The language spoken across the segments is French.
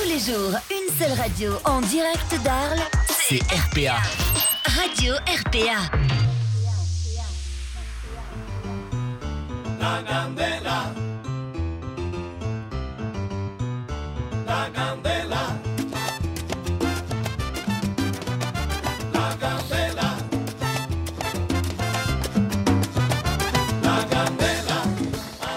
Tous les jours, une seule radio en direct d'Arles. C'est RPA. Radio RPA. La candela. La candela.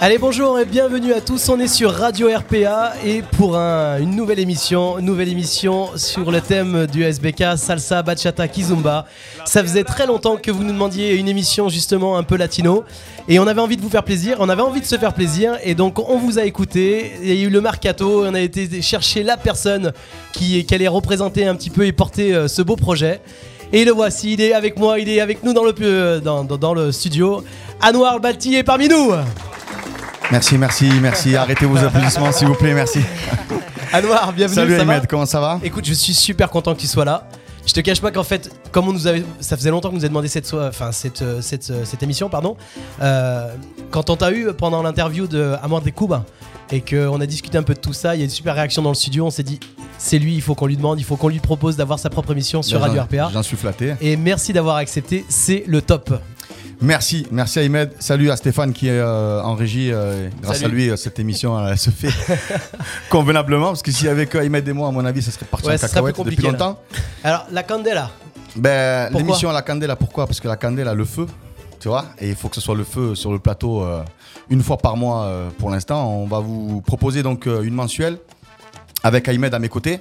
Allez bonjour et bienvenue à tous, on est sur Radio RPA et pour un- une nouvelle émission, nouvelle émission sur le thème du SBK Salsa, Bachata, Kizumba. Ça faisait très longtemps que vous nous demandiez une émission justement un peu latino et on avait envie de vous faire plaisir, on avait envie de se faire plaisir et donc on vous a écouté, il y a eu le mercato, on a été chercher la personne qui, allait représenter un petit peu et porter euh, ce beau projet. Et le voici, il est avec moi, il est avec nous dans le, euh, studio. Anouar Balti est parmi nous Merci, merci, merci. Arrêtez vos applaudissements, s'il vous plaît, merci. Anouar, bienvenue. Salut ça va Ahmed, comment ça va? Écoute, je suis super content que tu sois là. Je te cache pas qu'en fait, comme on nous avait, ça faisait longtemps qu'on nous a demandé cette, enfin cette, euh, cette, euh, cette émission, pardon. euh, quand on t'a eu pendant l'interview de Amor des Cuba et qu'on a discuté un peu de tout ça, il y a une super réaction dans le studio. On s'est dit, c'est lui, il faut qu'on lui demande, il faut qu'on lui propose d'avoir sa propre émission sur Radio RPA. J'en suis flatté. Et merci d'avoir accepté, c'est le top. Merci, merci Ahmed. Salut à Stéphane qui est euh, en régie. euh, grâce Salut. à lui, euh, cette émission elle, se fait convenablement. Parce que si avec euh, Ahmed et moi, à mon avis, ça serait parti Ouais, en cacahuète depuis là. longtemps. Alors la Candela, Ben, L'émission La Candela, pourquoi? Parce que la Candela, le feu, tu vois, et il faut que ce soit le feu sur le plateau une fois par mois pour l'instant. On va vous proposer donc une mensuelle avec Ahmed à mes côtés.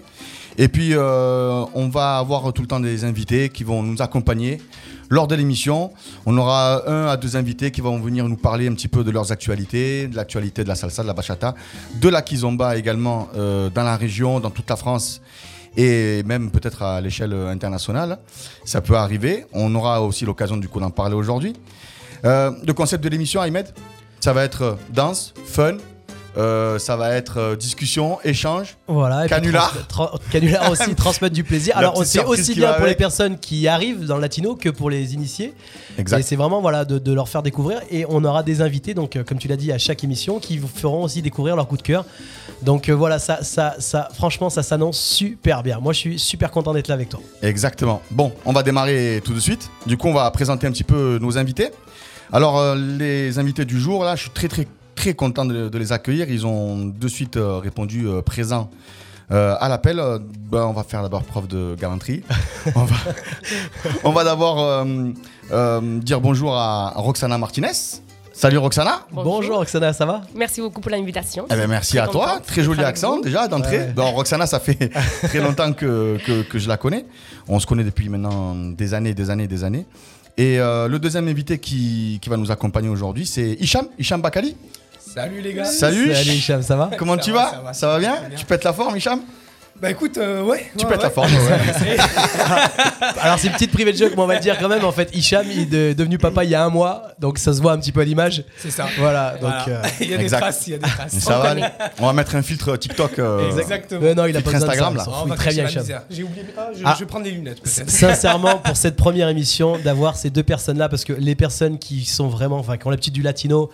Et puis, euh, on va avoir tout le temps des invités qui vont nous accompagner lors de l'émission. On aura un à deux invités qui vont venir nous parler un petit peu de leurs actualités, de l'actualité de la salsa, de la bachata, de la kizomba également euh, dans la région, dans toute la France et même peut-être à l'échelle internationale. Ça peut arriver. On aura aussi l'occasion du coup d'en parler aujourd'hui. Euh, le concept de l'émission, Ahmed, ça va être danse, fun, euh, ça va être euh, discussion, échange. Voilà, et Canular. trans- canular aussi, transmettre du plaisir. La Alors c'est aussi bien pour les personnes qui arrivent dans le latino que pour les initiés. Et Exact. c'est vraiment voilà de, de leur faire découvrir. Et on aura des invités, donc euh, comme tu l'as dit à chaque émission, qui vous feront aussi découvrir leur coup de cœur. Donc voilà, ça, ça, ça, franchement, ça s'annonce super bien. Moi, je suis super content d'être là avec toi. Exactement. Bon, on va démarrer tout de suite. Du coup, on va présenter un petit peu nos invités. Alors, les invités du jour, là, je suis très, très, très content de, de les accueillir. Ils ont de suite euh, répondu euh, présent euh, à l'appel. Euh, ben, on va faire d'abord preuve de galanterie. on va, on va d'abord euh, euh, dire bonjour à Roxana Martinez. Salut Roxana. Bonjour, Oksana, ça va? Merci beaucoup pour l'invitation. Eh ben, merci Très à toi. Très joli accent vous. déjà d'entrée. Ouais. Bon, Roxana, ça fait très longtemps que, que, que je la connais. On se connaît depuis maintenant des années, des années, des années. Et euh, le deuxième invité qui, qui va nous accompagner aujourd'hui, c'est Hicham, Hicham Bakali. Salut les gars. Salut. Salut Hicham, ça va Comment Ça tu va, vas ça va, Ça va bien ça va bien. Tu pètes la forme, Hicham Bah écoute, euh, ouais. Tu ouais, pètes ouais. la forme, ouais. Alors c'est une petite private joke, mais on va le dire quand même. En fait, Hicham il est de- devenu papa il y a un mois, donc ça se voit un petit peu à l'image. C'est ça. Voilà, donc. Voilà. euh, il y a des exact. traces, il y a des traces. Ça va aller. On va mettre un filtre TikTok. euh, Exactement. euh, non, il a pas besoin de Instagram, là. Oh, très bien, Hicham. J'ai oublié. Ah, je, Ah. je vais prendre des lunettes peut-être. Sincèrement, pour cette première émission, d'avoir ces deux personnes-là, parce que les personnes qui sont vraiment, enfin, qui ont l'habitude du latino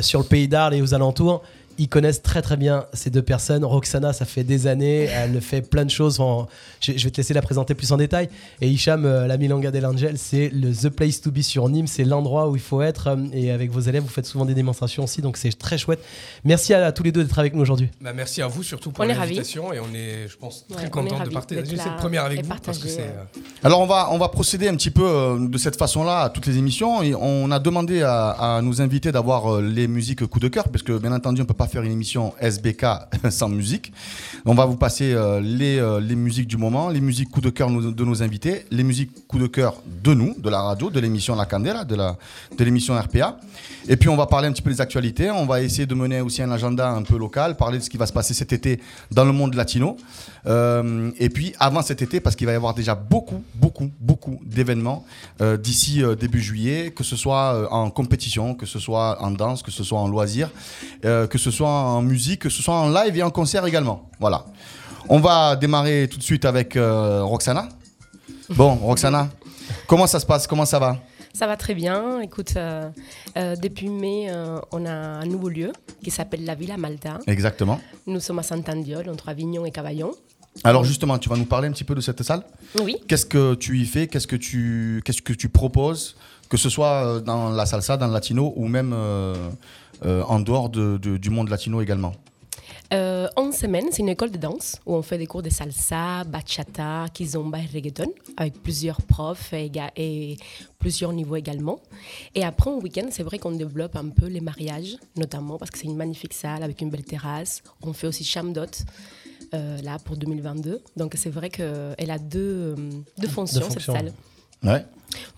sur le pays d'Arles et aux alentours, ils connaissent très très bien ces deux personnes. Roxana, ça fait des années, elle fait plein de choses. Enfin, je, je vais te laisser la présenter plus en détail. Et Hicham, euh, la Milanga del Angel, c'est le The Place to Be sur Nîmes, c'est l'endroit où il faut être. euh, Et avec vos élèves, vous faites souvent des démonstrations aussi, donc c'est très chouette. Merci à, à tous les deux d'être avec nous aujourd'hui. Bah, merci à vous surtout pour l'invitation et on est, je pense, très Ouais, content de partager cette première avec vous parce que euh, Alors on va, on va procéder un petit peu euh, de cette façon-là à toutes les émissions et on a demandé à, à nos invités d'avoir euh, les musiques coup de cœur parce que bien entendu on peut pas faire une émission SBK sans musique. On va vous passer euh, les, euh, les musiques du moment, les musiques coup de cœur de nos invités, les musiques coup de cœur de nous, de la radio, de l'émission La Candela, de la de l'émission RPA. Et puis on va parler un petit peu des actualités, on va essayer de mener aussi un agenda un peu local, parler de ce qui va se passer cet été dans le monde latino. Euh, et puis avant cet été, parce qu'il va y avoir déjà beaucoup, beaucoup, beaucoup d'événements d'ici début juillet, que ce soit en compétition, que ce soit en danse, que ce soit en loisir, euh, que ce soit en musique, que ce soit en live et en concert également. Voilà. On va démarrer tout de suite avec euh, Roxana. Bon, Roxana, comment ça se passe? Comment ça va? Ça va très bien. Écoute, euh, euh, depuis mai, euh, on a un nouveau lieu qui s'appelle la Villa Malta. Exactement. Nous sommes à Saint-Andiol, entre Avignon et Cavaillon. Alors justement, tu vas nous parler un petit peu de cette salle? Oui. Qu'est-ce que tu y fais? Qu'est-ce que tu, qu'est-ce que tu proposes? Que ce soit dans la salsa, dans le latino ou même en dehors de- de- du monde latino également. Euh, en semaine, c'est une école de danse où on fait des cours de salsa, bachata, kizomba et reggaeton avec plusieurs profs et, plusieurs niveaux également. Et après, en week-end, c'est vrai qu'on développe un peu les mariages, notamment parce que c'est une magnifique salle avec une belle terrasse. On fait aussi Chamdot. euh, là pour 2022. Donc c'est vrai qu'elle a deux, euh, deux fonctions, cette fonctions. salle. Ouais.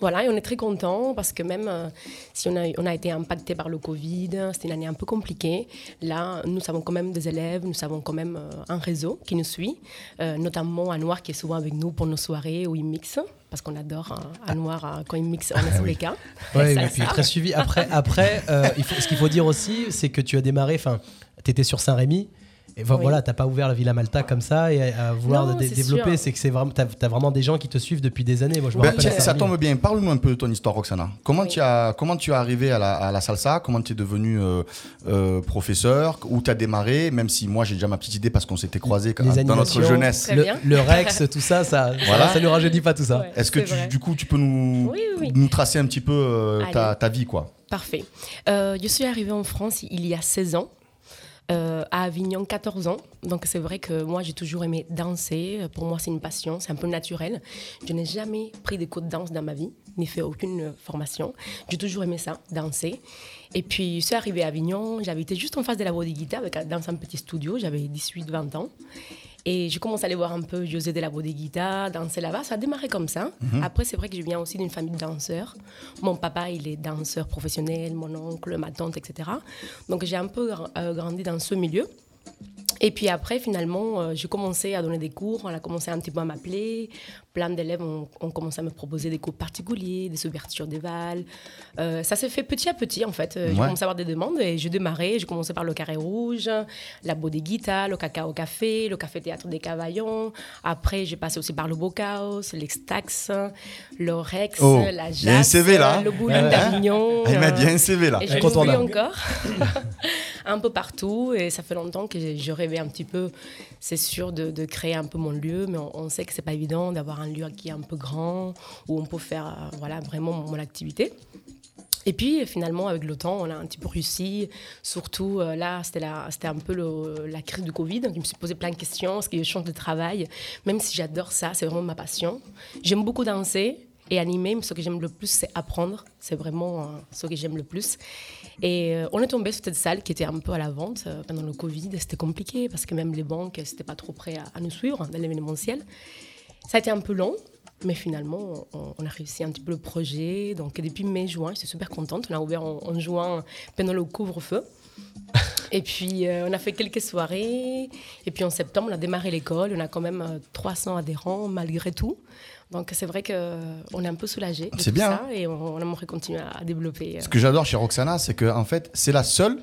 Voilà, et on est très content parce que même euh, si on a, on a été impacté par le Covid, c'était une année un peu compliquée, là, nous avons quand même des élèves, nous avons quand même euh, un réseau qui nous suit, euh, notamment à Noir qui est souvent avec nous pour nos soirées où il mixe, parce qu'on adore à Noir euh, quand il mixe en SBK. Ouais, Ça, et puis très suivi. Après, après il faut, ce qu'il faut dire aussi, c'est que tu as démarré, enfin, tu étais sur Saint-Rémy. Et Oui. voilà, t'as pas ouvert la Villa Malta comme ça et à, vouloir Non, dé- c'est développer, c'est que c'est vraiment, t'as as vraiment des gens qui te suivent depuis des années. Moi, je Ben, tiens, ça tombe bien. Parle-nous un peu de ton histoire, Roxana. Comment Oui. tu as, comment tu es arrivé à la, à la salsa? Comment tu es devenu euh, euh, professeur? Où tu as démarré? Même si moi j'ai déjà ma petite idée parce qu'on s'était croisés quand- dans notre jeunesse. Le, Rex, tout ça, ça, Voilà. ça, ça nous rajeunit pas tout ça. Ouais, Est-ce que tu, du coup tu peux nous, Oui, oui, oui. nous tracer un petit peu euh, ta, vie quoi? Parfait. Euh, je suis arrivée en France il y a 16 ans. Euh, à Avignon, 14 ans. Donc c'est vrai que moi j'ai toujours aimé danser. Pour moi c'est une passion, c'est un peu naturel. Je n'ai jamais pris des cours de danse dans ma vie, ni fait aucune formation. J'ai toujours aimé ça, danser. Et puis je suis arrivée à Avignon, j'habitais juste en face de la Bodeguita dans un petit studio, j'avais 18-20 ans. Et j'ai commencé à aller voir un peu José de la Bodeguita, danser là-bas. Ça a démarré comme ça. Après, c'est vrai que je viens aussi d'une famille de danseurs. Mon papa, il est danseur professionnel, mon oncle, ma tante, etc. Donc, j'ai un peu euh, grandi dans ce milieu. Et puis après, finalement, euh, j'ai commencé à donner des cours. On a commencé un petit peu à m'appeler. Plein d'élèves ont, ont commencé à me proposer des cours particuliers, des ouvertures des valves. Euh, ça s'est fait petit à petit, en fait. Euh, J'ai Ouais. commencé à avoir des demandes et j'ai démarré. J'ai commencé par le Carré Rouge, la Bodeguita, le Cacao Café, le Café Théâtre des Cavaillons. Après, j'ai passé aussi par le Bocaos, l'Extax, le Rex, Oh, la il y a un Jas, CV, là, le Bowling Ouais, d'Avignon. Elle m'a euh, dit un CV là. et je encore. un peu partout. Et ça fait longtemps que je- je un petit peu, c'est sûr, de, créer un peu mon lieu. Mais on, sait que c'est pas évident d'avoir un lieu qui est un peu grand, où on peut faire euh, voilà, vraiment mon, activité. Et puis finalement, avec le temps, on a un petit peu réussi. Surtout euh, là, c'était un peu la crise du Covid. Je me suis posé plein de questions. Que je change de travail Même si j'adore ça, c'est vraiment ma passion. J'aime beaucoup danser et animer, mais ce que j'aime le plus, c'est apprendre. C'est vraiment euh, ce que j'aime le plus. Et euh, on est tombé sur cette salle qui était un peu à la vente euh, pendant le Covid. C'était compliqué parce que même les banques, n'étaient pas trop prêts à, nous suivre dans l'événementiel. Ça a été un peu long, mais finalement, on, a réussi un petit peu le projet. Donc, depuis mai-juin, je suis super contente. On a ouvert en, en juin pendant le couvre-feu. Et puis, euh, on a fait quelques soirées. Et puis, en septembre, on a démarré l'école. On a quand même euh, 300 adhérents malgré tout. Donc, c'est vrai qu'on est un peu soulagé. de C'est bien, Ça, et on, on aimerait continuer à développer. euh, Ce que j'adore chez Roxana, c'est que en fait, c'est la seule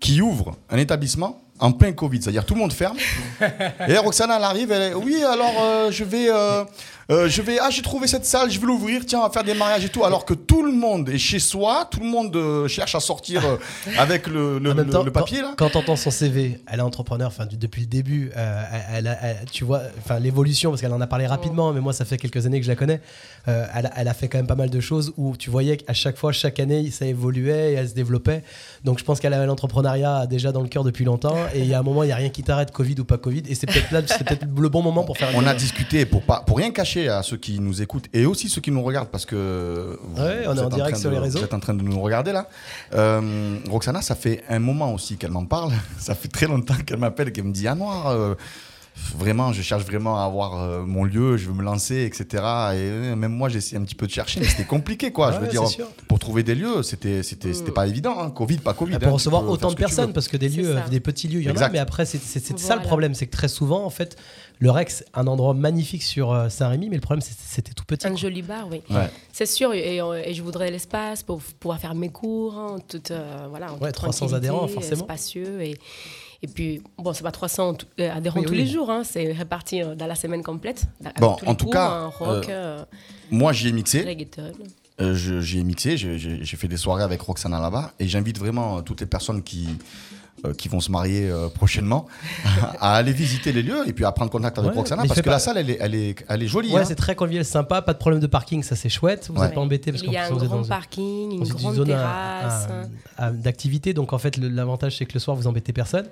qui ouvre un établissement en plein Covid. C'est-à-dire tout le monde ferme. et Roxana, elle arrive, elle est, oui, alors euh, je vais, euh, euh, je vais, ah, j'ai trouvé cette salle, je vais l'ouvrir, tiens, on va faire des mariages et tout. Alors que tout le monde est chez soi, tout le monde euh, cherche à sortir euh, avec le, le- En même le- temps, le papier là. Quand, quand t'entends son CV, elle est entrepreneur, enfin depuis le début, euh, elle, a- elle- tu vois, enfin l'évolution parce qu'elle en a parlé rapidement, mais moi ça fait quelques années que je la connais. euh, elle, a- elle a fait quand même pas mal de choses où tu voyais qu'à chaque fois, chaque année, ça évoluait et elle se développait. Donc je pense qu'elle avait l'entrepreneuriat déjà dans le cœur depuis longtemps. Et il y a un moment, il y a rien qui t'arrête, Covid ou pas Covid. Et c'est peut-être là, c'est peut-être le bon moment pour faire. On une- a discuté pour pas, pour rien cacher à ceux qui nous écoutent et aussi ceux qui nous regardent parce que vous- Ouais, on est en direct sur de- les réseaux. Vous êtes en train de nous regarder là. Euh, Roxana, ça fait un moment aussi qu'elle m'en parle. Ça fait très longtemps qu'elle m'appelle et qu'elle me dit Ah Noir, euh, vraiment, je cherche vraiment à avoir euh, mon lieu, je veux me lancer, etc. Et euh, même moi, j'ai essayé un petit peu de chercher, mais c'était compliqué quoi. je veux dire, sûr. pour trouver des lieux, c'était c'était c'était pas évident. hein. Covid, pas Covid. Ah, hein, pour tu recevoir autant de personnes, parce que des lieux, euh, des petits lieux, il y en a, Exact. mais après, c'est c'est- c'est ça le problème, c'est que très souvent, en fait, le Rex, un endroit magnifique sur euh, Saint-Rémy, mais le problème, c'était tout petit. Un quoi. joli bar, oui. Ouais. C'est sûr, et, je voudrais l'espace pour pouvoir faire mes cours, hein, tout, euh, voilà, en Ouais, toute 300 tranquillité, adhérents, forcément. spacieux. Et, et puis, bon, c'est pas 300 t- euh, adhérents Oui, tous oui. les jours, hein, c'est réparti euh, dans la semaine complète. Bon, en tout cours, cas, un rock, euh, Moi, j'y ai mixé. Euh, J'y ai mixé, j'ai- fait des soirées avec Roxana là-bas. Et j'invite vraiment toutes les personnes qui, qui vont se marier euh, prochainement à aller visiter les lieux et puis à prendre contact avec Ouais, Roxana il parce que pas- la salle, elle est, elle est, elle est jolie. Ouais, hein. c'est très convivial, sympa, pas de problème de parking, ça c'est chouette. Vous Ouais. n'êtes pas embêté parce Il qu'en y a plus un vous êtes grand dans parking, une une grande terrasse. d'activité, donc en fait l'avantage c'est que le soir vous embêtez personne.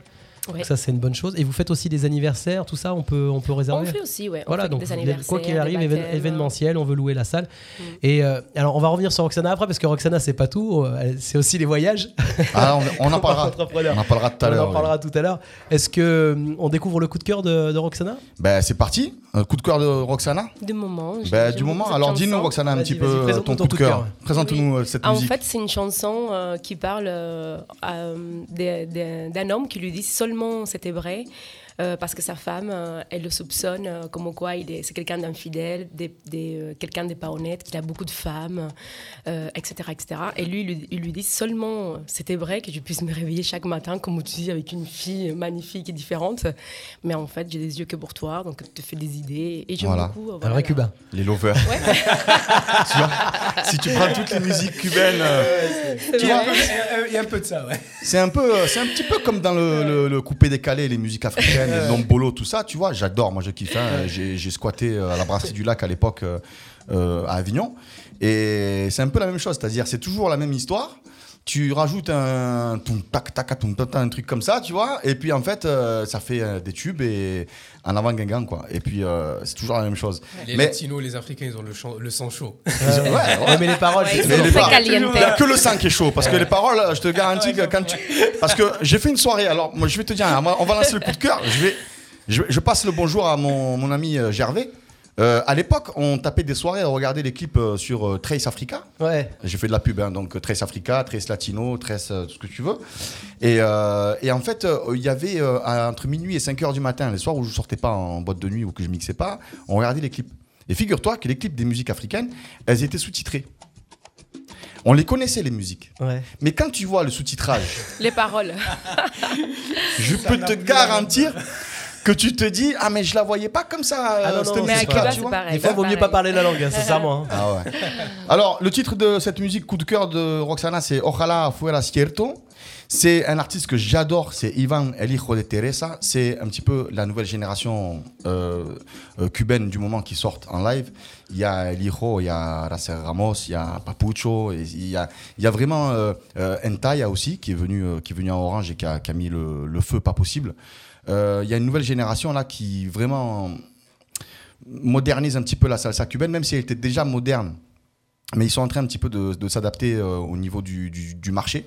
Ouais. Donc ça c'est une bonne chose. Et vous faites aussi des anniversaires, tout ça, on peut, on peut On réserver. fait aussi, ouais. on Voilà, fait donc des vous- anniversaires. quoi qu'il arrive, baptêmes. événementiel, on veut louer la salle. Mm. Et euh, alors, on va revenir sur Roxana après, parce que Roxana, c'est pas tout, euh, elle- c'est aussi les voyages. Ah, on, on en parlera. On en parlera tout à on l'heure. en parlera tout à l'heure. Est-ce que hum, on découvre le coup de cœur de, de Roxana? Ben, c'est parti. Un coup de cœur de Roxana? Du moment. Ben, du moment. Alors, dis-nous. Roxana, un petit peu euh, présente-nous ton ton coup de cœur. cœur. Présente-nous euh, cette Ah, en musique. fait, c'est une chanson euh, qui parle euh, euh, d'un homme qui lui dit seulement c'était vrai. Euh, parce que sa femme, euh, elle le soupçonne euh, comme quoi il est, c'est quelqu'un d'infidèle, des, des, euh, quelqu'un de pas honnête, qu'il a beaucoup de femmes, euh, etc., etc. Et lui, il lui, il lui dit seulement c'était vrai que je puisse me réveiller chaque matin, comme tu dis, avec une fille magnifique et différente. Mais en fait, j'ai des yeux que pour toi, donc tu te fais des idées. Et j'aime Voilà. beaucoup. euh, Un voilà, vrai cubain. Les lovers. tu vois, si tu prends toutes les musiques cubaines, euh, Il y, a un peu, il y a un peu de ça, ouais. c'est un peu, c'est un petit peu comme dans le, le- le coupé décalé, les musiques africaines, les lombolo, tout ça. Tu vois, j'adore. Moi, je kiffe. hein. J'ai j'ai squatté euh, à la brasserie du lac à l'époque euh, euh, à Avignon, et c'est un peu la même chose. C'est-à-dire, c'est toujours la même histoire. Tu rajoutes un tac tac un truc comme ça, tu vois, et puis en fait, euh, ça fait euh, des tubes et en avant guingamp quoi. Et puis euh, c'est toujours la même chose. Les Mais- latinos, les africains, ils ont le, champ- le sang chaud. Ouais, ouais. Ouais, mais les paroles, Ouais, Mais les paroles, il n'y a que le sang qui est chaud. Parce que les paroles, je te garantis que quand tu. Parce que j'ai fait une soirée. Alors, moi, je vais te dire, on va- on va lancer le coup de cœur. Je, vais, je, je passe le bonjour à mon, mon ami euh, Gervais. Euh, à l'époque, on tapait des soirées à regarder les clips euh, sur euh, Trace Africa. Ouais. J'ai fait de la pub, hein, donc Trace Africa, Trace Latino, Trace euh, tout ce que tu veux. Et, euh, et en fait, euh, il y avait euh, entre minuit et 5 heures du matin, les soirs où je sortais pas en boîte de nuit ou que je mixais pas, on regardait les clips. Et figure-toi que les clips des musiques africaines, elles étaient sous-titrées. On les connaissait, les musiques. Ouais. Mais quand tu vois le sous-titrage, Les paroles. je peux te garantir que tu te dis Ah, mais je la voyais pas comme ça. Ah non, euh, non, mais tu vois. pareil. Des fois, il vaut mieux pas parler la langue, hein, sincèrement. hein. Ah ouais. Alors, le titre de cette musique coup de cœur de Roxana, c'est Ojalá fuera cierto. C'est un artiste que j'adore, c'est Ivan El Hijo de Teresa. C'est un petit peu la nouvelle génération euh, euh, cubaine du moment qui sortent en live. Il y a El Hijo, il y a Racer Ramos, il y a Papucho, et il y a, il y a vraiment euh, euh, Entaya aussi qui est venu, euh, qui est venu en orange et qui a, qui a mis le, le feu pas possible. Euh, Il y a une nouvelle génération là qui vraiment modernise un petit peu la salsa cubaine, même si elle était déjà moderne. Mais ils sont en train un petit peu de, s'adapter euh, au niveau du, marché.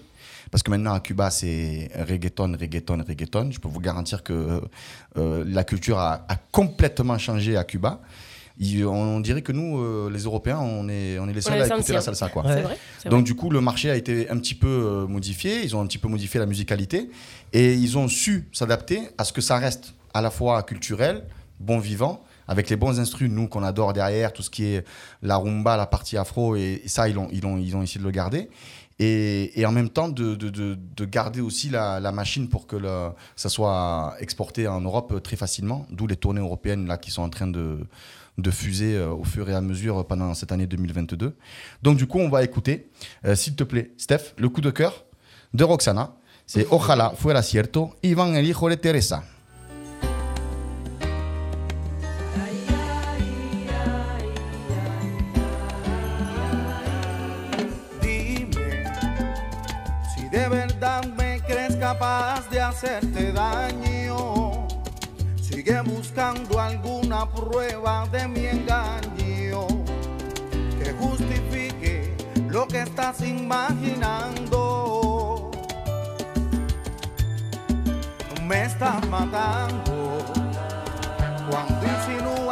Parce que maintenant à Cuba, c'est reggaeton, reggaeton, reggaeton. Je peux vous garantir que euh, la culture a complètement changé à Cuba. Il- on dirait que nous, euh, les Européens, on est, on est les seuls à écouter la salsa. Quoi. Ouais. Vrai. Donc vrai. du coup, le marché a été un petit peu euh, modifié. Ils ont un petit peu modifié la musicalité et ils ont su s'adapter à ce que ça reste à la fois culturel, bon vivant, avec les bons instruments, nous qu'on adore derrière, tout ce qui est la rumba, la partie afro et, et ça, ils ont, ils ont, ils ont essayé de le garder. Et, et en même temps de, de- de- de garder aussi la, la machine pour que le- ça soit exporté en Europe très facilement, d'où les tournées européennes là qui sont en train de, de fuser euh, au fur et à mesure pendant cette année 2022. Donc du coup, on va écouter, euh, s'il te plaît, Steph, le coup de cœur de Roxana. C'est Ojalá fuera cierto, Ivan el hijo de Teresa. De verdad me crees de hacerte daño. Sigue buscando alguna prueba de mi engaño que justifique lo que estás imaginando. Me estás matando cuando insinúas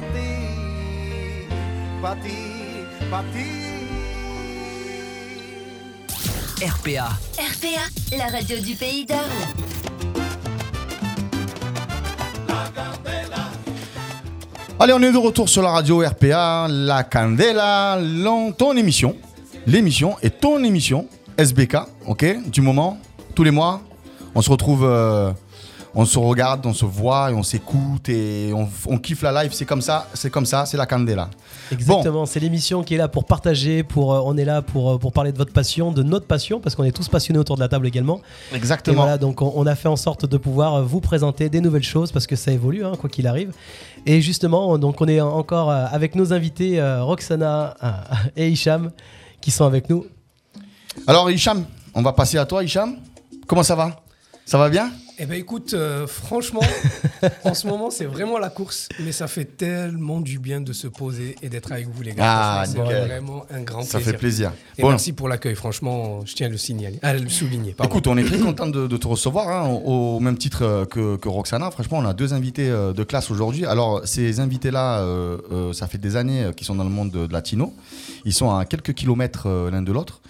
ojos para ti, para ti, para ti. RPA. RPA, la radio du pays d'Arles. Allez, on est de retour sur la radio RPA, la Candela, ton émission, l'émission et ton émission, SBK, ok, du moment, tous les mois, on se retrouve, euh, on se regarde, on se voit et on s'écoute et on, on kiffe la live, c'est comme ça, c'est comme ça, c'est la Candela. Exactement, c'est l'émission qui est là pour partager, pour, euh, on est là pour, euh, pour parler de votre passion, de notre passion, parce qu'on est tous passionnés autour de la table également. Et Exactement. voilà, donc on, on a fait en sorte de pouvoir euh, vous présenter des nouvelles choses, parce que ça évolue, hein, quoi qu'il arrive. Et justement, donc on est encore avec nos invités euh, Roxana et Hicham, qui sont avec nous. Alors Hicham, on va passer à toi Hicham. Comment ça va? Ça va bien? Eh ben écoute, euh, franchement, en ce moment, c'est vraiment la course, mais ça fait tellement du bien de se poser et d'être avec vous, les gars. Ah, c'est vraiment un grand Ça plaisir. fait plaisir. Et Bon. merci pour l'accueil, franchement, je tiens à le signaler, à le souligner. pardon. Écoute, on est très content de, de te recevoir, hein, au, au même titre euh, que, que Roxana. Franchement, on a deux invités euh, de classe aujourd'hui. Alors, ces invités-là, euh, euh, ça fait des années qu'ils sont dans le monde de, de latino. Ils sont à quelques kilomètres l'un de l'autre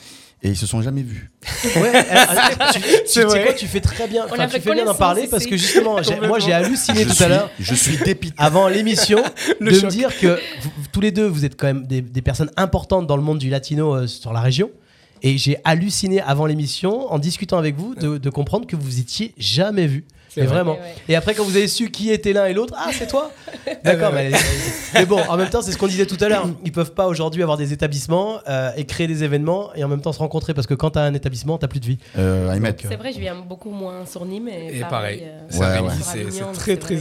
et ils se sont jamais vus. Ouais, euh, tu, tu- tu vrai. quoi, tu fais très bien, On enfin, a tu fait fais bien d'en parler parce que justement, moi j'ai halluciné Je tout suis, à l'heure je suis dépité. avant l'émission de choc. me dire que vous- tous les deux vous êtes quand même des, des personnes importantes dans le monde du latino euh, sur la région. Et j'ai halluciné avant l'émission en discutant avec vous de, de comprendre que vous étiez jamais vus. Mais vrai. vraiment. Ouais, ouais. Et après, quand vous avez su qui était l'un et l'autre, ah, c'est toi D'accord, mais, mais bon, en même temps, c'est ce qu'on disait tout à l'heure. Ils peuvent pas aujourd'hui avoir des établissements euh, et créer des événements et en même temps se rencontrer parce que quand tu as un établissement, tu plus de vie. Euh, Ahmed. C'est vrai, je viens beaucoup moins sur Nîmes. Et, Et pareil, euh, Ouais, c'est très très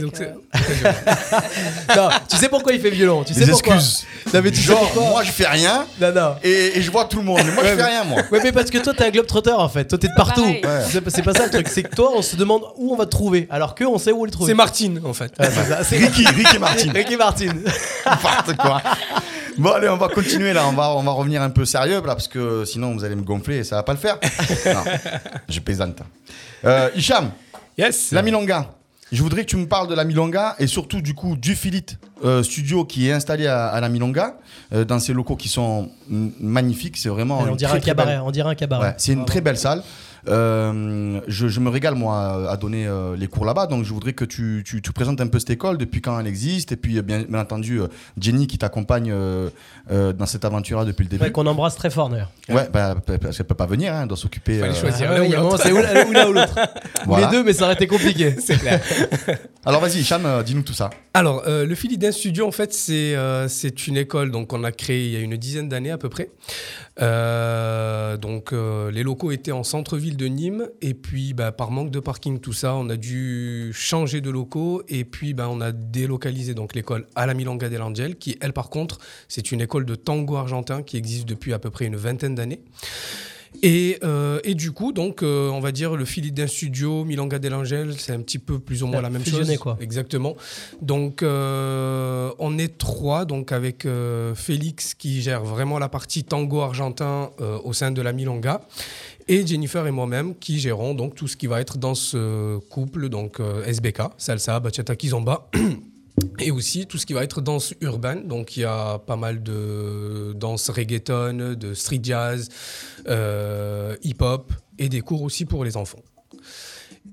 non, tu sais pourquoi il fait violon Tu sais Des pourquoi excuses. Non, mais tu sais Genre, pourquoi moi je fais rien Non, non. et, et je vois tout le monde. Mais moi je fais rien, moi. Ouais, mais parce que toi, t'es un globe-trotter en fait. Toi, t'es de partout. C'est pas ça le truc. C'est que toi, on se demande où on va te trouver. Alors que on sait où le trouver. C'est Martine, en fait. Ouais, c'est Ricky, Ricky Martin. Ricky Martin. N'importe quoi. Bon, allez, on va continuer là. On va, on va revenir un peu sérieux là, parce que sinon vous allez me gonfler et ça va pas le faire. Non, je plaisante. Euh, Hicham, Yes. la Milonga. Je voudrais que tu me parles de la Milonga et surtout du coup du Philit euh, Studio qui est installé à, à la Milonga euh, dans ces locaux qui sont magnifiques. C'est vraiment on dirait un cabaret. belle- On dirait un cabaret. Ouais, c'est une très belle salle. Euh, je, je me régale moi à donner euh, les cours là-bas, donc je voudrais que tu, tu, tu présentes un peu cette école, depuis quand elle existe, et puis euh, bien, bien entendu Jenny qui t'accompagne euh, euh, dans cette aventure-là depuis le début. Ouais, qu'on embrasse très fort d'ailleurs. Ouais, bah, parce qu'elle peut pas venir, hein, elle doit s'occuper. Fallait euh, choisir. Ah l'un ouais, ou il y a un moment, l'autre. c'est ou l'un ou ou l'autre. Voilà. Les deux, mais ça aurait été compliqué. C'est clair. Alors vas-y, euh, dis-nous tout ça. Alors, euh, le Philidin Studio, en fait, c'est euh, c'est une école donc qu'on a créée il y a une dizaine d'années à peu près. Euh, donc, euh, les locaux étaient en centre-ville de Nîmes. Et puis, bah, par manque de parking, tout ça, on a dû changer de locaux. Et puis, bah, on a délocalisé donc l'école à la Milonga del Angel, qui, elle, par contre, c'est une école de tango argentin qui existe depuis à peu près une vingtaine d'années. Et, euh, et du coup, donc, euh, on va dire le Philidin Studio, Milonga del Angel, c'est un petit peu plus ou moins la même chose. quoi. Exactement. Donc, euh, on est trois, donc avec Félix qui gère vraiment la partie tango argentin au sein de la Milonga, et Jennifer et moi-même qui gérons donc tout ce qui va être dans ce couple, donc euh, SBK, salsa, bachata, kizomba. Et aussi tout ce qui va être danse urbaine. Donc il y a pas mal de danse reggaeton, de street jazz, euh, hip-hop et des cours aussi pour les enfants.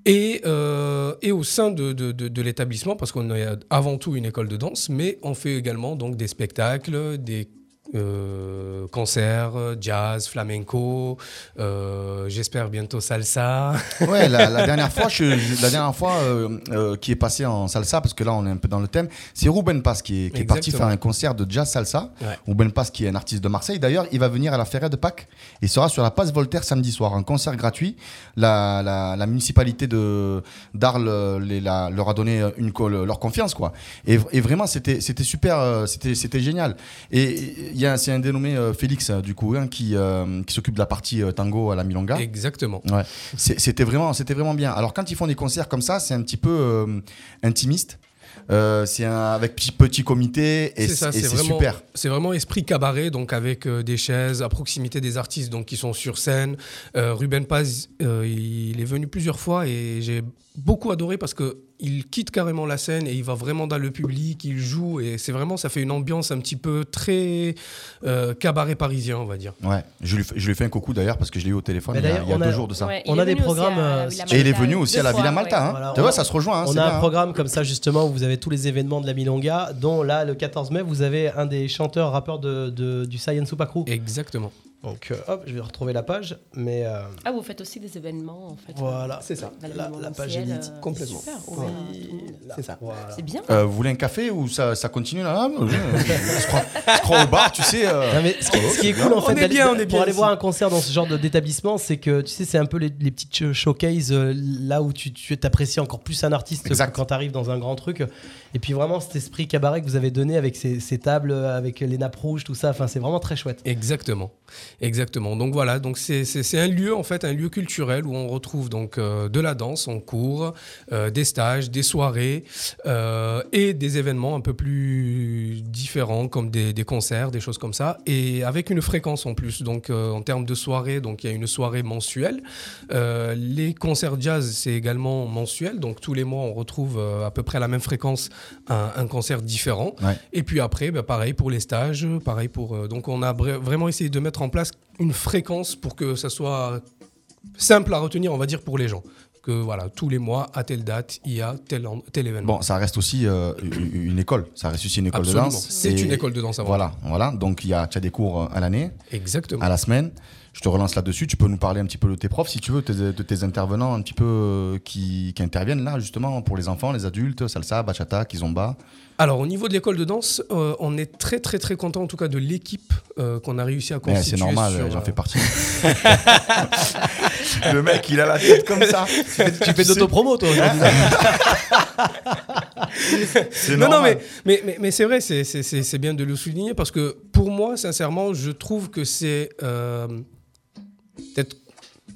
Et, euh, et au sein de, de- de- de l'établissement, parce qu'on est avant tout une école de danse, mais on fait également donc des spectacles, des euh, concerts, jazz, flamenco, euh, j'espère bientôt salsa. Ouais, la, la dernière fois, je, je- la dernière fois euh, euh, qui est passé en salsa, parce que là on est un peu dans le thème, c'est Ruben Paz qui est, qui est parti faire un concert de jazz salsa. Ouais. Ruben Paz qui est un artiste de Marseille. D'ailleurs, il va venir à la Ferret de Pâques et sera sur la place Voltaire samedi soir, un concert gratuit. La, la, la municipalité de d'Arles les- la- leur a donné une, leur confiance quoi. Et, et vraiment c'était super, c'était génial. Et y a c'est un dénommé euh, Félix euh, du coup hein, qui euh, qui s'occupe de la partie tango à la Milonga. Exactement. Ouais, c'était vraiment, c'était vraiment bien. Alors quand ils font des concerts comme ça, c'est un petit peu intimiste. Euh, c'est avec petit petit comité et C'est super. c'est vraiment esprit cabaret, donc avec euh, des chaises à proximité des artistes donc, qui sont sur scène. Euh, Ruben Paz, il est venu plusieurs fois et j'ai beaucoup adoré parce que il quitte carrément la scène et il va vraiment dans le public, il joue et c'est vraiment, ça fait une ambiance un petit peu très euh, cabaret parisien, on va dire. Ouais, je lui, fais- je lui ai fait un coucou d'ailleurs parce que je l'ai eu au téléphone il y a, d'ailleurs, il y a on deux a- jours de ça. Ouais, On a des programmes, euh, Et il est venu aussi à la Villa. Malta. Hein. Voilà, tu vois, ça se rejoint. hein, On a bien, un hein. programme comme ça justement où vous avez tous les événements de la Milonga, dont là le 14 mai vous avez un des chanteurs rappeurs de, de- du Science Super Crew. Exactement. Donc euh, hop, je vais retrouver la page, mais euh, Ah, vous faites aussi des événements en fait. voilà, C'est ça. La, la page élite. euh, Complètement. Super, ouvert C'est ça. voilà. C'est bien. Euh, vous voulez un café ou ça, ça continue là Je crois, au bar, tu sais. euh, Non, mais ce, qui, ce qui est cool en On fait d'aller- bien, on est pour bien aller voir un concert dans ce genre d'établissement, c'est que tu sais c'est un peu les, les petites sh- showcases euh, là où tu tu apprécies encore plus un artiste Exact. quand tu arrives dans un grand truc. Et puis vraiment cet esprit cabaret que vous avez donné avec ces, ces tables, avec les nappes rouges, tout ça, enfin c'est vraiment très chouette. Exactement, exactement. Donc voilà, donc c'est un lieu en fait, un lieu culturel où on retrouve donc euh, de la danse en cours, euh, des stages, des soirées euh, et des événements un peu plus différents comme des, des concerts, des choses comme ça, et avec une fréquence en plus. Donc en termes de soirée, donc il y a une soirée mensuelle. Les concerts jazz c'est également mensuel, donc tous les mois on retrouve à peu près à la même fréquence un, un concert différent. Ouais. Et puis après, bah, pareil pour les stages, pareil pour. donc on a vra- vraiment essayé de mettre en place une fréquence pour que ça soit simple à retenir, on va dire, pour les gens. Que voilà, tous les mois, à telle date, il y a tel, tel événement. Bon, ça reste aussi euh, une école. Ça reste aussi une école Absolument. de danse. C'est une école de danse avant. Voilà, voilà. Donc il y a, tu as des cours euh, à l'année, Exactement. à la semaine. Je te relance là-dessus. Tu peux nous parler un petit peu de tes profs, si tu veux, de tes intervenants un petit peu euh, qui, qui interviennent là, justement, pour les enfants, les adultes, salsa, bachata, kizomba. Alors, au niveau de l'école de danse, euh, on est très, très, très content, en tout cas, de l'équipe euh, qu'on a réussi à constituer. c'est normal, j'en fais partie. Le mec, il a la tête comme ça. Tu fais de l'autopromo toi aujourd'hui. C'est Non, non, mais, mais, mais, mais c'est vrai, c'est- c'est c'est- c'est bien de le souligner parce que pour moi, sincèrement, je trouve que c'est euh, peut-être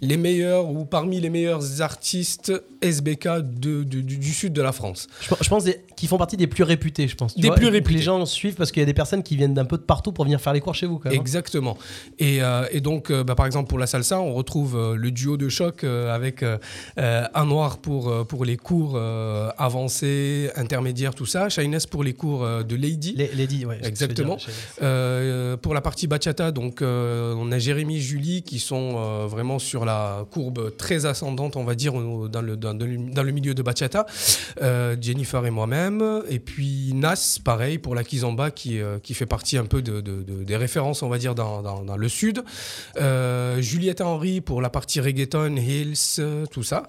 les meilleurs ou parmi les meilleurs artistes SBK de, de- du, du sud de la France. Je, pense- je pense des- qu'ils font partie des plus réputés, je pense. tu Des vois, plus et réputés. Les gens suivent parce qu'il y a des personnes qui viennent d'un peu de partout pour venir faire les cours chez vous. Quand même. hein. Exactement. Et, euh, et donc, euh, bah, par exemple, pour la salsa, on retrouve euh, le duo de choc avec un noir pour, pour les cours avancés, intermédiaires, tout ça. Shyness pour les cours de Lady. Les, Lady, veux Exactement. dire, pour la partie bachata, donc on a Jérémy, Julie qui sont vraiment sur la courbe très ascendante, on va dire, dans le, dans, dans le milieu de bachata. Euh, Jennifer et moi-même. Et puis Nas, pareil, pour la kizomba, qui, euh, qui fait partie un peu de, de- de- des références, on va dire, dans, dans- le sud. Euh, Juliette Henry pour la partie reggaeton, hills, euh, tout ça.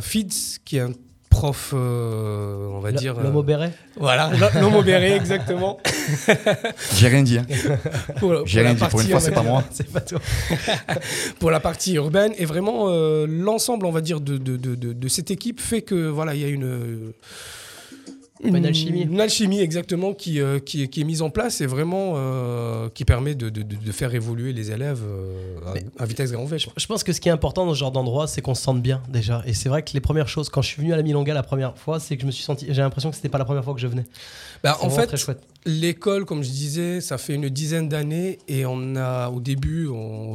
Fids, qui est un prof, euh, on va Le- dire... L'homme euh, au béret voilà, l'homme au béret, exactement. J'ai rien dit. hein. Pour, J'ai pour la rien dit. Pour partie, une fois, c'est pas moi. C'est pas toi. Pour la partie urbaine et vraiment euh, l'ensemble, on va dire, de, de, de, de- de cette équipe fait que voilà, il y a une Une alchimie. une alchimie exactement qui, euh, qui, est- qui est mise en place et vraiment euh, qui permet de, de, de- faire évoluer les élèves euh, à- vitesse grand V. Je pense que ce qui est important dans ce genre d'endroit, c'est qu'on se sente bien déjà. Et c'est vrai que les premières choses, quand je suis venu à la Milonga la première fois, c'est que je me suis senti. J'ai l'impression que c'était pas la première fois que je venais. Bah, en fait. L'école, comme je disais, ça fait une dizaine d'années et on a, au début,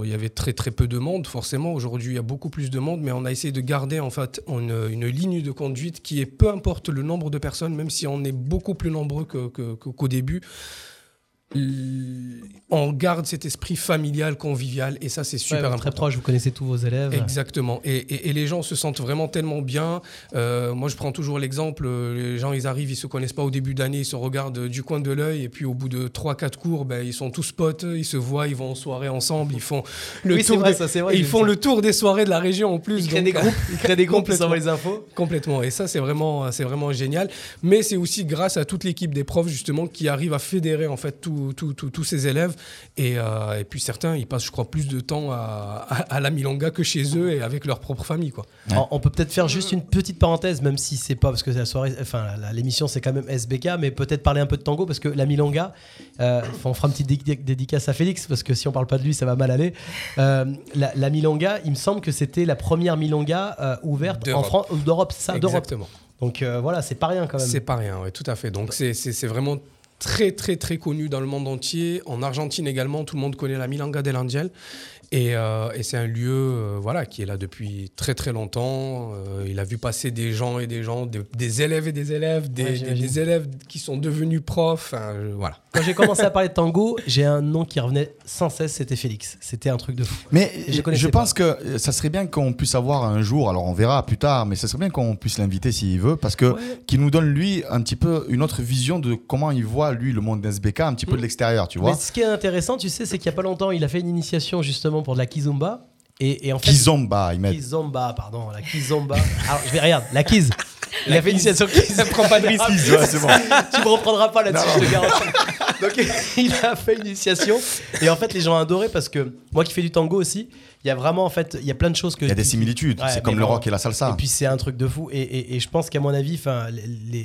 il y avait très très peu de monde, forcément. Aujourd'hui, il y a beaucoup plus de monde, mais on a essayé de garder en fait une, une ligne de conduite qui est peu importe le nombre de personnes, même si on est beaucoup plus nombreux que- que- que- qu'au début, on garde cet esprit familial, convivial, et ça, c'est super Ouais, important. Très proche, vous connaissez tous vos élèves. Exactement. Et, et- et les gens se sentent vraiment tellement bien. Euh, moi, je prends toujours l'exemple. euh, Les gens, ils arrivent, ils se connaissent pas au début d'année, ils se regardent euh, du coin de l'œil, et puis au bout de 3-4 cours, ben, ils sont tous potes, ils se voient, ils vont en soirée ensemble, ils font le Oui, tour vrai, des- ça, c'est vrai, et ils j'ai font vu ça. le tour des soirées de la région en plus. Ils créent donc, des groupes, ils créent des groupes, ils les infos. Complètement. Et ça, c'est vraiment, vraiment génial. Mais c'est aussi grâce à toute l'équipe des profs, justement, qui arrive à fédérer, en fait, tous tous- ces élèves. Et, euh, et puis certains, ils passent, je crois, plus de temps à, à, à la Milonga que chez eux et avec leur propre famille, quoi. On- On peut peut-être faire juste une petite parenthèse, même si c'est pas parce que la soirée, enfin l'émission c'est quand même SBK, mais peut-être parler un peu de tango parce que la Milonga, euh, on fera une petite dé- dédicace à Félix parce que si on parle pas de lui, ça va mal aller. Euh, la, la Milonga, il me semble que c'était la première Milonga euh, ouverte en D'Europe. France, d'Europe, c'est ça, d'Europe. Exactement. Donc euh, voilà, c'est pas rien quand même. C'est pas rien, oui, tout à fait. Donc c'est- c'est c'est vraiment très très très connu dans le monde entier. En Argentine également, tout le monde connaît la Milanga del Angel. Et, euh, et c'est un lieu euh, voilà, qui est là depuis très très longtemps. Euh, il a vu passer des gens et des gens, des, des élèves et des élèves, des, Ouais, des- j'imagine. des élèves qui sont devenus profs. Euh, voilà. Quand j'ai commencé à parler de tango, j'ai un nom qui revenait sans cesse, c'était Félix. C'était un truc de fou. Mais Je pense que ça serait bien qu'on puisse avoir un jour, alors on verra plus tard, mais ça serait bien qu'on puisse l'inviter s'il veut, parce que qu'il nous donne lui un petit peu une autre vision de comment il voit lui le monde d'SBK, un petit peu de l'extérieur, tu vois. Mais ce qui est intéressant, tu sais, c'est qu'il y a pas longtemps, il a fait une initiation justement pour de la kizomba. Et, et en fait, Kizomba, il met. Kizomba, pardon, la Kizomba. Alors, je vais, regarde, la Kiz. Il a fait une initiation Kiz. Ça prend pas de risque. Kiz, ouais, c'est bon. tu me reprendras pas là-dessus, je te garantis. Donc, il a fait une initiation. Et en fait, les gens ont adoré parce que moi qui fais du tango aussi, il y a vraiment, en fait, il y a plein de choses que. Il y a des similitudes, Ouais, c'est comme le rock et la salsa. Et puis c'est un truc de fou. Et, et- et je pense qu'à mon avis, enfin, les,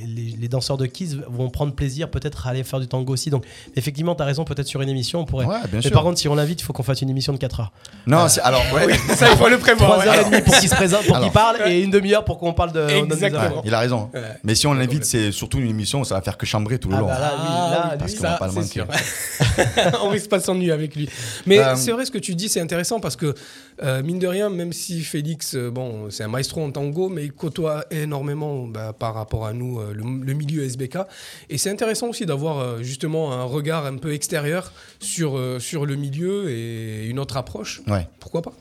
les- les danseurs de Kiss vont prendre plaisir peut-être à aller faire du tango aussi. Donc effectivement, tu as raison, peut-être sur une émission, on pourrait. Ouais, bien Mais sûr. par contre, si on l'invite, il faut qu'on fasse une émission de 4 heures. Non, alors, ouais, Ça, il faut le prévoir. 3 heures et demie pour qu'il se présente, pour qu'il parle, et une demi-heure pour qu'on parle de. Exactement. il a raison. Ouais. Mais si on l'invite, c'est surtout une émission, ça va faire que chambrer tout le Ah long. bah là, lui, là, lui, parce qu'on va pas le on risque pas de s'ennuyer avec lui. Mais Euh, c'est vrai ce que tu dis, c'est intéressant parce que euh, mine de rien, même si Félix, euh, bon, c'est un maestro en tango, mais il côtoie énormément bah, par rapport à nous euh, le, le milieu SBK. Et c'est intéressant aussi d'avoir justement un regard un peu extérieur sur sur le milieu et une autre approche. Ouais. Pourquoi pas?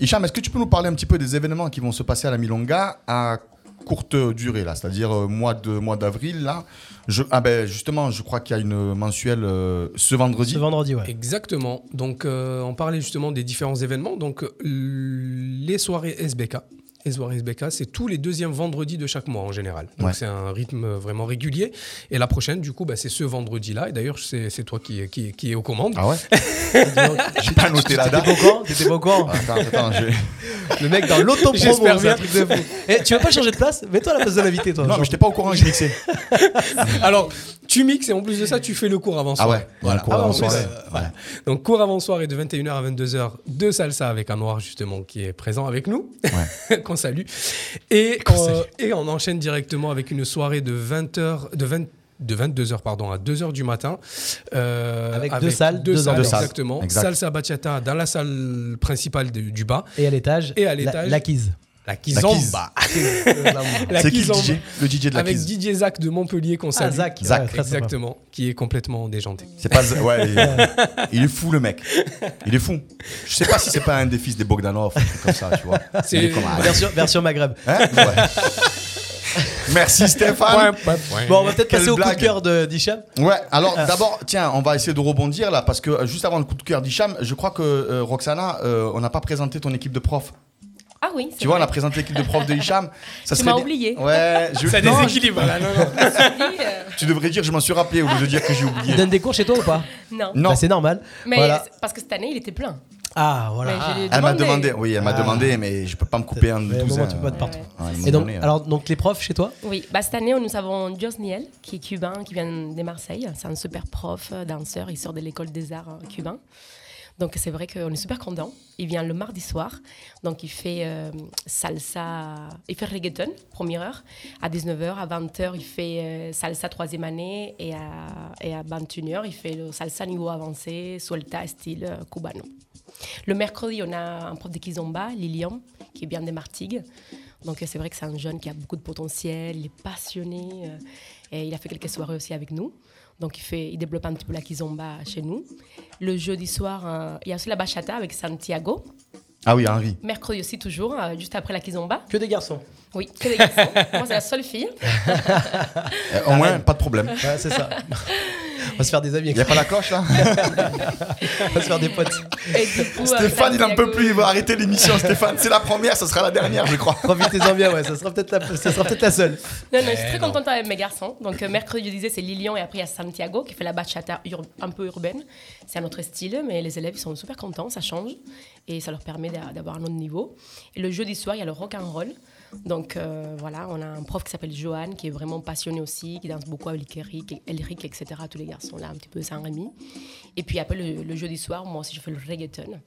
Hicham, est-ce que tu peux nous parler un petit peu des événements qui vont se passer à la Milonga à courte durée, là, c'est-à-dire euh, mois de mois d'avril, là je, Ah ben justement, je crois qu'il y a une mensuelle euh, ce vendredi. Ce vendredi, ouais. Exactement. Donc, euh, on parlait justement des différents événements. Donc, euh, les soirées SBK. Les soirées SBK, c'est tous les deuxièmes vendredis de chaque mois en général. Donc, Ouais. c'est un rythme vraiment régulier. Et la prochaine, du coup, bah, c'est ce vendredi-là. Et d'ailleurs, c'est c'est toi qui, qui, qui est aux commandes. Ah ouais J'ai pas noté la date. T'étais pas au courant Attends, attends, je- Le mec dans l'autopromo, J'espère c'est un bien. truc de fou. Eh, tu veux pas changer de place Mets-toi à la place de l'invité, toi. Non, Genre. mais j'étais pas au courant que je mixais. Alors, tu mixes et en plus de ça, tu fais le cours avant Ah soir. ouais, cours Ah ouais, avant en plus, soirée. euh, Voilà. Donc, cours avant soirée de 21h à 22h de salsa avec un noir, justement, qui est présent avec nous, qu'on salue. Et, euh, et on enchaîne directement avec une soirée de 20h, de 20 de 22h pardon, à 2h du matin. euh, Avec deux salles, deux deux salles, exactement. Exact. Salsa bachata dans la salle principale de- du bas. Et à l'étage. Et à l'étage. La La kizomba. La C'est qui le. DJ Le DJ de la Avec Kiz. DJ Zach de Montpellier qu'on Ah, salue. Zach. Zach, ouais, très sympa. Exactement. Qui est complètement déjanté. C'est pas. Ouais, il est, il est fou le mec. Il est fou. Je sais pas si c'est pas un des fils des Bogdanov, un truc comme ça, tu vois. C'est- comme un- Version, version Maghreb. Hein? Ouais. Merci Stéphane. Bon, on va peut-être passer au coup de cœur de d'Hicham. Ouais, alors d'abord, tiens, on va essayer de rebondir là, parce que euh, juste avant le coup de cœur d'Hicham, je crois que euh, Roxana, euh, on n'a pas présenté ton équipe de profs. Ah oui, Tu vois, on a présenté l'équipe de profs de Hicham. Ça Tu serait m'as bien- oublié. Ouais, je... Ça non, déséquilibre là. Non, non. Oui, euh, tu devrais dire je m'en suis rappelé au lieu de dire que j'ai Il oublié. donne des cours chez toi ou pas non. Non, Bah, C'est normal. Mais Voilà. parce que cette année, il était plein. Ah, voilà. Elle m'a demandé. oui, elle m'a Ah. demandé, mais je peux pas me couper un douzaine. moment, tu peux pas de partout. Ouais, Et donc, donné, euh. alors, donc les profs chez toi Oui, bah, cette année, nous avons Jos Niel, qui est cubain, qui vient de Marseille. C'est un super prof, euh, danseur. Il sort de l'école des arts euh, cubain. Donc, c'est vrai qu'on est super content. Il vient le mardi soir. Donc, il fait euh, salsa, il fait reggaeton, première heure. À 19h, à 20h, il fait euh, salsa troisième année. Et à, et à 21h, il fait le salsa niveau avancé, suelta, style euh, cubano. Le mercredi, on a un prof de kizomba, Lilian, qui vient de Martigues. Donc c'est vrai que c'est un jeune qui a beaucoup de potentiel, il est passionné et il a fait quelques soirées aussi avec nous. Donc il, fait, il développe un petit peu la kizomba chez nous. Le jeudi soir, euh, il y a aussi la bachata avec Santiago. Ah oui, Henri. Mercredi aussi toujours, euh, juste après la kizomba. Que des garçons. Oui, que des garçons. Moi c'est la seule fille. Euh, au moins, pas de problème. Ouais, c'est ça. On va se faire des amis. Il n'y a pas la cloche là On va se faire des potes. Et du coup, Stéphane, il n'en peut plus, il va arrêter l'émission. Stéphane, c'est la première, ça sera la dernière, je crois. Profitez-en bien, ouais. Ça sera peut-être la, ça sera peut-être la seule. Non, non, je suis très contente avec mes garçons. Donc, euh, mercredi, je disais, c'est Lilian et après, il y a Santiago qui fait la bachata ur- un peu urbaine. C'est un autre style, mais les élèves ils sont super contents, ça change et ça leur permet d'a- d'avoir un autre niveau. Et le jeudi soir, il y a le rock and roll. Donc euh, voilà, on a un prof qui s'appelle Johan, qui est vraiment passionné aussi, qui danse beaucoup avec Eric, Elric, etc. Tous les garçons là, un petit peu Saint-Rémy. Et puis après, le, le jeudi soir, moi aussi, je fais le reggaeton.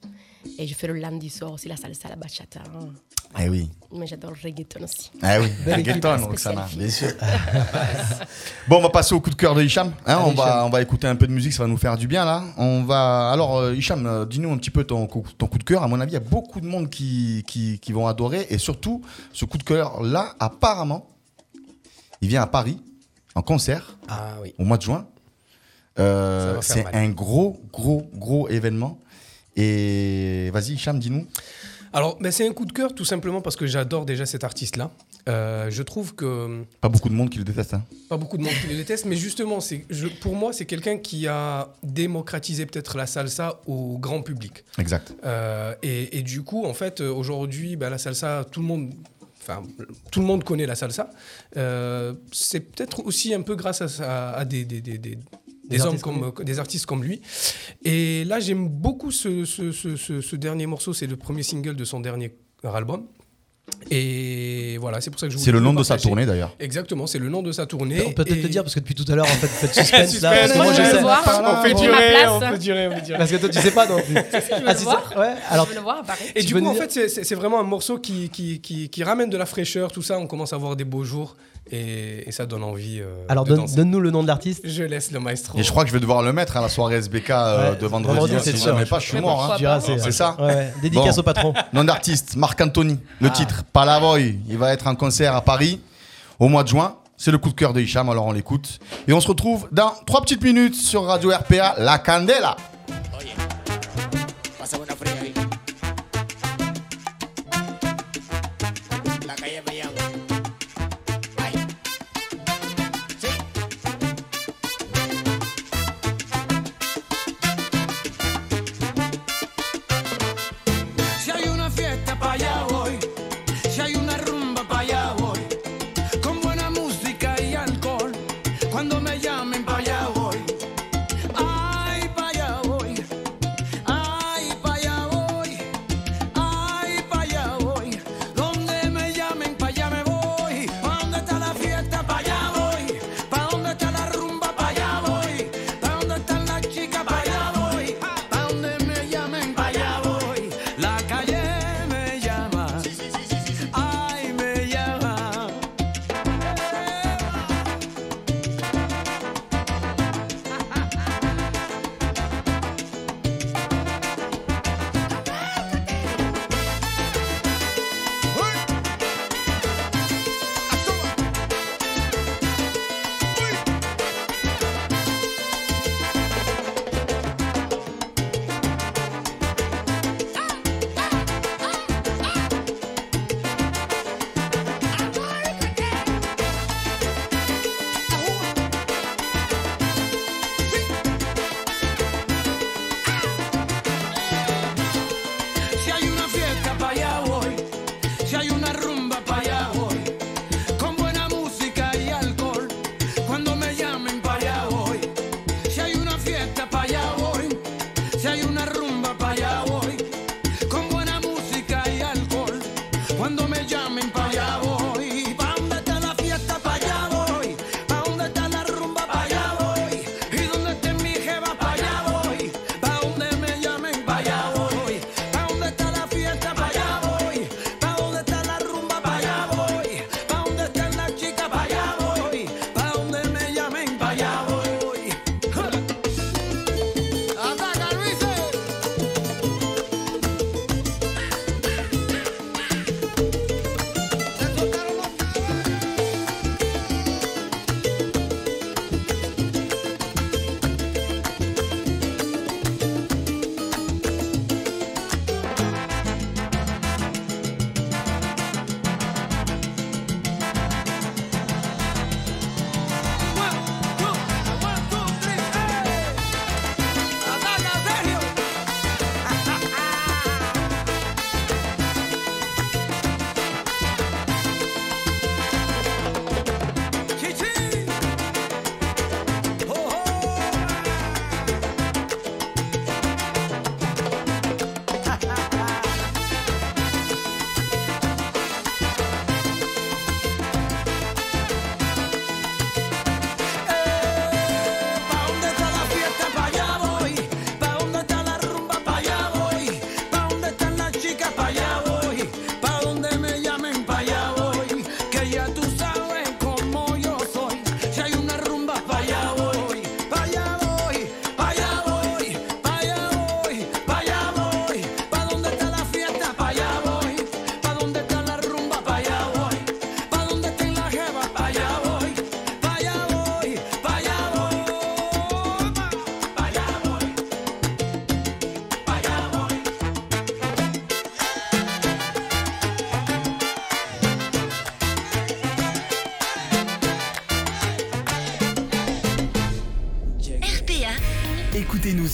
Et je fais le lundi soir aussi la salsa, la bachata. hein. Eh oui. Mais j'adore le reggaeton aussi. Ah oui, reggaeton, Roxana, bien sûr. bon, on va passer au coup de cœur de Hicham. hein, Allez, on, va, on va écouter un peu de musique, ça va nous faire du bien là. On va. Alors, euh, Hicham, euh, dis-nous un petit peu ton, coup- ton coup de cœur. À mon avis, il y a beaucoup de monde qui, qui, qui vont adorer. Et surtout, ce coup de cœur là, apparemment, il vient à Paris en concert Ah oui. au mois de juin. Euh, c'est un gros, gros, gros événement. Et vas-y, Hicham, dis-nous. Alors, ben, c'est un coup de cœur tout simplement parce que j'adore déjà cet artiste-là. Euh, je trouve que Pas beaucoup de monde qui le déteste. hein. pas beaucoup de monde qui le déteste, mais justement, je- pour moi, c'est quelqu'un qui a démocratisé peut-être la salsa au grand public. Exact. Euh, et, et du coup, en fait, aujourd'hui, ben, la salsa, tout le monde. Enfin, tout le monde connaît la salsa. Euh, c'est peut-être aussi un peu grâce à, à- à des, des, des- des- Des des hommes artistes comme, des artistes comme lui. Et là, j'aime beaucoup ce, ce- ce- ce- ce dernier morceau. C'est le premier single de son dernier album. Et voilà, c'est pour ça que je C'est voulais le nom le de sa tournée d'ailleurs. Exactement, c'est le nom de sa tournée. On peut peut-être Et- te dire, parce que depuis tout à l'heure, en fait, vous faites suspense là. Parce que Suspense, moi, je sais. le. On fait durer, Ma on place. peut durer, on peut durer. Parce que toi, tu sais pas non plus. Ah, le c'est voir. ça Ouais. Alors, Je veux le voir à Paris. Et Tu du coup, en dire- fait, c'est- c'est c'est vraiment un morceau qui, qui, qui, qui ramène de la fraîcheur, tout ça. On commence à avoir des beaux jours et, et ça donne envie. euh, alors de donne- danser. donne-nous le nom de l'artiste. Je laisse le maestro. Et je crois que je vais devoir le mettre à la soirée SBK euh, Ouais, de vendredi. vendredi, hein, si je ne pas, je suis mort. hein. C'est ça Ouais, ouais. Dédicace Bon. au patron. Nom d'artiste, Marc Anthony. Le Ah. titre, Palavoy. Il va être en concert à Paris au mois de juin. C'est le coup de cœur de Hicham, alors on l'écoute. Et on se retrouve dans trois petites minutes sur Radio RPA, La Candela. Pásame una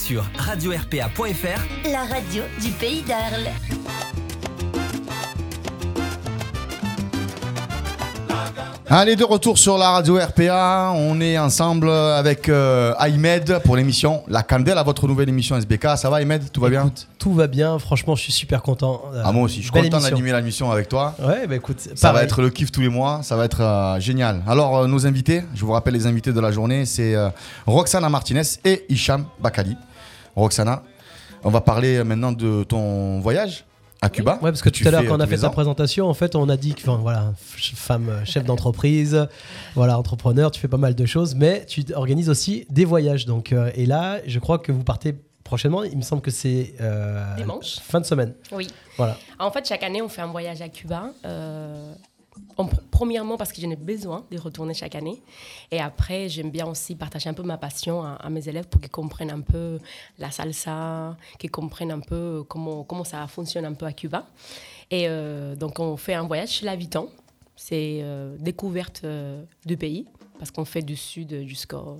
sur radio-rpa.fr. La radio du pays d'Arles. Allez, de retour sur la radio RPA. On est ensemble avec euh, Ahmed pour l'émission La Candelle, à votre nouvelle émission SBK. Ça va, Ahmed? Tout va bien? Tout va bien, franchement, je suis super content. Euh, Ah, moi aussi, je suis content d'animer la mission avec toi. Ouais, bah écoute, Ça va être le kiff tous les mois, ça va être euh, génial. Alors, euh, nos invités, je vous rappelle les invités de la journée, c'est euh, Roxana Martinez et Hicham Bakali. Roxana, on va parler maintenant de ton voyage à Cuba. Ouais, parce que tu tout à l'heure, quand on a fait ta ans. présentation, en fait, on a dit que, enfin, voilà, femme, euh, chef d'entreprise, voilà, entrepreneur, tu fais pas mal de choses, mais tu organises aussi des voyages. Donc, euh, et là, je crois que vous partez prochainement. Il me semble que c'est euh, Dimanche. fin de semaine. Oui. Voilà. En fait, chaque année, on fait un voyage à Cuba. euh, en pr- premièrement, parce que j'en ai besoin de retourner chaque année. Et après, j'aime bien aussi partager un peu ma passion à, à mes élèves pour qu'ils comprennent un peu la salsa, qu'ils comprennent un peu comment, comment ça fonctionne un peu à Cuba. Et euh, donc, on fait un voyage chez l'habitant. C'est euh, découverte euh, du pays, parce qu'on fait du sud jusqu'au-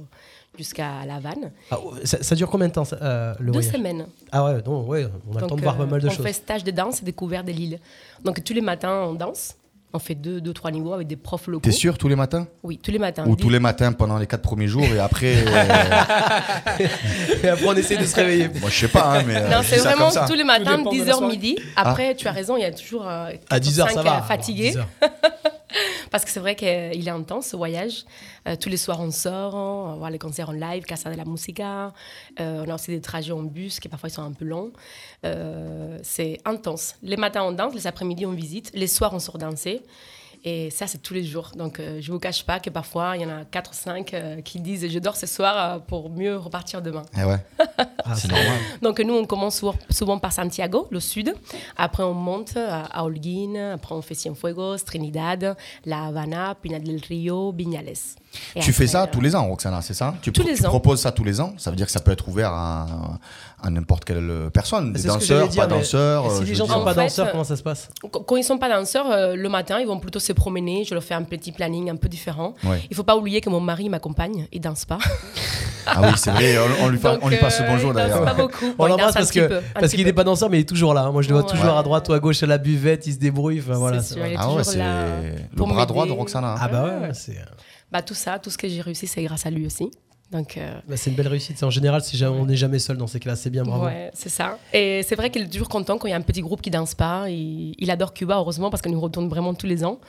jusqu'à La Havane. Ah, ça, ça dure combien de temps ça, euh, le Deux voyage? semaines. Ah ouais, donc, ouais, on a le Donc, temps de voir pas euh, mal de on choses. fait stage de danse et découverte de l'île. Donc tous les matins, on danse. On fait deux, deux, trois niveaux avec des profs locaux. T'es sûr tous les matins? Oui, tous les matins. Ou tous les matins pendant les quatre premiers jours et après. euh, et après, on essaie de se réveiller. moi, je sais pas, hein, mais. euh, Non, c'est vraiment tous les matins, dépend de la 10h soirée. midi. Après, tu as raison, il y a toujours euh, À 10h, ça 4 ou 5, va. fatigués. 10 heures. Parce que c'est vrai qu'il est intense ce voyage. Euh, tous les soirs, on sort, on va voir les concerts en live, Casa de la Musica. Euh, on a aussi des trajets en bus qui parfois sont un peu longs. Euh, c'est intense. Les matins, on danse, les après-midi, on visite. Les soirs, on sort danser. Et ça, c'est tous les jours. Donc, euh, je ne vous cache pas que parfois, il y en a 4 ou 5 euh, qui disent Je dors ce soir euh, pour mieux repartir demain. Eh ouais, Ah, c'est normal. Donc nous, on commence souvent- souvent par Santiago, le sud. Après, on monte à, à Holguín. Après, on fait Cienfuegos, Trinidad, La Habana, Pinar del Rio, Viñales. Et tu fais ça euh, tous les ans, Roxana, c'est ça? Tu, Tous tu les ans. proposes ça tous les ans? Ça veut dire que ça peut être ouvert à, à n'importe quelle personne Des danseurs, dire, pas danseurs euh, si je les gens dire. sont pas danseurs, euh, comment ça se passe? Quand ils sont pas danseurs, euh, le matin, ils vont plutôt se promener. Je leur fais un petit planning un peu différent. Ouais. Il faut pas oublier que mon mari m'accompagne. Il danse pas. Ah oui, c'est vrai, on, on lui, fa- Donc, on lui passe le euh, bonjour d'ailleurs. pas beaucoup. On l'embrasse parce un parce qu'il n'est pas danseur, mais il est toujours là. Moi, je le vois Ouais. toujours à droite ou à gauche à la buvette, il se débrouille. Enfin, voilà. C'est c'est sûr, vrai. il est Ah ouais, c'est le bras droit de. Roxana. Ah bah ouais, c'est Bah, tout ça, tout ce que j'ai réussi, c'est grâce à lui aussi. Donc, euh, bah, c'est une belle réussite. En général, si jamais- on n'est jamais seul dans ces cas-là, c'est bien, bravo. Ouais, c'est ça. Et c'est vrai qu'il est toujours content quand il y a un petit groupe qui danse pas. Il, il adore Cuba, heureusement, parce qu'on y retourne vraiment tous les ans.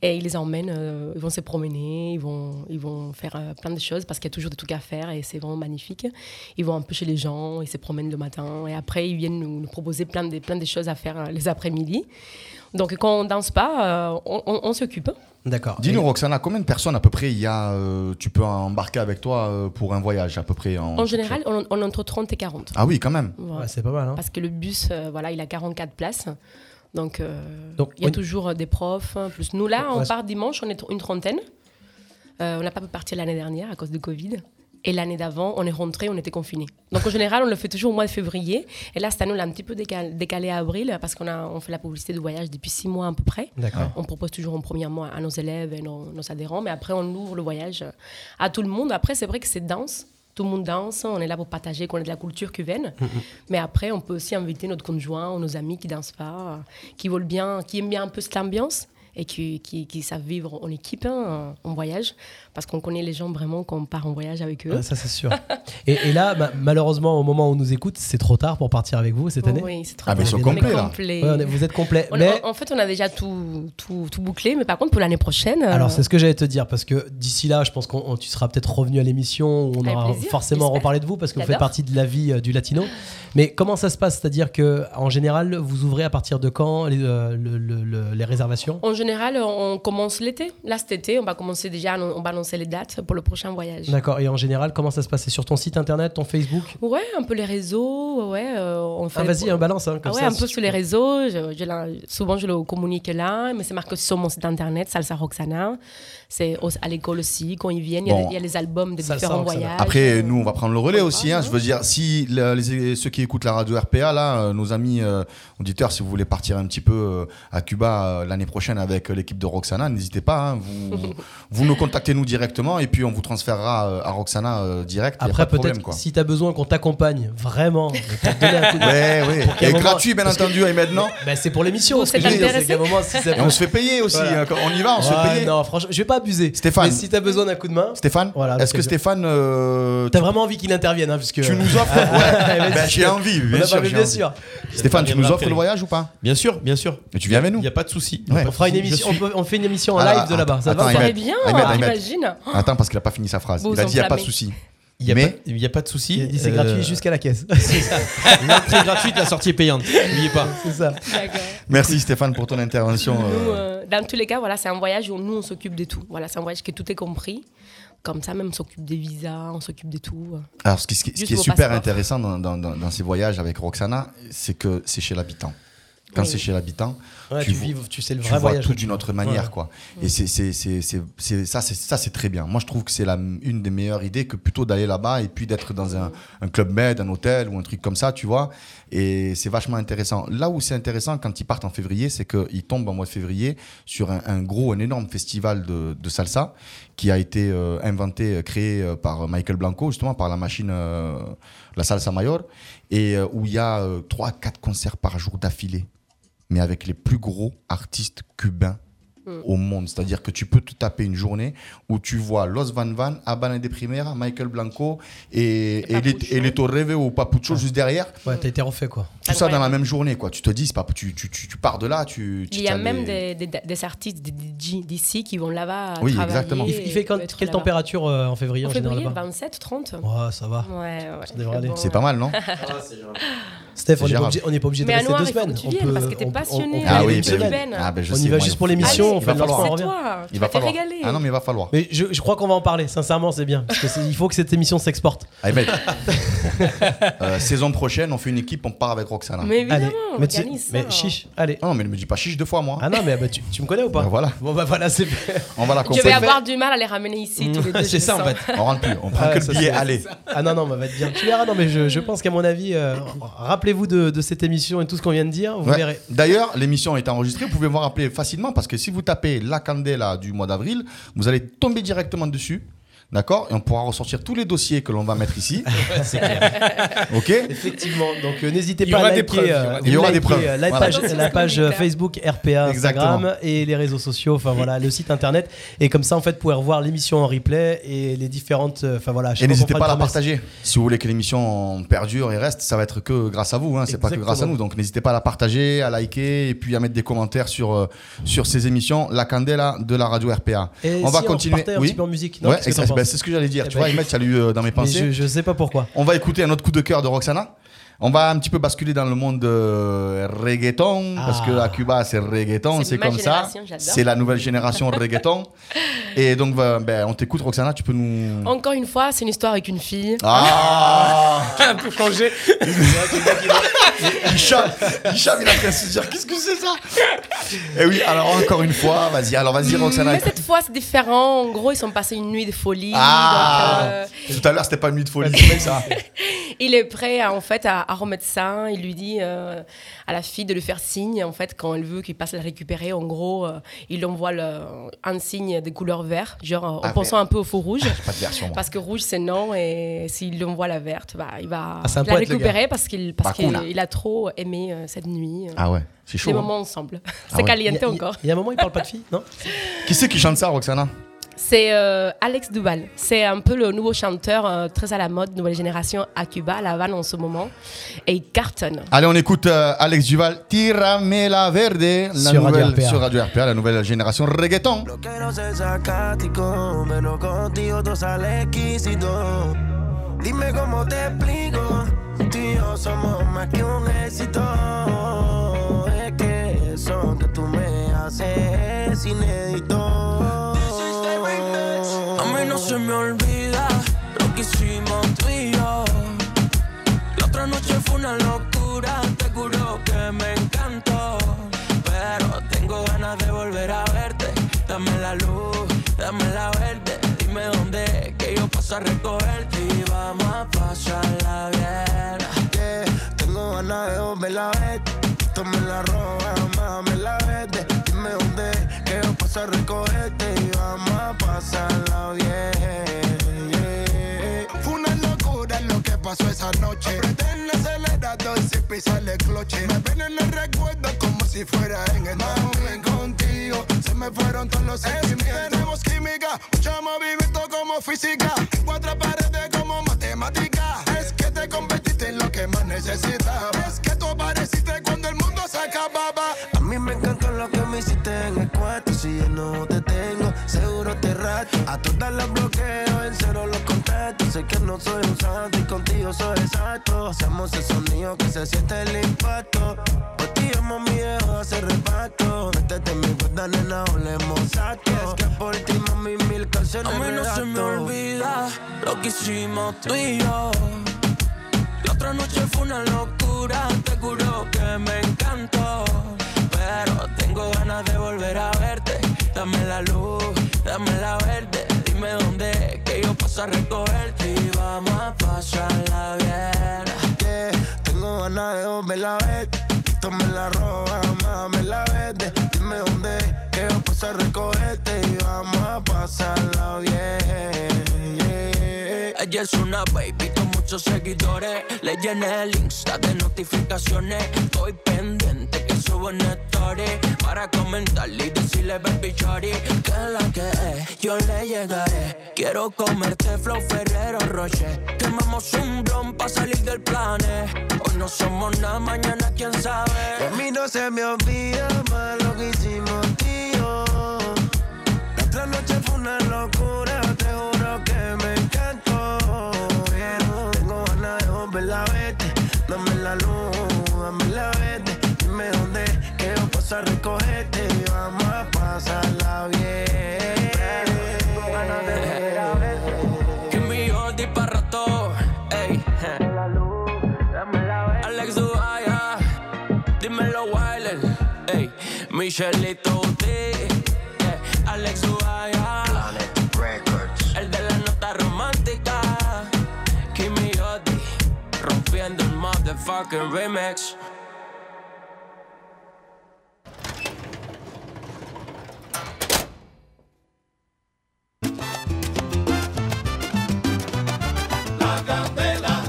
Et il les emmène, euh, ils vont se promener, ils vont, ils vont faire euh, plein de choses parce qu'il y a toujours des trucs à faire et c'est vraiment magnifique. Ils vont un peu chez les gens, ils se promènent le matin et après ils viennent nous, nous proposer plein de, plein de choses à faire les après-midi. Donc quand on danse pas, euh, on, on- on s'occupe. D'accord. Dis-nous, Roxana, combien de personnes à peu près il y a, euh, tu peux embarquer avec toi euh, pour un voyage à peu près En général, on, on est entre 30 et 40. Ah oui, quand même. Voilà. Ouais, c'est pas mal. Hein. Parce que le bus, euh, voilà, il a 44 places. Donc, euh, Donc, il y a toujours des profs. hein, Plus nous, là, on Ouais. part dimanche, on est une trentaine. Euh, on n'a pas pu partir l'année dernière à cause du Covid. Et l'année d'avant, on est rentré, on était confinés. Donc, en général, on le fait toujours au mois de février. Et là, cette année, on l'a un petit peu décalé, décalé à avril parce qu'on a, on fait la publicité de voyage depuis six mois à peu près. On propose toujours en premier mois à nos élèves et nos, nos adhérents, mais après, on ouvre le voyage à tout le monde. Après, c'est vrai que c'est danse. Tout le monde danse, on est là pour partager qu'on est de la culture cubaine. Mais après, on peut aussi inviter notre conjoint ou nos amis qui dansent pas, qui veulent bien, qui aiment bien un peu cette ambiance et qui, qui, qui savent vivre en équipe, hein, en voyage, parce qu'on connaît les gens vraiment quand on part en voyage avec eux. Ouais, ça, c'est sûr. et, et là, ma- malheureusement, au moment où on nous écoute, c'est trop tard pour partir avec vous cette année. Oui, c'est trop Ah, mais On est complets, là. complet. Ouais, on est- vous êtes complet. On- mais en, en fait, on a déjà tout, tout, tout bouclé, mais par contre, pour l'année prochaine. euh, alors, c'est ce que j'allais te dire parce que d'ici là, je pense qu'on on- tu seras peut-être revenu à l'émission où on Avec aura plaisir, forcément reparlé de vous parce que vous faites partie de la vie euh, du latino. Mais comment ça se passe? C'est-à-dire que en général, vous ouvrez à partir de quand les, euh, le- le- le- les réservations? En général, on commence l'été. Là, cet été, on va commencer déjà, à- on va annoncer les dates pour le prochain voyage. D'accord. Et en général, comment ça se passe? C'est sur ton site internet, ton Facebook? Ouais, un peu les réseaux, ouais. euh, on fait Ah, vas-y, un balance. Hein, comme Ah ouais, ça, un si peu sur les réseaux. Je, je la- souvent, je le communique là, mais c'est marqué sur mon site internet, Salsa Roxana. C'est à l'école aussi, quand ils viennent, il y a Bon. des- il y, a les albums des Salsa différents voyages. Après, nous, on va prendre le relais aussi. hein. Je veux dire, si le- les- ceux qui écoutent la radio RPA, là, euh, nos amis euh, auditeurs, si vous voulez partir un petit peu euh, à Cuba euh, l'année prochaine avec euh, l'équipe de Roxana, n'hésitez pas. hein, vous, vous nous contactez nous directement et puis on vous transférera euh, à Roxana euh, direct. Après, de peut-être, quoi. si tu as besoin qu'on t'accompagne vraiment, de te donner un coup de main. Ouais, ouais. Et moment- gratuit, bien que- entendu, non Bah, c'est pour l'émission. Ça Et on se fait payer aussi. Hein, on y va, on se fait payer. Non, franchement, je vais pas abuser. Stéphane. Mais si t'as besoin d'un coup de main, Stéphane, Voilà, est-ce que Stéphane, euh, t'as vraiment envie qu'il intervienne, hein, puisque tu nous offres Ouais, bah, j'ai envie, bien sûr. pas- mais j'ai bien envie. sûr. Stéphane, tu nous offres très le voyage ou pas? Bien sûr, bien sûr. Et tu viens avec nous Il n'y a pas de souci. Ouais. On fera une émission. suis- On, peut- on fait une émission en Ah, live ah, de là-bas. Ça attends, va Ça bien, Ahmed. t'imagines Attends, parce qu'il a pas fini sa phrase. Il a dit il n'y a pas de souci. Il n'y a, Mais- pas- il y a pas de souci. Il a dit c'est Euh, gratuit jusqu'à la caisse. C'est ça. L'entrée gratuite, la sortie est payante. N'oubliez pas. c'est ça. Merci Stéphane pour ton intervention. Nous, euh, euh, dans tous les cas, voilà, c'est un voyage où nous, on s'occupe de tout. Voilà, c'est un voyage que tout est compris. Comme ça, même, on s'occupe des visas, on s'occupe de tout. Alors, ce qui, ce qui- ce Juste qui est super intéressant dans, dans- dans- dans ces voyages avec Roxana, c'est que c'est chez l'habitant. Quand Oui. c'est chez l'habitant, Ouais, tu tu, vois- vis, tu sais le tu vrai vois voyage. tout d'une autre manière, Ouais. quoi. Et c'est, c'est, c'est, c'est, c'est- ça, c'est, très bien. Moi, je trouve que c'est une des meilleures idées que plutôt d'aller là-bas et puis d'être dans un, un club med, un hôtel ou un truc comme ça, tu vois. Et c'est vachement intéressant. Là où c'est intéressant quand ils partent en février, c'est qu'ils tombent en mois de février sur un, un gros, un énorme festival de, de salsa qui a été euh, inventé, euh, créé euh, par Michael Blanco, justement, par la machine, euh, la salsa mayor, et euh, où il y a euh, trois, quatre concerts par jour d'affilée mais avec les plus gros artistes cubains Mm. au monde. C'est-à-dire que tu peux te taper une journée où tu vois Los Van Van, Habana de Primera, Michael Blanco et, Et et, les Torreve ou Papucho juste derrière. Ouais, t'as été refait quoi. Tout ça dans la même journée. Quoi. Tu te dis, c'est pas, tu, tu, tu, tu pars de là, tu... Il y a même les- des, des- des artistes, d'ici qui vont là-bas. Oui, travailler exactement. Il, il fait quand- quelle température euh, en février en, En février, là-bas? 27, 30. Ouais, ça va. Ouais, ouais. bon. C'est pas mal, non? Steph, on n'est pas obligé, on n'est pas obligé de Mais rester deux semaines. tu On viennes peut- parce que t'es on- on- passionné. on Ah oui, ben. Ah, ben je On y sais, va moi, juste pour l'émission, on fait le lancement, on c'est revient. toi. Tu Il va falloir. régaler. Ah non, mais il va falloir. Mais je, je crois qu'on va en parler, sincèrement, c'est bien. Parce que il faut que cette émission s'exporte. Allez, mec. Euh, saison prochaine, on fait une équipe, on part avec Roxana. Mais évidemment, Allez, mais, tu- mais chiche, allez. Non, mais ne me dis pas chiche deux fois, moi. Ah non, mais bah, tu, tu me connais ou pas Ben voilà. Bon bah voilà, c'est. On va la Je vais avoir du mal à les ramener ici tous les deux. C'est ça en fait. On rentre plus, on prend Ah, que le billet, allez. Ah non, non, bah, va être bien. Tu verras, non, mais je, je pense qu'à mon avis, euh, rappelez-vous de, de cette émission et tout ce qu'on vient de dire, vous Ouais. verrez. D'ailleurs, l'émission est enregistrée. Vous pouvez vous rappeler facilement parce que si vous tapez La Candela du mois d'avril, vous allez tomber directement dessus. D'accord Et on pourra ressortir tous les dossiers que l'on va mettre ici. C'est clair. ok Effectivement, donc euh, n'hésitez pas à liker, preuves, il y euh, aura des- Il y aura des preuves. euh, La Voilà. page, la page. Facebook RPA Instagram Exactement. et les réseaux sociaux, enfin voilà, le site internet. Et comme ça, en fait, vous pouvez revoir l'émission en replay et les différentes. Enfin voilà, Et n'hésitez pas à la partager. Si vous voulez que l'émission perdure et reste, ça va être que grâce à vous. Hein. C'est pas que grâce à nous. Donc n'hésitez pas à la partager, à liker et puis à mettre des commentaires sur, sur ces émissions. La Candela de la radio RPA. Et on va si continuer. repartait un oui. petit peu en musique. Non, Ouais, Ben, c'est ce que j'allais dire. Eh tu ben, vois, Ahmed, ça a eu euh, dans mes pensées. je, je sais pas pourquoi. On va écouter un autre coup de cœur de Roxana. On va un petit peu basculer dans le monde de reggaeton, parce Ah. que à Cuba, c'est reggaeton, C'est comme ça. C'est la nouvelle génération reggaeton. Et donc, bah, ben, on t'écoute, Roxana, tu peux nous. Encore une fois, c'est une histoire avec une fille. Ah un peu changé. Hicham, Hicham, il a de se dire qu'est-ce que c'est ça? Et oui, alors encore une fois, vas-y, alors vas-y, Roxana. Mais cette fois, c'est différent. En gros, ils sont passés une nuit de folie. Ah donc, euh, Tout à l'heure, c'était pas une nuit de folie, c'est ça. il est prêt, à, en fait, à, à remettre ça. Il lui dit euh, à la fille de lui faire signe, en fait, quand elle veut qu'il passe la récupérer. En gros, euh, il envoie le- un signe de couleur vert, genre en Ah, pensant un peu au feu rouge. Pas de version. moi. Parce que rouge c'est non et s'il lui envoie la verte, bah, il va Ah, la récupérer parce qu'il parce Bakuna. qu'il a trop aimé euh, cette nuit, euh, Ah ouais, c'est chaud. les hein. moments ensemble. Ah c'est ouais. Y, caliente a- encore. il y a un moment, il parle pas de fille, non? Qui c'est qui chante ça, Roxana? C'est euh, Alex Duval. C'est un peu le nouveau chanteur euh, très à la mode, nouvelle génération à Cuba, à La Havane en ce moment. Et il cartonne. Allez, on écoute euh, Alex Duval, Tirame la Verde, la Sur Radio nouvelle, sur Radio RPA, la nouvelle génération reggaeton. Lo quiero ser sarcástico, pero contigo todo sale exquisito. Dime cómo te explico, tú y yo somos más que un éxito. Es que eso que tú me haces es inédito. Se me olvida lo que hicimos tú y yo. La otra noche fue una locura, te juro que me encantó. Pero tengo ganas de volver a verte. Dame la luz, dame la verde. Dime dónde, que yo paso a recogerte. Y vamos a pasarla bien. Yeah, Tengo ganas de volver a verte. Esto me la roba, mami, la verde. Dime dónde, yo paso a recogerte y vamos a pasarla bien. yeah. Fue una locura lo que pasó esa noche. Apreté el acelerador sin pisarle el cloche. Me ven en el recuerdo como si fuera en el Mami, contigo se me fueron todos los sentimientos. Tenemos química, mucho movimiento como física. Cuatro paredes como matemática. Es que te convertiste en lo que más necesitaba. Si yo no te tengo, seguro te rato. A todas las bloqueo, en cero los contactos. Sé que no soy un santo y contigo soy exacto. Hacemos el sonido que se siente el impacto. Por ti amo mi viejo hace reparto. Métete en mi cuerda, nena, hablemos exacto. Es que por ti, mami, mil canciones A mí no se me olvida lo que hicimos tú y yo. La otra noche fue una locura, te juro que me encantó. Tengo ganas de volver a verte. Dame la luz, dame la verde. Dime dónde, que yo paso a recogerte y vamos a pasarla bien. Yeah, tengo ganas de volverla a ver. Esto me la roba, mami, la verde. Dime dónde, que yo paso a recogerte y vamos a pasarla bien. yeah. Ella es una baby muchos seguidores. Le llené el Insta de notificaciones. Estoy pendiente que subo en story para comentarle y decirle baby shorty que la que es. Yo le llegaré. Quiero comerte flow Ferrero Rocher. Quemamos un blon para salir del planes. Hoy no somos nada, mañana quién sabe. A mí no se me olvida más lo que hicimos, tío. La otra noche fue una locura, te juro que me encantó. Yeah, Tengo ganas de volverla a verte. Dame la luz, dame la verde. Dime dónde, que yo paso a recogerte y vamos a pasarla bien. Tengo ganas de volver a verte. Que mi Jordi pa' rato. Ey, Alex Dubaya, dímelo Wilder. Ey, Michelito motherfucking remix. La candela.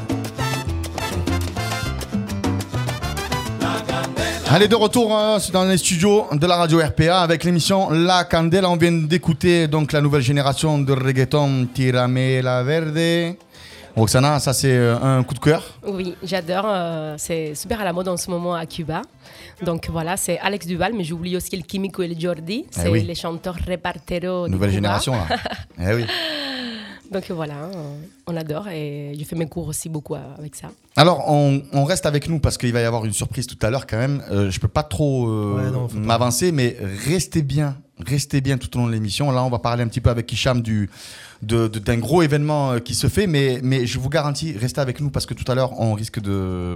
Allez, de retour hein, dans les studios de la radio RPA avec l'émission La Candela. On vient d'écouter donc la nouvelle génération de reggaeton Tirame la Verde. Roxana, ça c'est euh, un coup de cœur? Oui, j'adore. euh, c'est super à la mode en ce moment à Cuba. Donc voilà, c'est Alex Duval, mais j'oublie aussi le Kimiko et le Jordi. C'est oui. les chanteurs reparteros de Nouvelle Cuba. génération là. eh oui. Donc voilà, on adore et je fais mes cours aussi beaucoup avec ça. Alors, on, on reste avec nous parce qu'il va y avoir une surprise tout à l'heure quand même. Euh, je peux pas trop euh, Ouais, m'avancer, mais restez bien, restez bien tout au long de l'émission. Là, on va parler un petit peu avec Hicham du de- de- d'un gros événement euh, qui se fait, mais, mais je vous garantis, restez avec nous parce que tout à l'heure, on risque de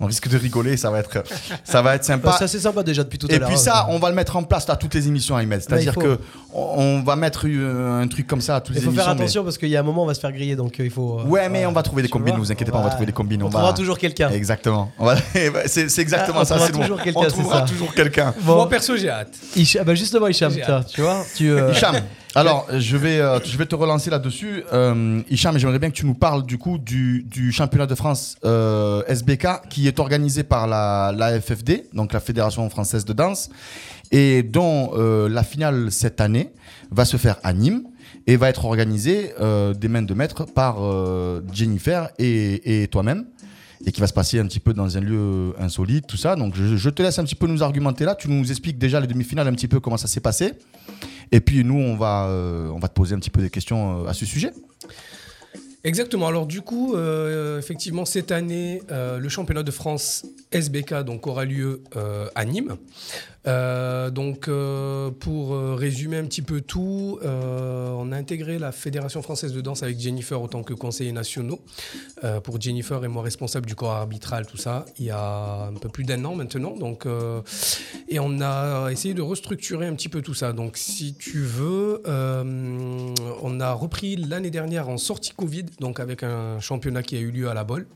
on risque de rigoler, ça va être ça va être sympa. Bah, c'est assez sympa déjà depuis tout à Et l'heure. puis hein. ça, on va le mettre en place à toutes les émissions, Ahmed. C'est-à-dire il faut. que on on va mettre euh, un truc comme ça à toutes Il les faut émissions. faire mais- attention parce qu'il y a un moment on va se faire griller donc euh, il faut. Ouais, mais on va trouver des combines, ne vous inquiétez pas, on va trouver des combines. On va- trouvera toujours quelqu'un. Exactement. On va- C'est c'est exactement Ah, on ça. c'est bon. toujours quelqu'un, On c'est trouvera ça. toujours quelqu'un. Bon. Moi, perso, j'ai hâte. Hicham- bah justement Hicham, tu vois, tu. euh, Hicham, alors je vais, euh, je vais te relancer là-dessus. Euh, j'aimerais bien que tu nous parles du coup du, championnat de France euh, SBK qui est organisé par la, FFD, donc la Fédération française de danse, et dont euh, la finale cette année va se faire à Nîmes et va être organisée des mains de maître par Jennifer et, et toi-même. Et qui va se passer un petit peu dans un lieu insolite, tout ça. Donc je, je te laisse un petit peu nous argumenter là. Tu nous expliques déjà les demi-finales, un petit peu comment ça s'est passé. Et puis nous, on va, euh, on va te poser un petit peu des questions euh, à ce sujet. Exactement. Alors du coup, euh, effectivement, cette année, le championnat de France SBK donc, aura lieu à Nîmes. Euh, donc euh, pour euh, résumer un petit peu tout, on a intégré la Fédération française de danse avec Jennifer en tant que conseiller nationaux. Pour Jennifer et moi responsable du corps arbitral, tout ça, il y a un peu plus d'un an maintenant. Donc, et on a essayé de restructurer un petit peu tout ça. Donc si tu veux, on a repris l'année dernière en sortie Covid, donc avec un championnat qui a eu lieu à la Bolle.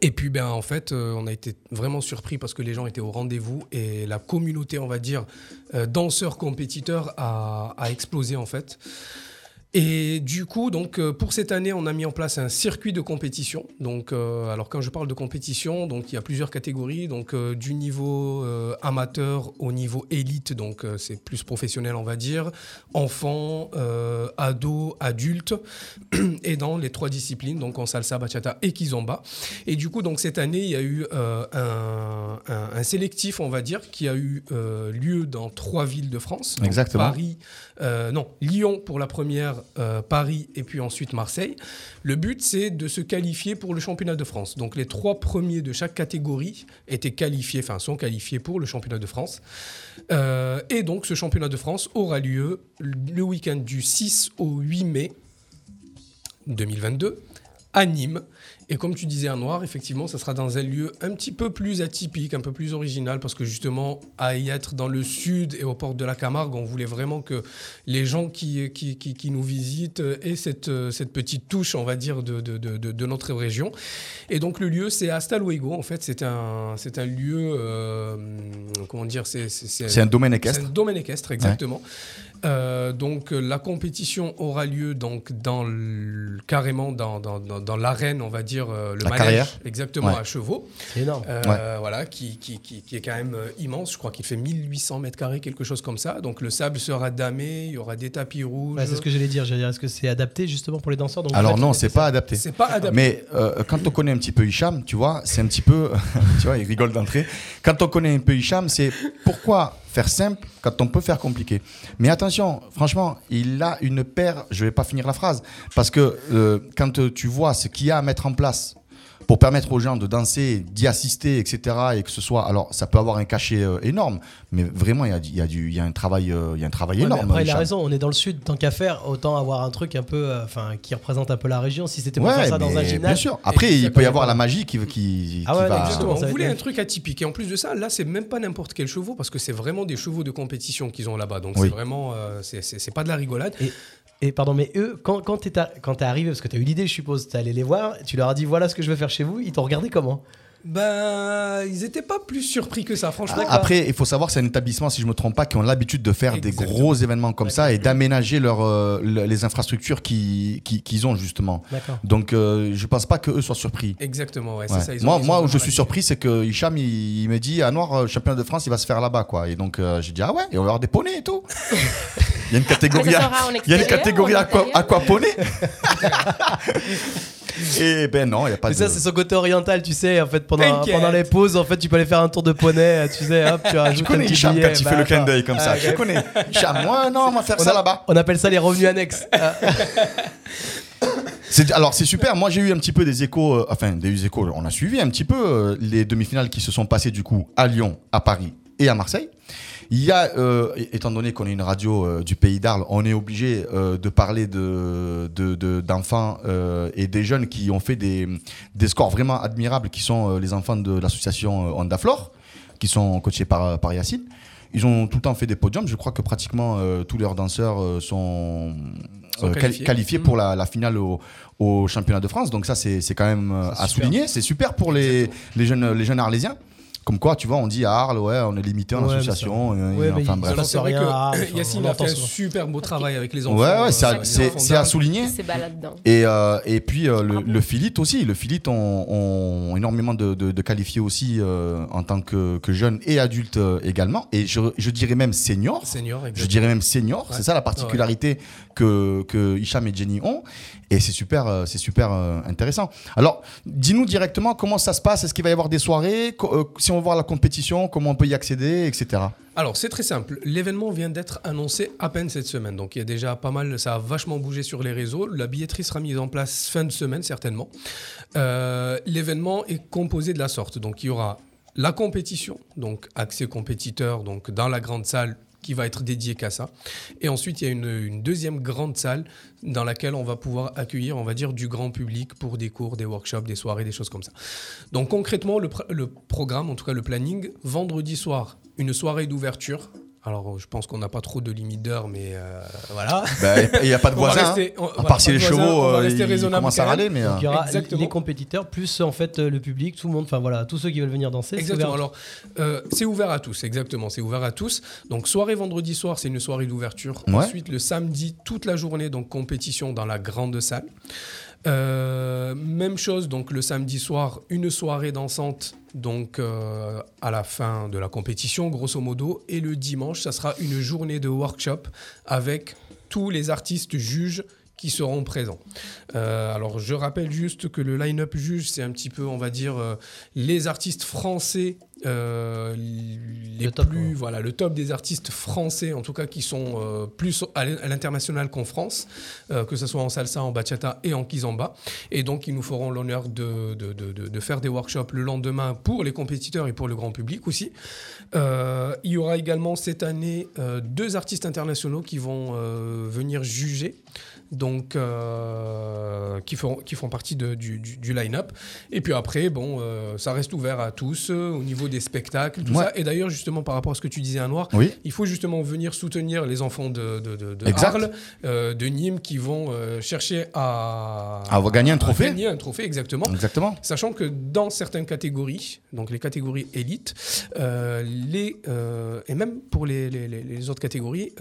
Et puis, ben, en fait, euh, on a été vraiment surpris parce que les gens étaient au rendez-vous et la communauté, on va dire, euh, danseurs-compétiteurs a, a explosé, en fait. Et du coup, donc, euh, pour cette année, on a mis en place un circuit de compétition. Donc, euh, alors quand je parle de compétition, donc il y a plusieurs catégories. Donc, euh, du niveau euh, amateur au niveau élite, donc c'est plus professionnel, on va dire, enfants, ados, adultes, et dans les trois disciplines, donc en salsa, bachata et kizomba. Et du coup, donc cette année, il y a eu un, un- un sélectif, on va dire, qui a eu lieu dans trois villes de France. Exactement. Paris, euh, non, Lyon pour la première, euh, Paris et puis ensuite Marseille. Le but, c'est de se qualifier pour le championnat de France. Donc les trois premiers de chaque catégorie étaient qualifiés, enfin sont qualifiés pour le championnat de France. Euh, et donc ce championnat de France aura lieu le week-end du 6 au 8 mai 2022 à Nîmes. Et comme tu disais à Noir, effectivement, ça sera dans un lieu un petit peu plus atypique, un peu plus original, parce que justement, à y être dans le sud et aux portes de la Camargue, on voulait vraiment que les gens qui, qui, qui- qui nous visitent aient cette, cette petite touche, on va dire, de, de, de- de- de notre région. Et donc le lieu, c'est Hasta Luego. En fait, c'est un, c'est un lieu, euh, comment dire, c'est C'est un domaine équestre. C'est un domaine équestre, exactement. Euh, donc euh, la compétition aura lieu donc dans le- carrément dans, dans, dans, dans l'arène, on va dire euh, le La manège, carrière. exactement Ouais. à chevaux. C'est énorme. Euh, Ouais. Voilà, qui, qui, qui, qui est quand même immense. Je crois qu'il fait 1800 mètres carrés, quelque chose comme ça. Donc le sable sera damé, il y aura des tapis rouges. Ouais, c'est ce que j'allais dire. J'allais dire, est-ce que c'est adapté justement pour les danseurs? Donc, Alors non, c'est pas adapté. C'est pas adapté. Mais euh, quand on connaît un petit peu Hicham, tu vois, c'est un petit peu, tu vois, il rigole d'entrée. Quand on connaît un peu Hicham, c'est pourquoi faire simple quand on peut faire compliqué. Mais attention, franchement, il a une paire. Je vais pas finir la phrase parce que euh, quand tu vois ce qu'il y a à mettre en place pour permettre aux gens de danser, d'y assister, etc. Et que ce soit, alors ça peut avoir un cachet euh, énorme, mais vraiment il y a, y a du, il y a un travail, euh, il y a un travail Ouais, énorme. après, il a raison. On est dans le sud, tant qu'à faire, autant avoir un truc un peu, euh, enfin, qui représente un peu la région. Si c'était pour Ouais, faire ça dans un gymnase. bien sûr. Après, il peut y avoir la magie qui, qui, Ah qui ouais, va. Exactement. On voulait un truc atypique. Et en plus de ça, là, c'est même pas n'importe quel chevaux parce que c'est vraiment des chevaux de compétition qu'ils ont là-bas. Donc Oui. c'est vraiment, euh, c'est- pas de la rigolade. Et, et pardon, mais eux, quand, quand t'es à- quand t'es arrivé, parce que t'as eu l'idée, je suppose, t'es allé les voir, tu leur as dit voilà ce que je veux faire chez vous, ils t'ont regardé comment? Ben, ils étaient pas plus surpris que ça, franchement. Ah, Après, il faut savoir que c'est un établissement, si je me trompe pas, qui ont l'habitude de faire des gros événements comme ça et d'aménager leur, euh, le- les infrastructures qui- qui- qu'ils ont justement. D'accord. Donc, euh, je pense pas qu'eux soient surpris. Exactement, ouais, Ouais. c'est ça. ils ont- moi, ils moi où je suis surpris, c'est que Hicham, il, il me dit, à Noir, euh, championnat de France, il va se faire là-bas, quoi. Et donc, euh, j'ai dit, ah ouais, et on va avoir des poneys et tout. il y a une catégorie, Ah, en il y a une catégorie et ben non, il n'y a pas Mais de. ça, c'est son côté oriental, tu sais. En fait, pendant, pendant les pauses, en fait, tu peux aller faire un tour de poney, tu sais, hop, tu rajoutes Tu un connais petit Hicham billet, quand il bah, fait le clin d'œil comme ça. Ah, Tu ok. connais. Hicham, moi, non, on va faire On ça là-bas. On appelle ça les revenus annexes. Ah. C'est- alors c'est super. Moi j'ai eu un petit peu des échos, euh, enfin des échos. On a suivi un petit peu euh, les demi-finales qui se sont passées du coup à Lyon, à Paris et à Marseille. Il y a, euh, étant donné qu'on est une radio euh, du pays d'Arles, on est obligé euh, de parler de, de- de- d'enfants et des jeunes qui ont fait des, des scores vraiment admirables, qui sont les enfants de l'association Ondaflore, qui sont coachés par, par Yacine. Ils ont tout le temps fait des podiums. Je crois que pratiquement tous leurs danseurs sont, Sont quali- qualifiés. qualifiés Mhm. pour la, la finale au, au championnat de France. Donc ça, c'est quand même à super. souligner. C'est super pour les, les, jeunes, les jeunes arlésiens. Comme quoi, tu vois, on dit à Arles, ouais, on est limité en Ouais, association. euh, Ouais, enfin bref. C'est vrai que Arles, enfin, Yacine a fait un souvent. super beau travail avec les enfants. Ouais, ouais, euh, c'est à- souligner. Et, euh, et puis euh, le, le Philip aussi. Le Philip ont, ont énormément de, de, de qualifiés aussi euh, en tant que, que jeunes et adultes euh, également. Et je, je dirais même senior. Senior, Je dirais même senior. Ouais. C'est ça la particularité que, que Hicham et Jenny ont. Et c'est super, euh, c'est super euh, intéressant. Alors, dis-nous directement comment ça se passe. Est-ce qu'il va y avoir des soirées? Euh, Si on veut voir la compétition, comment on peut y accéder, etc. Alors, c'est très simple. L'événement vient d'être annoncé à peine cette semaine. Donc, il y a déjà pas mal, ça a vachement bougé sur les réseaux. La billetterie sera mise en place fin de semaine, certainement. L'événement est composé de la sorte. Donc, il y aura la compétition, donc accès compétiteur, donc dans la grande salle qui va être dédiée qu'à ça. Et ensuite, il y a une, deuxième grande salle dans laquelle on va pouvoir accueillir, on va dire, du grand public pour des cours, des workshops, des soirées, des choses comme ça. Donc concrètement, le programme, en tout cas le planning, vendredi soir, une soirée d'ouverture Alors, je pense qu'on n'a pas trop de limite d'heure, mais euh, voilà. Bah, il y a pas de voisins, rester- on- À part si les voisins, chevaux, on va euh, ils commencent à râler, mais, euh, Donc, il y aura Exactement. les compétiteurs plus en fait le public, tout le monde, enfin voilà, tous ceux qui veulent venir danser. c'est Exactement. ouvert. Alors, euh, c'est ouvert à tous, exactement. C'est ouvert à tous. Donc, soirée vendredi soir, c'est une soirée d'ouverture. Ouais. Ensuite, le samedi, toute la journée, donc compétition dans la grande salle. Euh, même chose, donc le samedi soir, une soirée dansante, donc euh, à la fin de la compétition, grosso modo. Et le dimanche, ça sera une journée de workshop avec tous les artistes juges qui seront présents. Euh, alors, je rappelle juste que le line-up juge, c'est un petit peu, on va dire, les artistes français, euh, les plus, voilà, le top des artistes français, en tout cas, qui sont euh, plus à l'in- à l'international qu'en France, euh, que ce soit en salsa, en bachata et en kizomba. Et donc, ils nous feront l'honneur de, de, de- faire des workshops le lendemain pour les compétiteurs et pour le grand public aussi. Il y aura également cette année deux artistes internationaux qui vont venir juger donc euh, qui, feront, qui font partie de- du, du- du line-up. Et puis après, bon, euh, ça reste ouvert à tous euh, au niveau des spectacles, tout Ouais. ça. Et d'ailleurs, justement, par rapport à ce que tu disais à Noir, Oui. il faut justement venir soutenir les enfants de, de, de. Arles, de Nîmes, qui vont chercher à, À gagner un trophée. gagner un trophée, exactement. Exactement. Sachant que dans certaines catégories, donc les catégories élites, les, et même pour les, les- les- autres catégories,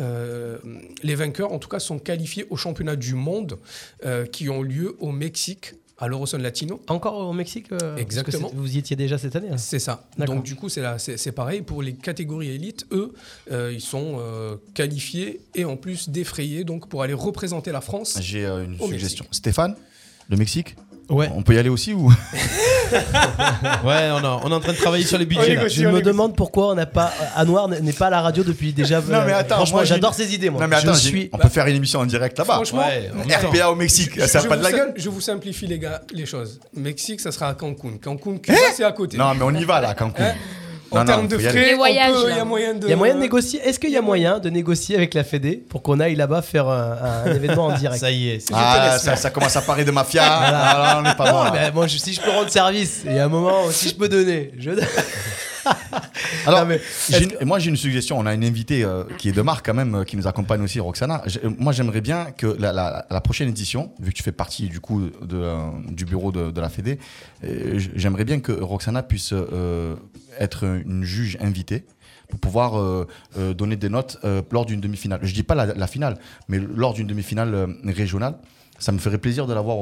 les vainqueurs, en tout cas, sont qualifiés aux championnats du monde euh, qui ont lieu au Mexique, à l'Eurosun Latino. Encore au Mexique euh, parce que Exactement. Vous y étiez déjà cette année hein C'est ça. Donc du coup, c'est là- c'est c'est pareil. Pour les catégories élites, eux, euh, ils sont euh, qualifiés et en plus défrayés donc, pour aller représenter la France. J'ai euh, une au suggestion. Stéphane, le Mexique? Ouais. On peut y aller aussi ou Ouais, on, est en train de travailler sur les budgets. là. Je me demande pourquoi on n'a pas Anouar n'est pas à la radio depuis déjà. Non, mais euh, attends, franchement, j'adore ces idées. Moi, Non, mais attends, je j'ai- suis. on peut faire une émission en direct là-bas. Franchement, Ouais. RPA au Mexique, ça je a pas de vous la gueule Je vous simplifie les gars les choses. Mexique, ça sera à Cancun. Cancun, Eh c'est à côté. Non, mais on y va là, Cancun. Hein En Non, non, termes de frais, Les on voyages, peut- il y a moyen de. Il y a moyen de négocier. Est-ce qu'il y a moyen de négocier avec la Fédé pour qu'on aille là-bas faire un, un événement en direct? Ça y est. Ah, ça, ça commence à parler de mafia. Ah, là, on n'est pas bon. Non, mais moi, je- si je peux rendre service, il y a un moment, si je peux donner, je. Alors, Non, mais une- moi j'ai une suggestion. On a une invitée euh, qui est de marque quand même, euh, qui nous accompagne aussi, Roxana. Euh, moi j'aimerais bien que la, la- la prochaine édition, vu que tu fais partie du coup de, euh, du bureau de, de la Fédé, euh, j'aimerais bien que Roxana puisse euh, être une juge invitée pour pouvoir euh, euh, donner des notes euh, lors d'une demi-finale. Je dis pas la, la finale, mais lors d'une demi-finale euh, régionale. Ça me ferait plaisir de l'avoir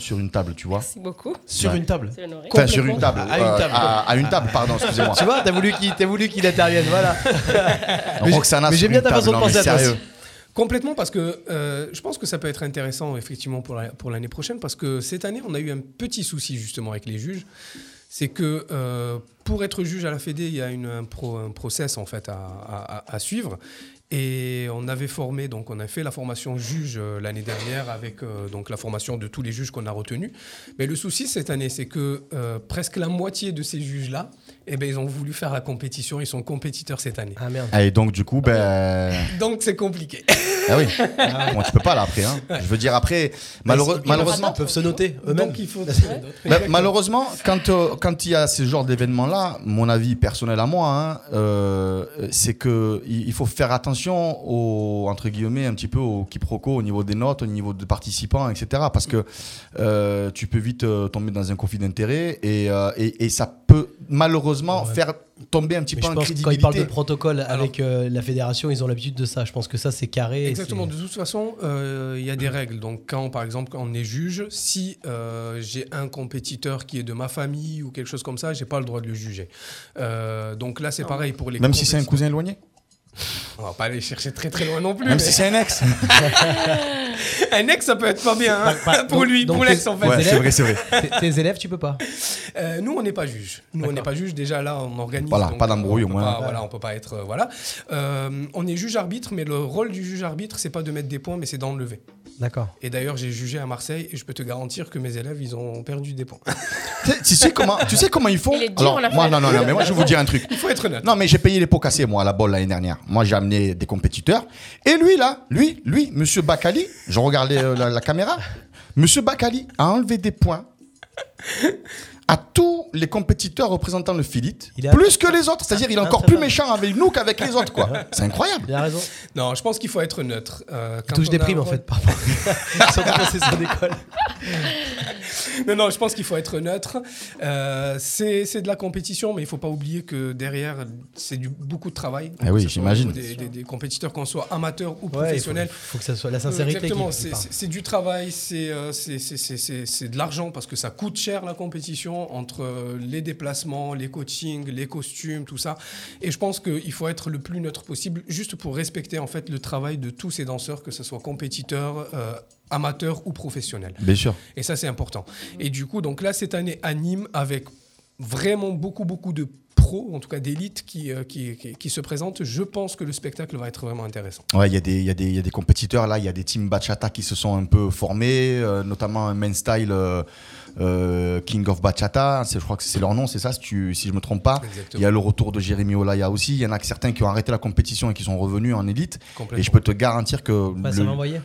sur une table, tu vois. Merci beaucoup. Sur Ouais. une table. Enfin, sur une table. À une euh, table. à- à une table, pardon, excusez-moi. Tu vois, t'as voulu qu'il qu'il intervienne, voilà. Mais j'ai- Roxana, mais j'ai sur bien ta façon de penser à. Complètement parce que euh, je pense que ça peut être intéressant effectivement pour la- pour l'année prochaine parce que cette année on a eu un petit souci justement avec les juges, c'est que euh, pour être juge à la Fédé il y a une, un, pro- un process en fait à, à- à- à suivre et on avait formé donc on a fait la formation juge euh, l'année dernière avec euh, donc la formation de tous les juges qu'on a retenus, mais le souci cette année c'est que euh, presque la moitié de ces juges là eh ben, ils ont voulu faire la compétition, ils sont compétiteurs cette année. Ah merde. Ah, Et donc, du coup, ben. Donc c'est compliqué. Ah oui. Bon, tu peux pas là après. Hein. Je veux dire, après, malheureux- malheureusement. Ils peuvent se noter eux-mêmes. Donc il faut Ben, malheureusement, quand euh, quand il y a ce genre d'événements-là, mon avis personnel à moi, hein, euh, c'est que il faut faire attention au entre guillemets un petit peu au quiproquo au niveau des notes, au niveau des participants, etc. Parce que euh, tu peux vite euh, tomber dans un conflit d'intérêts et, euh, et, et ça peut malheureusement Ouais. faire tomber un petit Mais peu je en pense quand crédibilité. ils parlent de protocole avec euh, la fédération, ils ont l'habitude de ça. Je pense que ça, c'est carré. Exactement. De toute façon, euh, il y a des règles. Donc, quand, par exemple, quand on est juge, si euh, j'ai un compétiteur qui est de ma famille ou quelque chose comme ça, j'ai pas le droit de le juger. Euh, donc là, c'est pareil pour les. Même si c'est un cousin éloigné? On va pas aller chercher très très loin non plus. Même mais- si c'est un ex. un ex, ça peut être pas bien hein, bah, pour donc- lui, donc pour l'ex en fait. Ouais, c'est vrai, c'est vrai. Tes- élèves, tu peux pas? Euh, nous, on n'est pas juge. Nous, on n'est pas juge. Déjà là, on organise. Voilà, donc, pas d'embrouille, on au peut moins. pas- Voilà, on peut pas être. euh, voilà. Euh, on est juge arbitre, mais le rôle du juge arbitre, c'est pas de mettre des points, mais c'est d'enlever. D'accord. Et d'ailleurs, j'ai jugé à Marseille et je peux te garantir que mes élèves, ils ont perdu des points. Tu sais- comment, tu sais comment il faut Il est dur, Alors, moi, non, non, non, mais moi, je vais vous dire un truc. Il faut être honnête. Non, mais j'ai payé les pots cassés, moi, à la bolle l'année dernière. Moi, j'ai amené des compétiteurs. Et lui, là, lui, lui, monsieur Bakali, je regardais euh, la, la caméra, monsieur Bakali a enlevé des points à tous les compétiteurs représentant le Philite, Il plus que les autres. C'est-à-dire, il est encore plus méchant avec nous qu'avec les autres, quoi. C'est incroyable. Il a raison. Non, je pense qu'il faut être neutre. Euh, Il quand touche on des primes en fait par rapport. Surtout quand c'est son école. Non, non, je pense qu'il faut être neutre. Euh, c'est c'est de la compétition, mais il faut pas oublier que derrière, c'est du beaucoup de travail. Eh oui, j'imagine. Des, des- des compétiteurs, qu'on soit amateurs ou Ouais, il faut- que ça soit la sincérité Exactement, c'est- du travail, c'est euh, c'est- c'est- c'est- c'est- c'est de l'argent parce que ça coûte cher la compétition entre euh, les déplacements, les coachings, les costumes, tout ça. Et je pense qu'il faut être le plus neutre possible, juste pour respecter en fait le travail de tous ces danseurs, que ce soit compétiteurs, euh, amateurs ou professionnels. Bien sûr. Et ça, c'est important. Et du coup, donc là, cette année, à Nîmes, avec vraiment beaucoup, beaucoup de pros, en tout cas d'élite, qui, euh, qui, qui, qui se présentent, je pense que le spectacle va être vraiment intéressant. Ouais, il y, a des- il y, y a des compétiteurs là, il y a des teams bachata qui se sont un peu formés, euh, notamment un main style euh, euh, King of Bachata, je crois que c'est leur nom, c'est ça, si, tu, si je me trompe pas. Exactement. Il y a le retour de Jérémy Olaya aussi. Il y en a que certains qui ont arrêté la compétition et qui sont revenus en élite. Et je peux te garantir que Bah,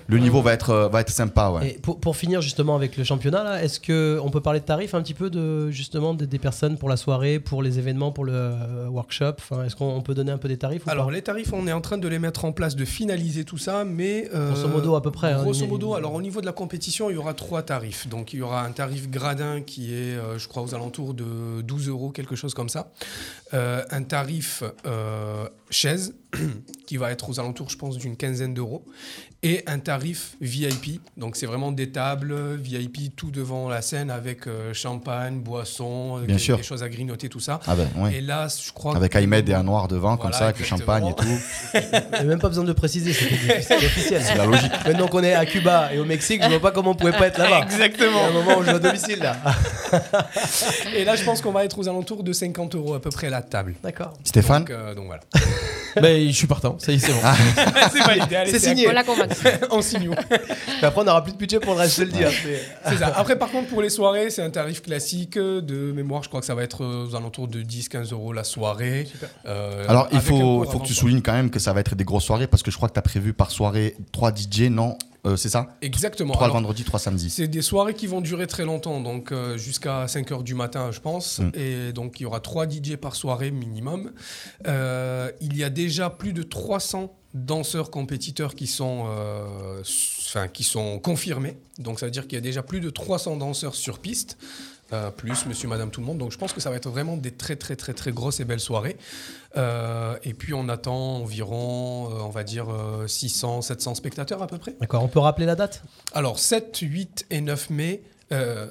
le, niveau va être, euh, va être sympa. Ouais. Et pour, pour finir justement avec le championnat, est-ce qu'on peut parler de tarifs un petit peu de justement des, des personnes pour la soirée, pour les événements, pour le euh, workshop? Enfin, Est-ce qu'on on peut donner un peu des tarifs ou Alors pas? les tarifs, on est en train de les mettre en place, de finaliser tout ça, mais euh, Grosso modo, à peu près, hein, grosso modo, alors au niveau de la compétition, il y aura trois tarifs. Donc il y aura un tarif gradin qui est, euh, je crois, aux alentours de 12 euros, quelque chose comme ça. Euh, un tarif euh, chaise qui va être aux alentours, je pense, d'une quinzaine d'euros, et un tarif VIP. Donc c'est vraiment des tables VIP tout devant la scène avec euh, champagne, boisson, euh, Bien des, sûr. des choses à grignoter, tout ça. Ah ben, ouais. Et là, je crois Avec Ahmed et un noir devant, comme ça, avec le champagne et tout. Il n'y a même pas besoin de préciser, c'était c'est officiel. C'est la logique. Maintenant qu'on est à Cuba et au Mexique, je vois pas comment on pouvait pas être là-bas. Exactement. Il y a un moment où je joue à domicile là. Et là, je pense qu'on va être aux alentours de 50 euros à peu près la table. D'accord. Stéphane donc, euh, donc voilà. Ben, je suis partant, ça y est, c'est bon. c'est validé, allez, C'est signé. On l'a convaincu. On signe où Mais après, on n'aura plus de budget pour le reste, je te le dis. hein, mais- C'est ça. Après, par contre, pour les soirées, c'est un tarif classique de mémoire. Je crois que ça va être aux alentours de 10-15 euros la soirée. Euh, Alors, il faut, faut que tu soulignes quand même que ça va être des grosses soirées parce que je crois que tu as prévu par soirée 3 DJ, non? Euh, C'est ça Exactement. 3 le vendredi, 3 samedi. C'est des soirées qui vont durer très longtemps, donc euh, jusqu'à 5 heures du matin, je pense. Mm. Et donc, il y aura 3 DJ par soirée minimum. Euh, il y a déjà plus de 300 danseurs compétiteurs qui sont, enfin, qui sont confirmés. Donc, ça veut dire qu'il y a déjà plus de 300 danseurs sur piste. Euh, plus monsieur, madame, tout le monde. Donc je pense que ça va être vraiment des très très très très grosses et belles soirées. Euh, et puis on attend environ, euh, on va dire, euh, 600, 700 spectateurs à peu près. D'accord, on peut rappeler la date? Alors, 7, 8 et 9 mai. Euh,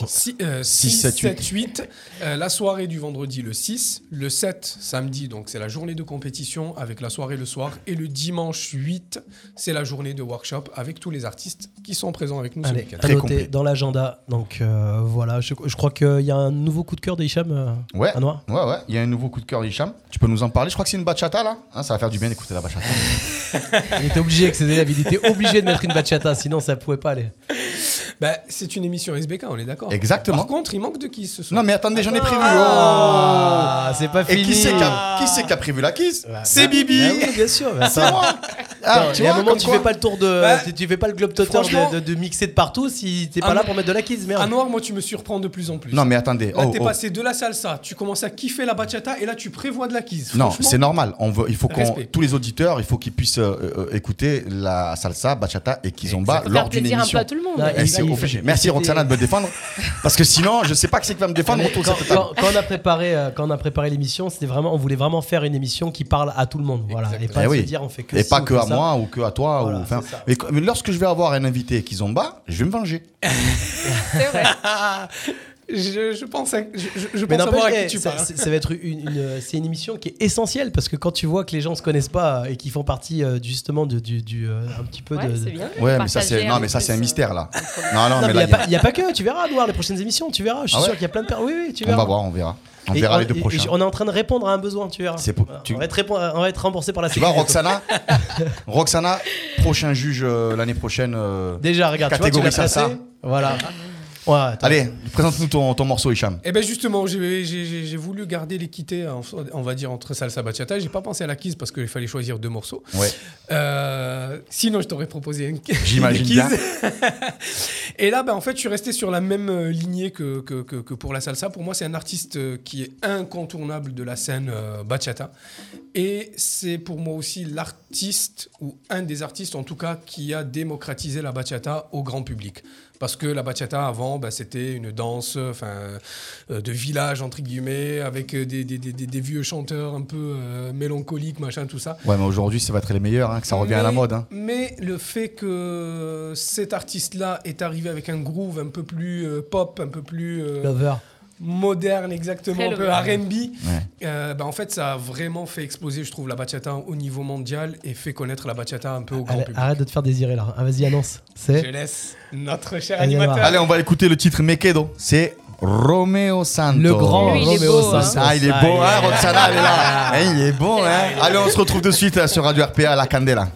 non, 6, 6, 7, 7, 8. euh, la soirée du vendredi, le 6. Le 7, samedi, donc c'est la journée de compétition avec la soirée le soir. Et le dimanche 8, c'est la journée de workshop avec tous les artistes qui sont présents avec nous Allez, à noter dans l'agenda. Donc euh, voilà, je, je crois qu'il y a un nouveau coup de cœur de Hicham euh, Ouais, à Noir. ouais, ouais. Il y a un nouveau coup de cœur d'Hicham. Tu peux nous en parler? Je crois que c'est une bachata là. Hein, ça va faire du bien d'écouter la bachata. Il était obligé avec ses élèves, il était obligé de mettre une bachata, sinon ça pouvait pas aller. Bah, c'est une émission SBK, on est d'accord. Exactement. Par contre, il manque de qui ce soir Non mais attendez, j'en ai prévu. Ah, c'est pas Et qui fini. c'est qui a, qui c'est qui a prévu la kiss C'est Bibi. Bah oui, bien sûr. bah C'est moi. Ah, tu il y a vois, un moment, tu fais pas le tour de. Bah, tu, fais pas le globe totter franchement- de, de- de mixer de partout si t'es pas là pour mettre de la kiss, merde. À Noir, moi, tu me surprends de plus en plus. Non mais attendez. Là, oh, t'es oh. passé de la salsa, tu commences à kiffer la bachata et là, tu prévois de la quise. Non, c'est normal. On veut, il faut qu'on, tous les auditeurs, il faut qu'ils puissent euh, euh, écouter la salsa, bachata et kizomba lors d'une plaisir un peu émission. à tout le monde. Eh, il- c'est il- obligé. il- Merci Roxana de me défendre, parce que sinon, je sais pas qui c'est qui va me défendre Mais autour de quand, cette table. quand- quand on a préparé, euh, quand on a préparé l'émission, c'était vraiment, on voulait vraiment faire une émission qui parle à tout le monde, voilà, et pas Eh se dire on fait que et pas que que à. Moi ou que à toi. Voilà, ou, mais, lorsque je vais avoir un invité kizomba, je vais me venger. C'est vrai. Je, je pense, à, je, je- pense savoir à n'empêche, qui eh, tu parles. c'est- ça va être une, une- c'est une émission qui est essentielle parce que quand tu vois que les gens se connaissent pas et qui font partie euh, justement de, du, du, euh, un petit peu Ouais, de. bien. Ouais, mais ça c'est, non un mais ça c'est un mystère là. Non, non, Non, mais il n'y a, pas- y a pas que, tu verras, Noir, les prochaines émissions, tu verras. Je suis Ah ouais sûr qu'il y a plein de Oui, oui, tu on verras. va voir, on verra. On Et verra les deux prochains. on est en train de répondre à un besoin, tu verras. Pour- tu- On, va être on va être remboursé par la Tu vois, sécurité. Roxana, Roxana, prochain juge euh, l'année prochaine. euh, Déjà, regarde, tu vois, tu catégorie salsa. Voilà. Ouais, attends. Allez, présente-nous ton, ton morceau, Hicham. Eh ben justement, j'ai- voulu garder l'équité, on va dire, entre salsa et bachata. J'ai pas pensé à la kiss parce qu'il fallait choisir deux morceaux. Ouais. Euh, sinon, je t'aurais proposé une, J'imagine bien. et là, ben, en fait, je suis resté sur la même euh, lignée que, que, que- que pour la salsa. Pour moi, c'est un artiste euh, qui est incontournable de la scène euh, bachata. Et c'est pour moi aussi l'artiste, ou un des artistes en tout cas, qui a démocratisé la bachata au grand public. Parce que la bachata avant, bah, c'était une danse enfin, euh, de village, entre guillemets, avec euh, des, des- des- des- des vieux chanteurs un peu euh, mélancoliques, machin, tout ça. Ouais, mais aujourd'hui, ça va être les meilleurs, hein, que ça revient à la mode. hein. Mais le fait que cet artiste-là est arrivé avec un groove un peu plus euh, pop, un peu plus euh, Lover. Moderne, exactement, Très un peu. R&B, Ouais. euh, bah, en fait, ça a vraiment fait exploser, je trouve, la bachata au niveau mondial et fait connaître la bachata un peu au grand Allez, public. arrête de te faire désirer là. Ah, vas-y, annonce. Je laisse notre cher Allez, animateur. Allez, on va écouter le titre Mekedo. C'est Romeo Santos. Le grand Lui, il est Romeo beau, hein. Santos. Ah, il est Ah, beau, il hein, Roxana, elle est là. Hein, il est bon, hein. Allez, on se retrouve de suite sur Radio RPA à la Candela.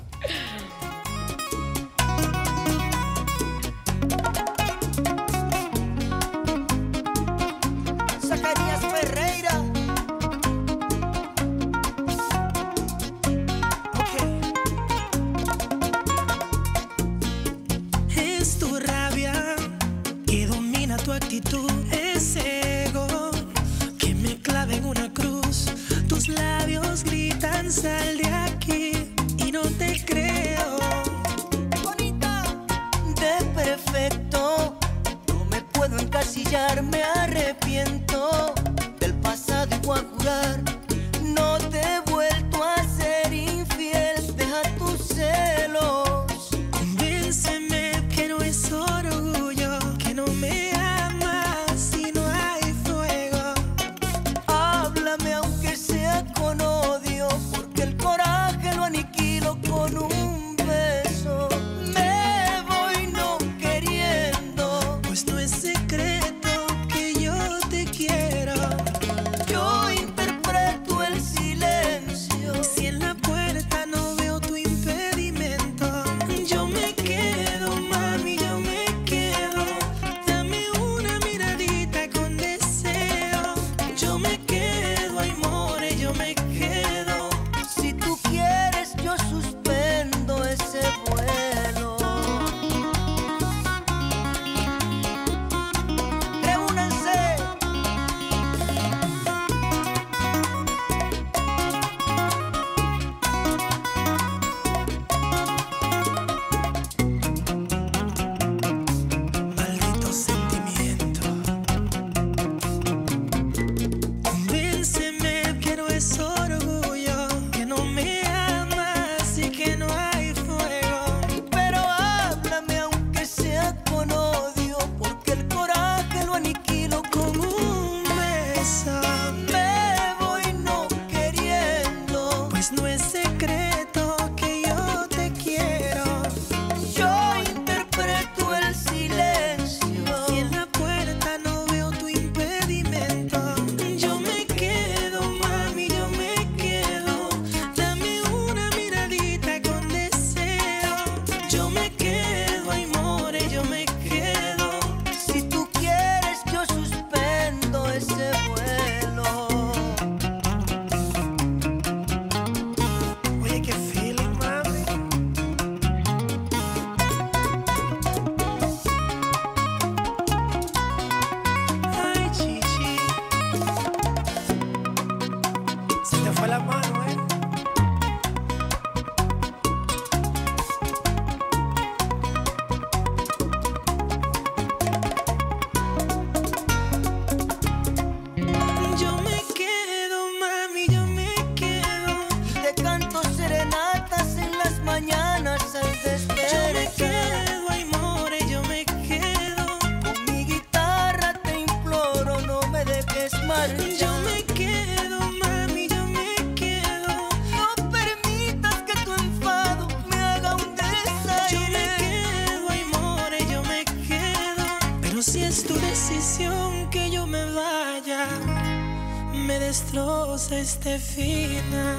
Este final.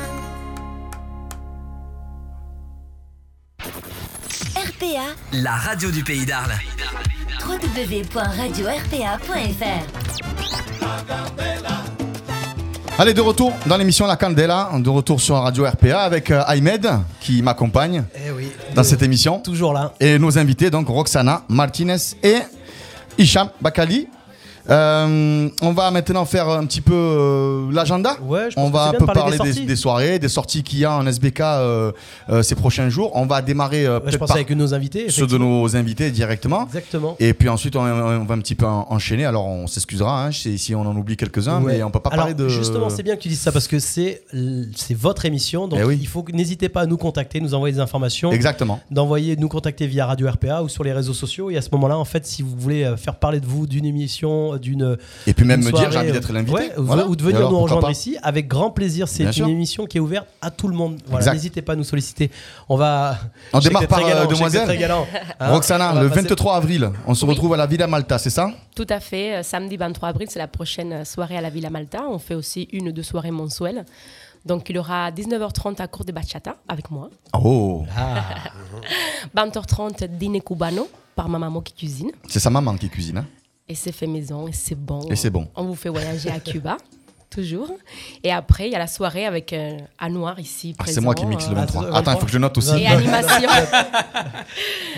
RPA, La radio du pays d'Arles. www.radio-rpa.fr. Allez, de retour dans l'émission La Candela, de retour sur la radio RPA avec euh, Ahmed qui m'accompagne Eh oui. dans cette émission. Toujours là. Et nos invités, donc Roxana Martinez et Hicham Bakali. Euh, on va maintenant faire un petit peu euh, l'agenda. Ouais, on va un peu de parler parler des des, sorties. des soirées, des sorties qu'il y a en SBK euh, ces prochains jours. On va démarrer Ouais, je peut-être pense par avec nos invités. ceux de nos invités directement. Exactement. Et puis ensuite, on, on va un petit peu en- enchaîner. Alors, on s'excusera hein, si on en oublie quelques-uns, Ouais. mais on peut pas Alors, parler de. Justement, c'est bien que tu dises ça parce que c'est votre émission, donc Eh oui. il faut n'hésitez pas à nous contacter, nous envoyer des informations. Exactement. D'envoyer, nous contacter via Radio RPA ou sur les réseaux sociaux. Et à ce moment-là, en fait, si vous voulez faire parler de vous, d'une émission, d'une Et puis même me dire, j'ai envie euh, d'être l'invité. ouais, ou- Voilà. ou de venir alors, nous rejoindre ici avec grand plaisir. C'est une sûr. émission qui est ouverte à tout le monde. Voilà, n'hésitez pas à nous solliciter. On va. On démarre par euh, galant, t'es Demoiselle. très galant. Hein, Roxana, le passer- 23 avril, on se retrouve à la Villa Malta, c'est ça? Tout à fait. Euh, Samedi 23 avril, c'est la prochaine euh, soirée à la Villa Malta. On fait aussi une ou deux soirées mensuelles. Donc, il y aura 19h30 à cours de bachata avec moi. Oh, 20h30 dîner cubano par ma maman qui cuisine. c'est sa maman qui cuisine. hein. Et c'est fait maison et c'est bon. Et c'est bon. On vous fait voyager à Cuba, toujours. Et après, il y a la soirée avec euh, Anouar ici Ah, c'est moi qui mixe le euh, 23. Attends, il faut que je note aussi. Et animation.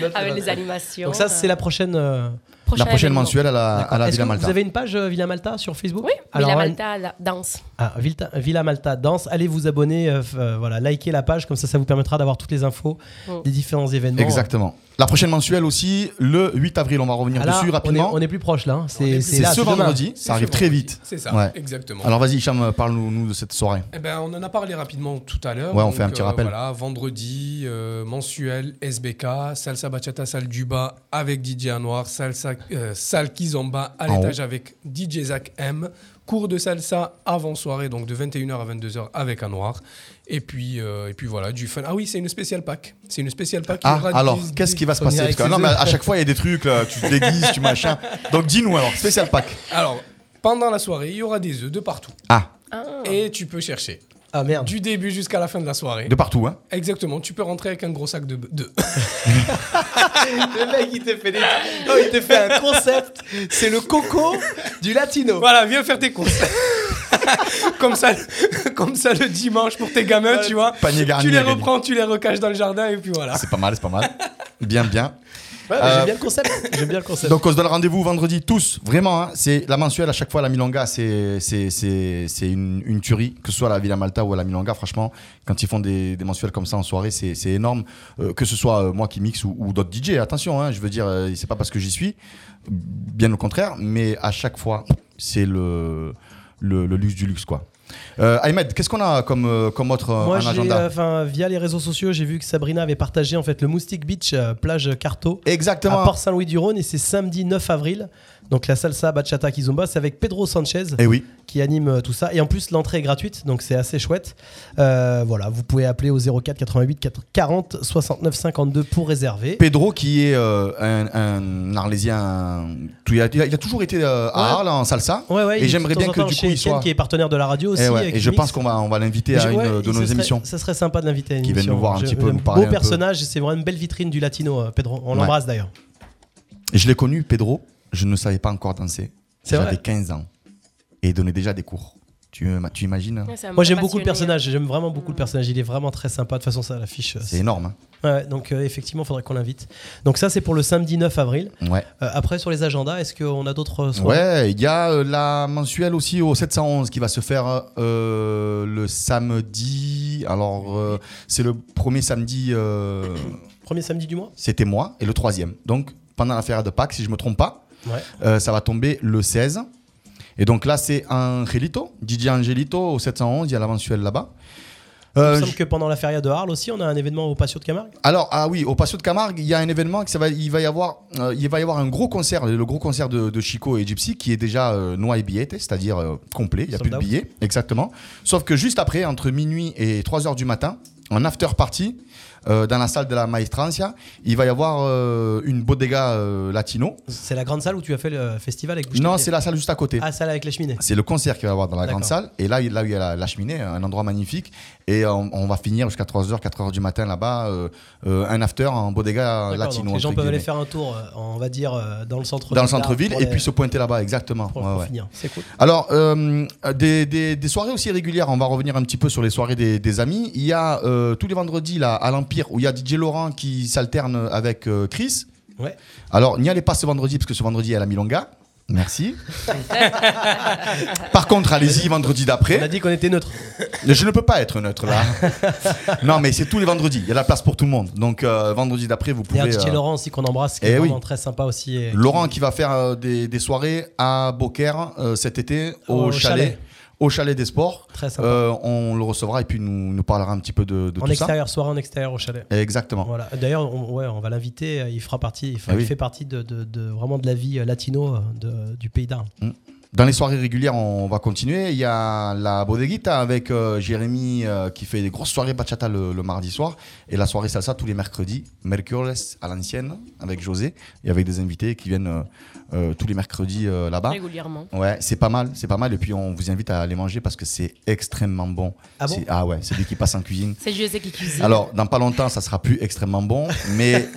Note, avec les animations. Donc ça, c'est la prochaine. euh, La prochaine événement. mensuelle à la, à la Villa Malta. Vous avez une page euh, Villa Malta sur Facebook Oui, Alors, Villa Malta la danse. Ah, Vilta- Villa Malta Danse. Allez vous abonner, euh, euh, voilà, likez la page, comme ça, ça vous permettra d'avoir toutes les infos Mm. des différents événements. Exactement. La prochaine mensuelle aussi, le 8 avril, on va revenir Ah là, dessus on est, rapidement. on est plus proche là. hein. C'est ce vendredi, ça arrive très vite. C'est ça, Ouais. exactement. Alors vas-y, Hicham, parle-nous nous de cette soirée. Eh ben, on en a parlé rapidement tout à l'heure. Ouais, on Donc, fait un petit euh, rappel. Voilà, vendredi, euh, mensuel, SBK, salsa bachata, salle du bas avec DJ Anwar, salsa, euh, salle Kizomba à l'étage avec DJ Zach M, cours de salsa avant soirée, donc de 21h à 22h avec Anwar. Et puis, euh, et puis voilà, du fun. Ah oui, c'est une spéciale pack. C'est une spéciale pack. Ah, alors, qu'est-ce qui va se passer avec Parce que- Non, mais à chaque fois, il y a des trucs, là, tu te déguises, tu machin. Donc dis-nous alors, spécial pack. Alors, pendant la soirée, il y aura des œufs de partout. Ah, Et tu peux chercher. Ah merde. Du début jusqu'à la fin de la soirée. de partout, hein. Exactement, tu peux rentrer avec un gros sac de d'œufs. Le mec, il te fait des. Oh, il te fait un concept. C'est le coco du latino. Voilà, viens faire tes courses. comme, ça, comme ça, le dimanche pour tes gamins, tu vois. Panier garni tu les à reprends, tu les recaches dans le jardin et puis voilà. C'est pas mal, c'est pas mal. Bien, bien. Ouais, mais Euh, J'aime bien le concept. J'aime bien le concept. Donc on se donne rendez-vous vendredi tous, vraiment. hein. c'est la mensuelle à chaque fois la Milonga, c'est c'est c'est c'est une, une tuerie, que ce soit à la Villa Malta ou à la Milonga. Franchement, quand ils font des, des mensuels comme ça en soirée, c'est c'est énorme. Euh, que ce soit euh, moi qui mixe ou, ou d'autres DJ. Attention, hein, je veux dire, euh, c'est pas parce que j'y suis, bien au contraire, mais à chaque fois, c'est le, le le luxe du luxe quoi. Euh, Ahmed, qu'est-ce qu'on a comme euh, comme autre euh, Moi, un agenda enfin, via les réseaux sociaux, j'ai vu que Sabrina avait partagé en fait le Moustique Beach, plage Carto, Exactement. à Port-Saint-Louis-du-Rhône, et c'est samedi 9 avril. Donc la salsa bachata kizomba, c'est avec Pedro Sanchez Eh oui. Qui anime euh, tout ça. Et en plus, l'entrée est gratuite, donc c'est assez chouette. Euh, voilà, vous pouvez appeler au 04 88 40 69 52 pour réserver. Pedro, qui est euh, un, un Arlésien, il a, il a- toujours été euh, à Ouais. Arles en salsa. Ouais, ouais, et j'aimerais bien en que du coup il soit. qui est partenaire de la radio aussi. Eh ouais, avec et je pense qu'on va, on va l'inviter à une de nos serait- émissions. Ça serait sympa de l'inviter à une Qui vienne émission. nous voir un Je- petit peu, je- nous parler Beau un peu. personnage, et c'est vraiment une belle vitrine du latino, euh, Pedro. On l'embrasse d'ailleurs. Et je l'ai connu, Pedro, je ne savais pas encore danser. J'avais vrai 15 ans. Et donnait déjà des cours. Tu, tu imagines hein Ouais, Moi j'aime beaucoup le personnage, j'aime vraiment beaucoup le personnage, il est vraiment très sympa, de toute façon ça l'affiche. C'est énorme. hein. Ouais, donc euh, effectivement il faudrait qu'on l'invite. Donc ça c'est pour le samedi 9 avril. Ouais. Euh, après sur les agendas, est-ce qu'on a d'autres euh, soirées? Ouais, il y a euh, la mensuelle aussi au 711 qui va se faire euh, le samedi. Alors, euh, c'est le premier samedi. euh, Premier samedi du mois? C'était moi et le troisième. Donc, pendant la de Pâques, si je me trompe pas, Ouais. euh, ça va tomber le 16. Et donc là, c'est Angelito, DJ Angelito au 711, il y a la mensuelle là-bas. Il Euh, me semble je- que pendant la feria de Arles aussi, on a un événement au Patio de Camargue. Alors, ah oui, au Patio de Camargue, il y a un événement, qui ça va, il, va y avoir, euh, il va y avoir un gros concert, le gros concert de, de Chico et Gypsy, qui est déjà euh, billet, c'est-à-dire euh, complet, il n'y a Sold plus de billets, exactement. Sauf que juste après, entre minuit et 3 heures du matin, en after party, euh, dans la salle de la Maestrancia, il va y avoir euh, une bodega euh, latino. C'est la grande salle où tu as fait le festival avec Non, c'est la salle juste à côté. Ah, celle avec la cheminée. C'est le concert qu'il va y avoir dans la grande salle. Et là, là où il y a la, la cheminée, un endroit magnifique. Et on, on va finir jusqu'à 3h, 4h du matin là-bas, euh, euh, un after en bodega latino. les gens peuvent aller faire un tour, euh, on va dire, euh, dans le centre Dans le centre-ville et puis se pointer là-bas, exactement. pour, Ouais, pour ouais. finir. C'est cool. Alors, euh, des, des- des soirées aussi régulières, on va revenir un petit peu sur les soirées des, des amis. Il y a euh, tous les vendredis là, à l'Empire où il y a DJ Laurent qui s'alterne avec euh, Chris. Ouais. Alors, n'y allez pas ce vendredi parce que ce vendredi il y a la Milonga. Merci. Par contre, allez-y vendredi d'après. On a dit qu'on était neutre. Je ne peux pas être neutre là. non, mais c'est tous les vendredis. Il y a la place pour tout le monde. Donc, euh, vendredi d'après, vous Il y a pouvez. DJ euh, Laurent aussi qu'on embrasse, qui eh est oui. vraiment très sympa aussi. et- Laurent qui va faire euh, des, des soirées à Beaucaire cet été au, Au chalet. chalet. Au chalet des sports. Très sympa. Euh, on le recevra et puis nous, nous parlera un petit peu de, de en tout extérieur, soirée en extérieur au chalet. ça. Exactement. Voilà. D'ailleurs, on, ouais, on va l'inviter. euh, Il fera partie, il, fait, Ah oui. il fait partie de, de- de- vraiment de la vie euh, latino de- du pays d'Arles. Dans les soirées régulières, on va continuer. Il y a la bodeguita avec euh, Jérémy euh, qui fait des grosses soirées bachata le, le mardi soir et la soirée salsa tous les mercredis, mercures à l'ancienne avec José et avec des invités qui viennent euh, euh, tous les mercredis euh, là-bas. Régulièrement. Ouais, c'est pas mal, c'est pas mal. Et puis on vous invite à aller manger parce que c'est extrêmement bon. Ah bon Ah ouais, c'est lui qui passe en cuisine. C'est José qui cuisine. Alors, dans pas longtemps, ça sera plus extrêmement bon, mais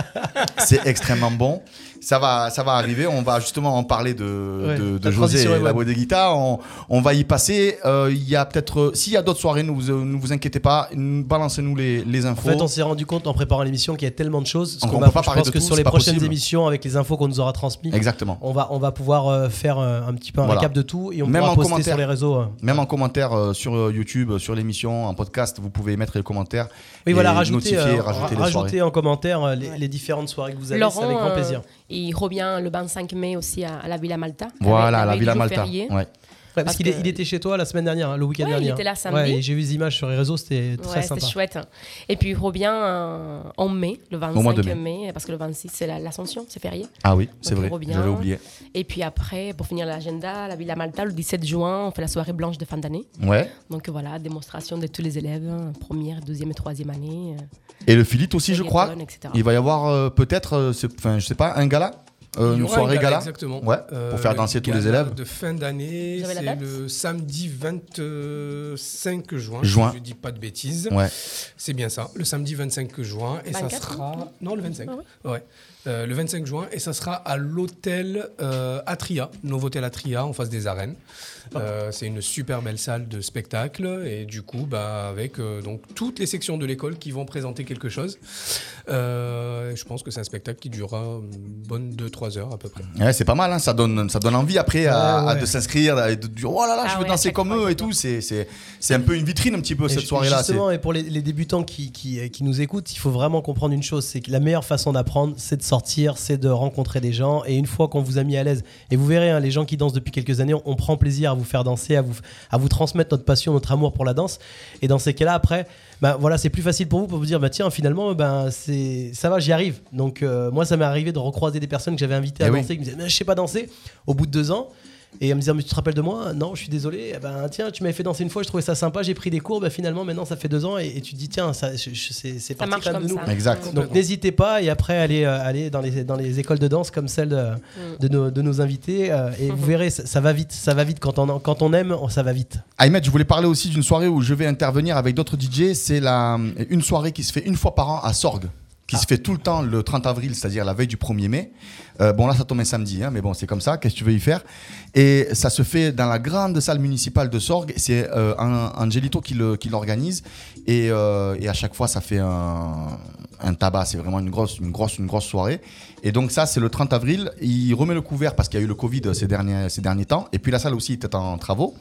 c'est extrêmement bon. Ça va, ça va arriver. On va justement en parler de, Ouais, de, de la José et la bodeguita. On, on va y passer. Euh, Il y a peut-être, euh, s'il y a d'autres soirées, ne vous, euh, ne vous inquiétez pas. Nous- Balancez-nous les, les En infos. fait, on s'est rendu compte en préparant l'émission qu'il y a tellement de choses. Donc, qu'on on va- peut pas je parler pense de que tout, sur les prochaines possible. émissions, avec les infos qu'on nous aura transmises, Exactement. on va, on va pouvoir faire un petit peu un Voilà. récap de tout et on Même pourra en poster commentaire. sur les réseaux. euh. Même en commentaire sur YouTube, sur l'émission, en podcast, vous pouvez mettre les commentaires. Oui, et voilà, rajouter, notifier, euh, rajouter les rajouter en commentaire les, les différentes soirées que vous avez. Laurent, C'est avec grand euh, plaisir. Il revient le 25 mai aussi à, à la Villa Malta. Voilà, Avec- la Villa Malta. Ouais. Parce parce qu'il que- était chez toi la semaine dernière, hein, le week-end Ouais, dernier. il était là samedi. Ouais, j'ai vu des images sur les réseaux, c'était très Ouais, sympa. c'était chouette. Et puis il revient euh, en mai, le 25 Au mois de mai. mai. parce que le 26 c'est la- l'Ascension, c'est férié. Ah oui, c'est vrai, j'avais oublié. Et puis après, pour finir l'agenda, la Villa Malta, le 17 juin, on fait la soirée blanche de fin d'année. Ouais. Donc voilà, démonstration de tous les élèves, hein, première, deuxième et troisième année. euh. Et le Philip aussi, je crois. Etc. Il va y avoir euh, peut-être, euh, enfin, je sais pas, un gala? Euh, Une soirée gala Exactement. Ouais, Euh, pour faire le danser tous les élèves. De fin d'année, c'est le samedi 25 juin. Juin. Si je dis pas de bêtises. Ouais. C'est bien ça. Le samedi 25 juin. Et 24, ça sera. non Non, le 25. Ah ouais. Euh, le 25 juin. Et ça sera à l'hôtel euh, Atria, Novotel Atria, en face des arènes. Euh, c'est une super belle salle de spectacle. Et du coup, bah, avec euh, donc, toutes les sections de l'école qui vont présenter quelque chose. Euh, je pense que c'est un spectacle qui durera une bonne 2-3 heures à peu près. Ouais, c'est pas mal, hein, ça, donne, ça donne envie après à, Ouais, à ouais. de s'inscrire, et de dire oh là là, Ah je veux ouais, à danser comme eux et tout. C'est, c'est, c'est un peu une vitrine un petit peu Et cette soirée-là. Justement, et pour les, les débutants qui, qui, qui nous écoutent, il faut vraiment comprendre une chose c'est que la meilleure façon d'apprendre, c'est de sortir, c'est de rencontrer des gens. Et une fois qu'on vous a mis à l'aise, et vous verrez, hein, les gens qui dansent depuis quelques années, on, on prend plaisir à vous faire danser, à vous, à vous transmettre notre passion, notre amour pour la danse. Et dans ces cas-là, après, bah, voilà, c'est plus facile pour vous pour vous dire bah, tiens, finalement, ben, c'est, ça va, j'y arrive. Donc, euh, moi, ça m'est arrivé de recroiser des personnes que j'avais invitées à Eh oui. danser, qui me disaient mais je sais pas danser. Au bout de deux ans, et elle me disait, mais tu te rappelles de moi Non, je suis désolé. Eh Ben, tiens, tu m'avais fait danser une fois, je trouvais ça sympa, j'ai pris des cours. Ben, finalement, maintenant, ça fait deux ans et, et tu te dis, tiens, ça, je- je- c'est c'est parti marche quand même de nous. ça. Exact. Donc, n'hésitez pas et après, allez, euh, allez dans, les, dans les écoles de danse comme celle de, de, nos, de nos invités. euh, et vous verrez, ça, ça va vite. Ça va vite. Quand on, quand on aime, on- ça va vite. Ahmed, je voulais parler aussi d'une soirée où je vais intervenir avec d'autres DJ. C'est la, une soirée qui se fait une fois par an à Sorgue, qui se fait tout le temps le 30 avril, c'est-à-dire la veille du 1er mai. Euh, bon, là, ça tombe un samedi, hein, mais bon, c'est comme ça. Qu'est-ce que tu veux y faire? Et ça se fait dans la grande salle municipale de Sorgue. C'est euh, Angelito qui l'organise. Et, euh, et à chaque fois, ça fait un, un tabac. C'est vraiment une grosse, une, grosse, une grosse soirée. Et donc, ça, c'est le 30 avril. Il remet le couvert parce qu'il y a eu le Covid ces derniers, ces derniers temps. Et puis, la salle aussi était en travaux.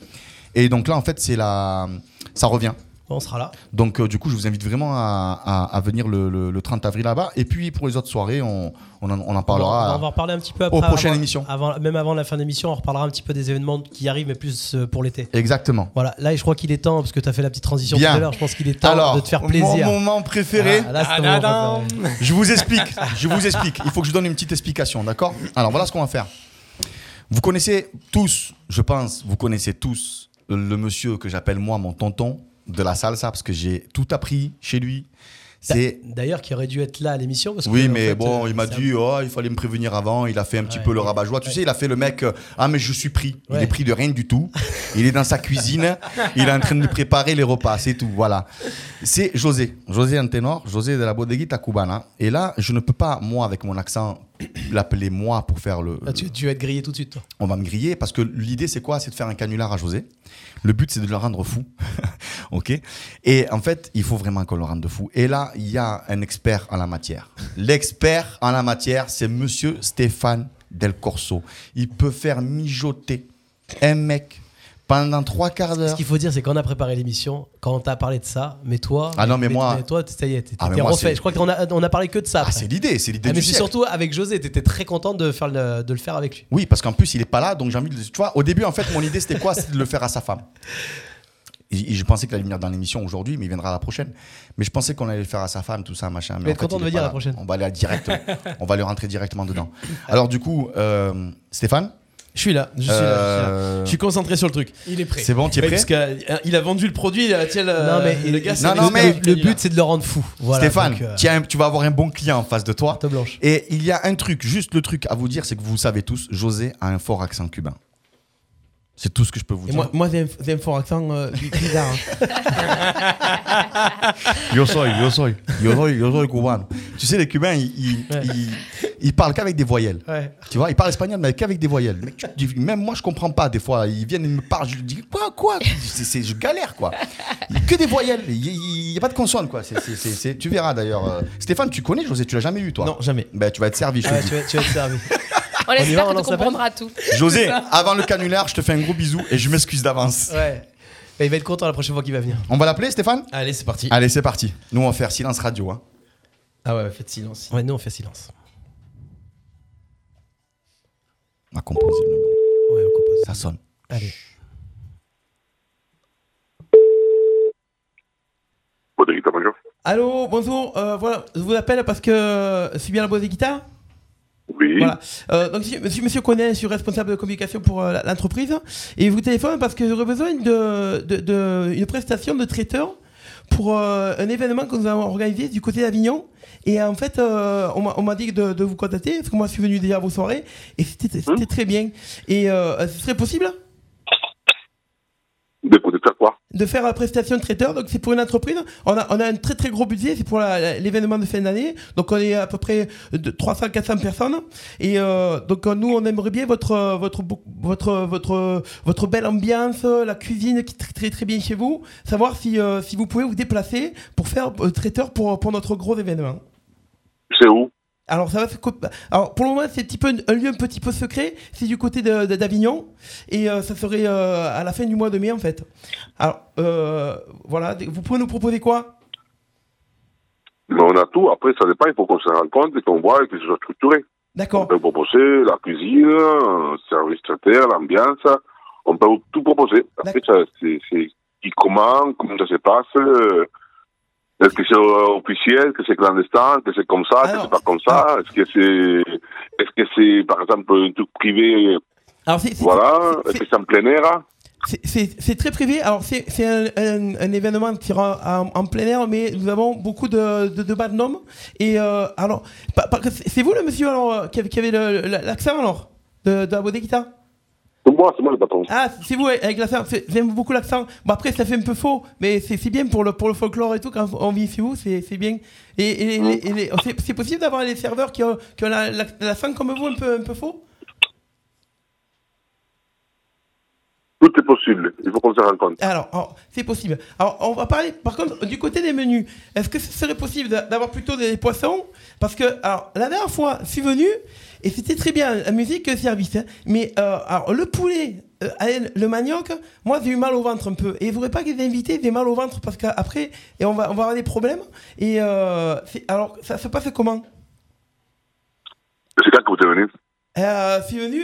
Et donc là, en fait, la, ça revient. On sera là. Donc, euh, du coup, je vous invite vraiment à, à- à venir le, le- le 30 avril là-bas. Et puis, pour les autres soirées, on, on en, on parlera on va en reparler un petit peu après. aux prochaines avant- émissions. Avant, même avant la fin d'émission, on reparlera un petit peu des événements qui arrivent, mais plus euh, pour l'été. Exactement. Voilà, là, je crois qu'il est temps, parce que tu as fait la petite transition Bien. tout à l'heure, je pense qu'il est temps Alors, de te faire plaisir. Mon moment préféré. Ah, là, c'est ton moment préféré. Je vous explique. Je vous explique. Il faut que je donne une petite explication, d'accord? Alors voilà ce qu'on va faire. Vous connaissez tous, je pense, vous connaissez tous le monsieur que j'appelle moi mon tonton de la salsa parce que j'ai tout appris chez lui. C'est D'ailleurs, qui aurait dû être là à l'émission. parce que, Oui, mais fait, bon, euh, il m'a un- dit, oh, il fallait me prévenir avant. Il a fait un petit Ouais. peu le rabat-joie. Tu sais, il a fait le mec, euh, ah, mais je suis pris. Il est pris de rien du tout. Il est dans sa cuisine. il est en train de préparer les repas. C'est tout. Voilà. C'est José. José un ténor. José de la bodeguita cubana. Et là, je ne peux pas, moi, avec mon accent, l'appeler moi pour faire le. Ah, tu, tu vas être grillé tout de suite, toi. On va me griller parce que l'idée c'est quoi? C'est de faire un canular à José. Le but c'est de le rendre fou. ok? Et en fait, il faut vraiment qu'on le rende fou. Et là, il y a un expert en la matière. L'expert en la matière, c'est monsieur Stéphane Del Corso. Il peut faire mijoter un mec pendant trois quarts Ce d'heure. qu'il faut dire, c'est qu'on a préparé l'émission, quand on t'a parlé de ça, mais toi. Ah non, mais moi- toi, ça y est, t'es Ah, mais t'es moi, refait. Je crois qu'on a, on a parlé que de ça. Ah, c'est l'idée, c'est l'idée Ah, mais du c'est siècle. surtout avec José, t'étais très content de, faire le, de le faire avec lui. Oui, parce qu'en plus, il est pas là, donc j'ai envie de. Tu vois, au début, en fait, mon idée, c'était quoi? C'était de le faire à sa femme. Et- je pensais qu'il allait venir dans l'émission aujourd'hui, mais il viendra la prochaine. Mais je pensais qu'on allait le faire à sa femme, tout ça, machin. Mais vais en fait, content de venir pas la prochaine. On va aller directement. on va lui rentrer directement dedans. Alors, du coup, euh, Stéphane Je suis là, je suis là, je suis là. Euh, Je suis concentré sur le truc. Il est prêt. C'est bon, tu es prêt Parce qu'il a vendu le produit, là, tiens, le, non, mais le gars, c'est non, non, mais le but, c'est de le rendre fou. Voilà, Stéphane, donc, euh, tiens, tu vas avoir un bon client en face de toi. carte blanche. Et il y a un truc, juste le truc à vous dire, c'est que vous savez tous, José a un fort accent cubain. C'est tout ce que je peux vous Et dire. moi, moi j'ai un, fort accent euh, bizarre. Yo soy, yo soy, yo soy, yo soy cubano. Tu sais, les Cubains, ils, ils, ils- ils parlent qu'avec des voyelles. Ouais. Tu vois, ils parlent espagnol, mais qu'avec des voyelles. Tu même moi, je comprends pas. Des fois, ils viennent, ils me parlent, je dis quoi, quoi? C'est- c'est- Je galère, quoi. Il y a que des voyelles. Il n'y a pas de consonne, quoi. C'est- c'est- c'est- c'est- tu verras d'ailleurs. euh. Stéphane, tu connais José Tu l'as jamais eu, toi? Non, jamais. Ben, tu vas être servi, je te Ah, dis. tu, vas, tu vas être servi. On va, espère on que tu comprendras tout. José, avant le canular, je te fais un gros bisou et je m'excuse d'avance. Ouais. Et il va être content la prochaine fois qu'il va venir. On va l'appeler, Stéphane? Allez, c'est parti. Allez, c'est parti. Nous, on va faire silence radio. Hein. Ah ouais, faites silence. Ouais, nous on fait silence. On va composer le numéro. Ouais, on compose. Ça sonne. Allez. Bodeguita, bonjour. Allô, bonjour. euh, voilà, je vous appelle parce que euh, c'est bien la boîte des guitares. Oui. Voilà. Euh, donc, je suis monsieur Connet, je suis responsable de communication pour euh, l'entreprise. Et je vous téléphone parce que j'aurais besoin de, de, de- une prestation de traiteur pour euh, un événement que nous avons organisé du côté d'Avignon. Et en fait, euh, on m'a- on m'a dit de, de vous contacter parce que moi, je suis venu déjà à vos soirées et c'était c'était très bien. Et euh, ce serait possible? De de faire quoi de faire la prestation de traiteur. Donc c'est pour une entreprise. On a, on a un très très gros budget. C'est pour l'événement de fin d'année. Donc on est à peu près de 300-400 personnes. Et euh, donc euh, nous on aimerait bien votre votre bou- votre votre votre belle ambiance, la cuisine qui est très très, très bien chez vous. Savoir si euh, si vous pouvez vous déplacer pour faire euh, traiteur pour pour notre gros événement. C'est où? Alors ça va se Alors pour le moment c'est un un lieu un petit peu secret. C'est du côté d'Avignon et euh, ça serait euh, à la fin du mois de mai en fait. Alors euh, voilà, vous pouvez nous proposer quoi? Mais on a tout. Après, ça dépend. Il faut qu'on se rencontre et qu'on voit et que ce soit structuré. D'accord. On peut proposer la cuisine, un service traiteur, l'ambiance. On peut tout proposer. Après, c'est qui comment, comment ça se passe. Est-ce que c'est officiel, que c'est clandestin, que c'est comme ça, que c'est pas comme ça Est-ce que c'est, est-ce que c'est par exemple un truc privé Alors c'est c'est- Voilà. Est-ce que c'est en plein air c'est- c'est c'est très privé. Alors c'est c'est un, un- un événement qui sera en, en plein air, mais nous avons beaucoup de de, de barnums. Et euh, alors c'est vous le monsieur alors euh, qui avait, qui avait le- l'accent alors de, de la Bodeguita C'est moi, c'est moi le patron. Ah, c'est vous avec l'accent. J'aime beaucoup l'accent. Bon, après, ça fait un peu faux, mais c'est bien pour le, pour le folklore et tout. Quand on vit chez vous, c'est bien. Et, et- et les- et les- c'est possible d'avoir des serveurs qui ont, qui ont la- la- l'accent comme vous, un peu, un peu faux? Tout est possible. Il faut qu'on se rencontre. Alors, alors, c'est possible. Alors, on va parler, par contre, du côté des menus. Est-ce que ce serait possible d'a- d'avoir plutôt des poissons? Parce que, alors, la dernière fois, je suis venu et c'était très bien, la musique, le service. hein. Mais, euh, alors, le poulet, euh, le manioc, moi, j'ai eu mal au ventre un peu. Et je voudrais pas que les invités aient mal au ventre parce qu'après, et on va, on va avoir des problèmes. Et, euh, c'est- alors, ça se passe comment? C'est quand que vous êtes venu Euh, je suis venu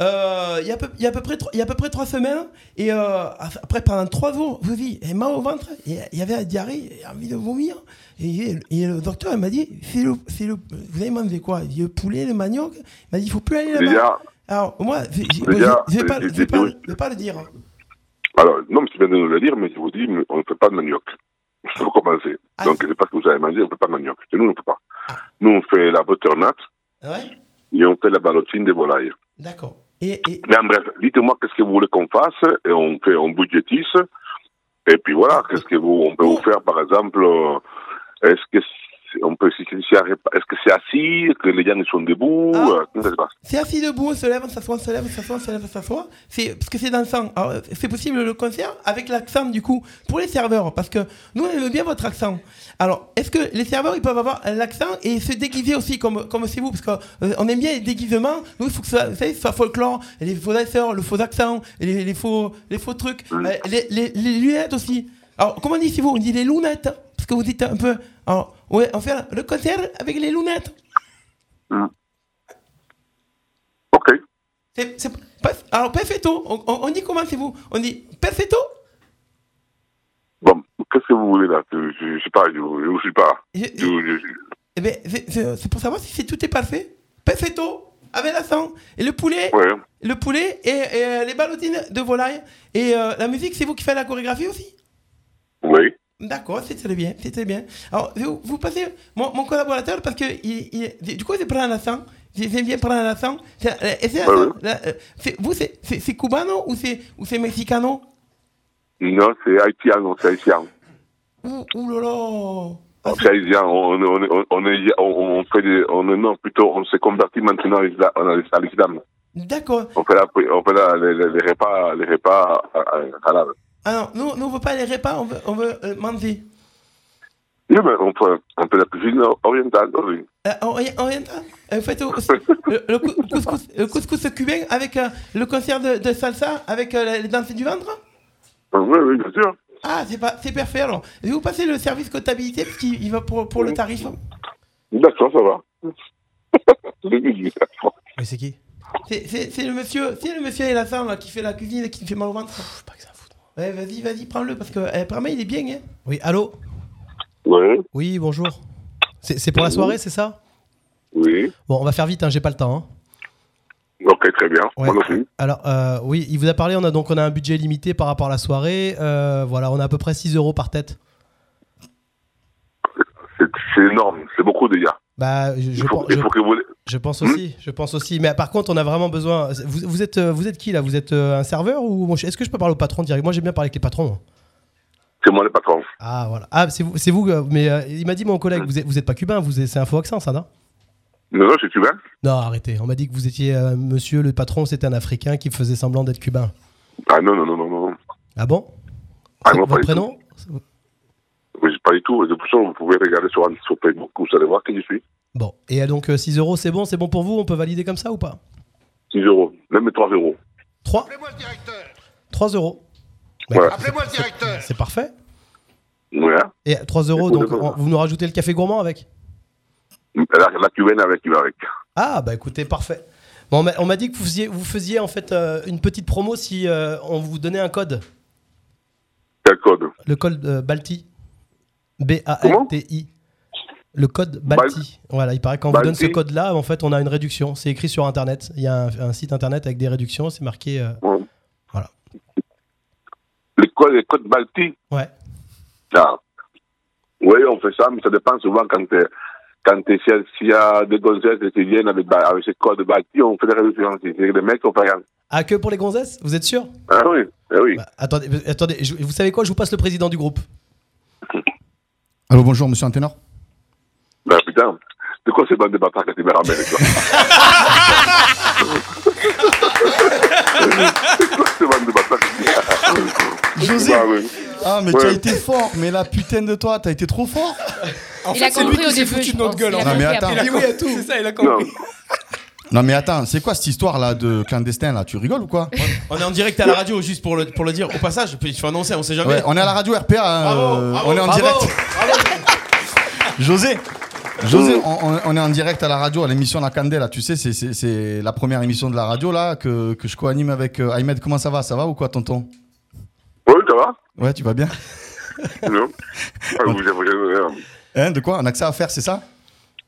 euh, il y, a peu- il y a à peu près il y a à peu près trois semaines et euh, après pendant trois jours je vis et mal au ventre et il y avait la diarrhée et envie de vomir et, et le docteur il m'a dit c'est le, c'est le vous avez mangé quoi Il dit, le poulet le manioc il m'a dit il faut plus aller là-bas alors moi je je vais pas, j'ai- je vais j'ai- pas, j'ai- je vais pas le dire Alors, non, mais c'est bien de nous le dire, mais je vous dis, on ne fait pas de manioc. Il faut commencer. Ah. Donc, je sais pas ce que vous avez mangé, on ne peut pas manioc. Chez nous, on ne peut pas. Nous, on fait la butternut Ouais, et on fait la ballotine de volaille. d'accord. Et, et- Mais en bref, dites-moi qu'est-ce que vous voulez qu'on fasse et on fait, on budgétise. Et puis voilà, qu'est-ce que vous, on peut vous faire, par exemple, euh, est-ce que on peut, si- si- si- est-ce que c'est assis, que les gens sont debout, Ah. euh, comment ça se passe c'est assis debout, on se lève, on s'assoit, on se lève, on s'assoit, on se lève, on s'assoit. C'est parce que c'est dansant. Alors, euh, c'est possible le concert avec l'accent du coup pour les serveurs, parce que nous on aime bien votre accent. Alors, est-ce que les serveurs ils peuvent avoir l'accent et se déguiser aussi comme comme c'est vous, parce qu'on aime bien les déguisements. Nous il faut que ça, vous savez, soit folklore, les faux danseurs, le faux accent, les, les faux les faux trucs, Euh, les, les, les lunettes aussi. Alors comment on dit si vous On dit les lunettes, parce que vous dites un peu. Alors ouais, on fait le concert avec les lunettes. Ok. C'est, c'est pas- alors, perfetto, on, on- on dit comment c'est vous? On dit perfetto? Bon, qu'est-ce que vous voulez là? Je ne sais pas, je ne suis pas. Je- je- Eh ben, c'est, c'est- c'est pour savoir si c'est, tout est parfait. Perfetto, avec l'accent. Et le poulet, Ouais. le poulet et, et, euh, les ballotines de volaille. Et euh, la musique, c'est vous qui faites la chorégraphie aussi? Oui. D'accord, c'est très bien, c'est très bien. Alors, vous, vous passez mon, mon collaborateur parce que il, il- du coup, il prend l'accent. J'aime bien prendre. C'est, c'est, euh, c'est- vous, c'est, c'est, c'est cubano ou c'est, ou c'est mexicano? Non, c'est haïtien, non, c'est haïtien. Ouh, ouh là là C'est haïtien, on, on, on, on, fait des, on, non, plutôt, on s'est converti maintenant à l'islam-. D'accord. On fait, la, on fait la, les, les, les repas, les repas euh, halal. Ah non, nous, nous on veut pas les repas, on veut, on veut euh, manger. Oui, mais on fait, on fait la cuisine orientale, oui. Euh, ori- oriental Euh, Vous faites le, le cou- couscous, le couscous cubain avec euh, le concert de, de salsa avec euh, les danses du ventre? Oui, oui, bien sûr. Ah, c'est pas, c'est parfait alors. Je vais vous passer le service comptabilité parce qu'il il va pour, pour le tarif. D'accord, ça va. Mais c'est qui? C'est, le monsieur, c'est le monsieur et la femme là, qui fait la cuisine et qui me fait mal au ventre. pas que ça fout. Ouais, vas-y, vas-y, prends-le parce que euh, apparemment il est bien. Hein. Oui, allô? Oui. Oui, bonjour. C'est, c'est pour la soirée, c'est ça? Oui. Bon, on va faire vite, hein, j'ai pas le temps. hein. Ok, très bien. Ouais. Moi aussi. Alors, euh, oui, il vous a parlé, on a donc on a un budget limité par rapport à la soirée. Euh, voilà, on a à peu près 6 euros par tête. C'est c'est énorme, c'est beaucoup déjà. Bah, je, je Il faut, pense- il je- faut que vous. Je pense aussi, je pense aussi. Mais par contre, on a vraiment besoin. Vous, vous êtes, euh, vous êtes qui là? Vous êtes euh, un serveur ou est-ce que je peux parler au patron direct? Moi, j'aime bien parler avec les patrons. C'est moi le patron. Ah voilà. Ah, c'est vous, c'est vous. euh, Mais euh, il m'a dit mon collègue, vous êtes, vous êtes pas cubain, vous êtes- c'est un faux accent, ça, non? Non, non, je suis cubain. Non, arrêtez. On m'a dit que vous étiez euh, monsieur le patron, c'était un Africain qui faisait semblant d'être cubain. Ah non, non, non, non, non. Ah bon? Ah non, Votre prénom? Oui, pas du tout. De toute façon, vous pouvez regarder sur, sur Facebook, vous allez voir qui je suis. Bon. Et euh, donc euh, 6 euros, c'est bon, c'est bon pour vous On peut valider comme ça ou pas? 6 euros, même 3 euros. 3 3 euros. Ouais. Appelez-moi le directeur. C'est parfait. Ouais. Et 3 euros, donc on- vous nous rajoutez le café gourmand avec? La, la cubaine avec, avec. Ah bah écoutez, parfait. Bon, on m'a- on m'a dit que vous faisiez, vous faisiez en fait euh, une petite promo si euh, on vous donnait un code. Quel code? Le code euh, Balti. B-A-L-T-I. Le code Balti. Voilà, il paraît que quand on vous donne ce code-là, en fait, on a une réduction. C'est écrit sur Internet. Il y a un, un site Internet avec des réductions. C'est marqué. euh, Voilà. Les codes, les codes Balti Ouais. Ah. Oui, on fait ça, mais ça dépend souvent quand, euh, quand euh, s'il y, a- des gonzesses qui viennent avec, avec ces codes Balti, on fait des réductions. Si c'est des mecs, on fait rien. Ah, que pour les gonzesses? Vous êtes sûr? Ah oui, ah oui. Attendez, euh, attendez je- vous savez quoi? Je vous passe le président du groupe. Allô, bonjour, monsieur Anténor Ben putain, de quoi ces bandes de bâtards que tu me ramènes, toi? C'est quoi ces bandes de bâtards que tu me ramènes José Bah oui. Ah, mais Ouais. tu as été fort, mais la putain de toi, t'as été trop fort En Il fait, a c'est lui compris qui au s'est début, foutu de notre gueule. Il a en Non, fait. mais compris attends. Il a compris à tout. C'est ça, il a compris. Non, mais attends, c'est quoi cette histoire là de clandestin là? Tu rigoles ou quoi? On est en direct à la radio, juste pour le, pour le dire au passage. Il faut annoncer, on sait jamais. Ouais, On est à la radio RPA, euh, Bravo, on est en bravo, direct. bravo. José José, on, est en direct à la radio, à l'émission La Candela. Tu sais, c'est- la première émission de la radio là que, que je co-anime avec euh, Ahmed. Comment ça va? Ça va ou quoi, tonton? Oui, ça va Ouais, tu vas bien? Non Ah, vous avez... Hein, De quoi? On a que ça à faire, c'est ça?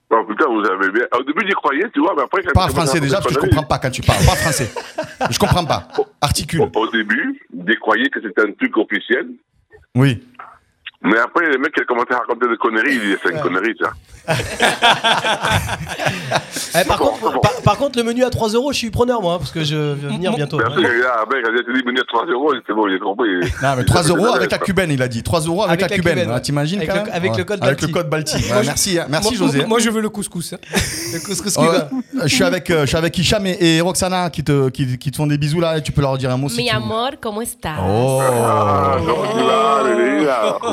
Oh putain, vous avez bien. Au début, j'y croyais, tu vois, mais après. quand commences français déjà, parce que je comprends pas quand tu parles. Parle français. Je comprends pas. Articule. conneries, Au début, j'y croyais que c'était un truc officiel. Oui. Mais après, les mecs, ils commencent à raconter des conneries, ils disent c'est une connerie, ça. Eh, par, contre, par, par contre, le menu à 3 euros, je suis preneur, moi, hein, parce que je vais venir bientôt. Mec, j'ai dit venir 3 euros, c'est bon, j'ai compris. Non, mais 3 euros avec la cubaine, il a dit. 3 euros avec, Avec la la cubaine. cubaine, Ah, ouais. T'imagines Avec le- code Avec le Balti. code Balti. Ouais, merci, hein. merci moi- José. Moi, je veux le couscous. hein. Le couscous je suis avec, euh, je suis avec Hicham et, et Roxana qui te, qui, qui te font des bisous là et tu peux leur dire un mot si Mi tu veux. amor, ¿cómo estás? Oh.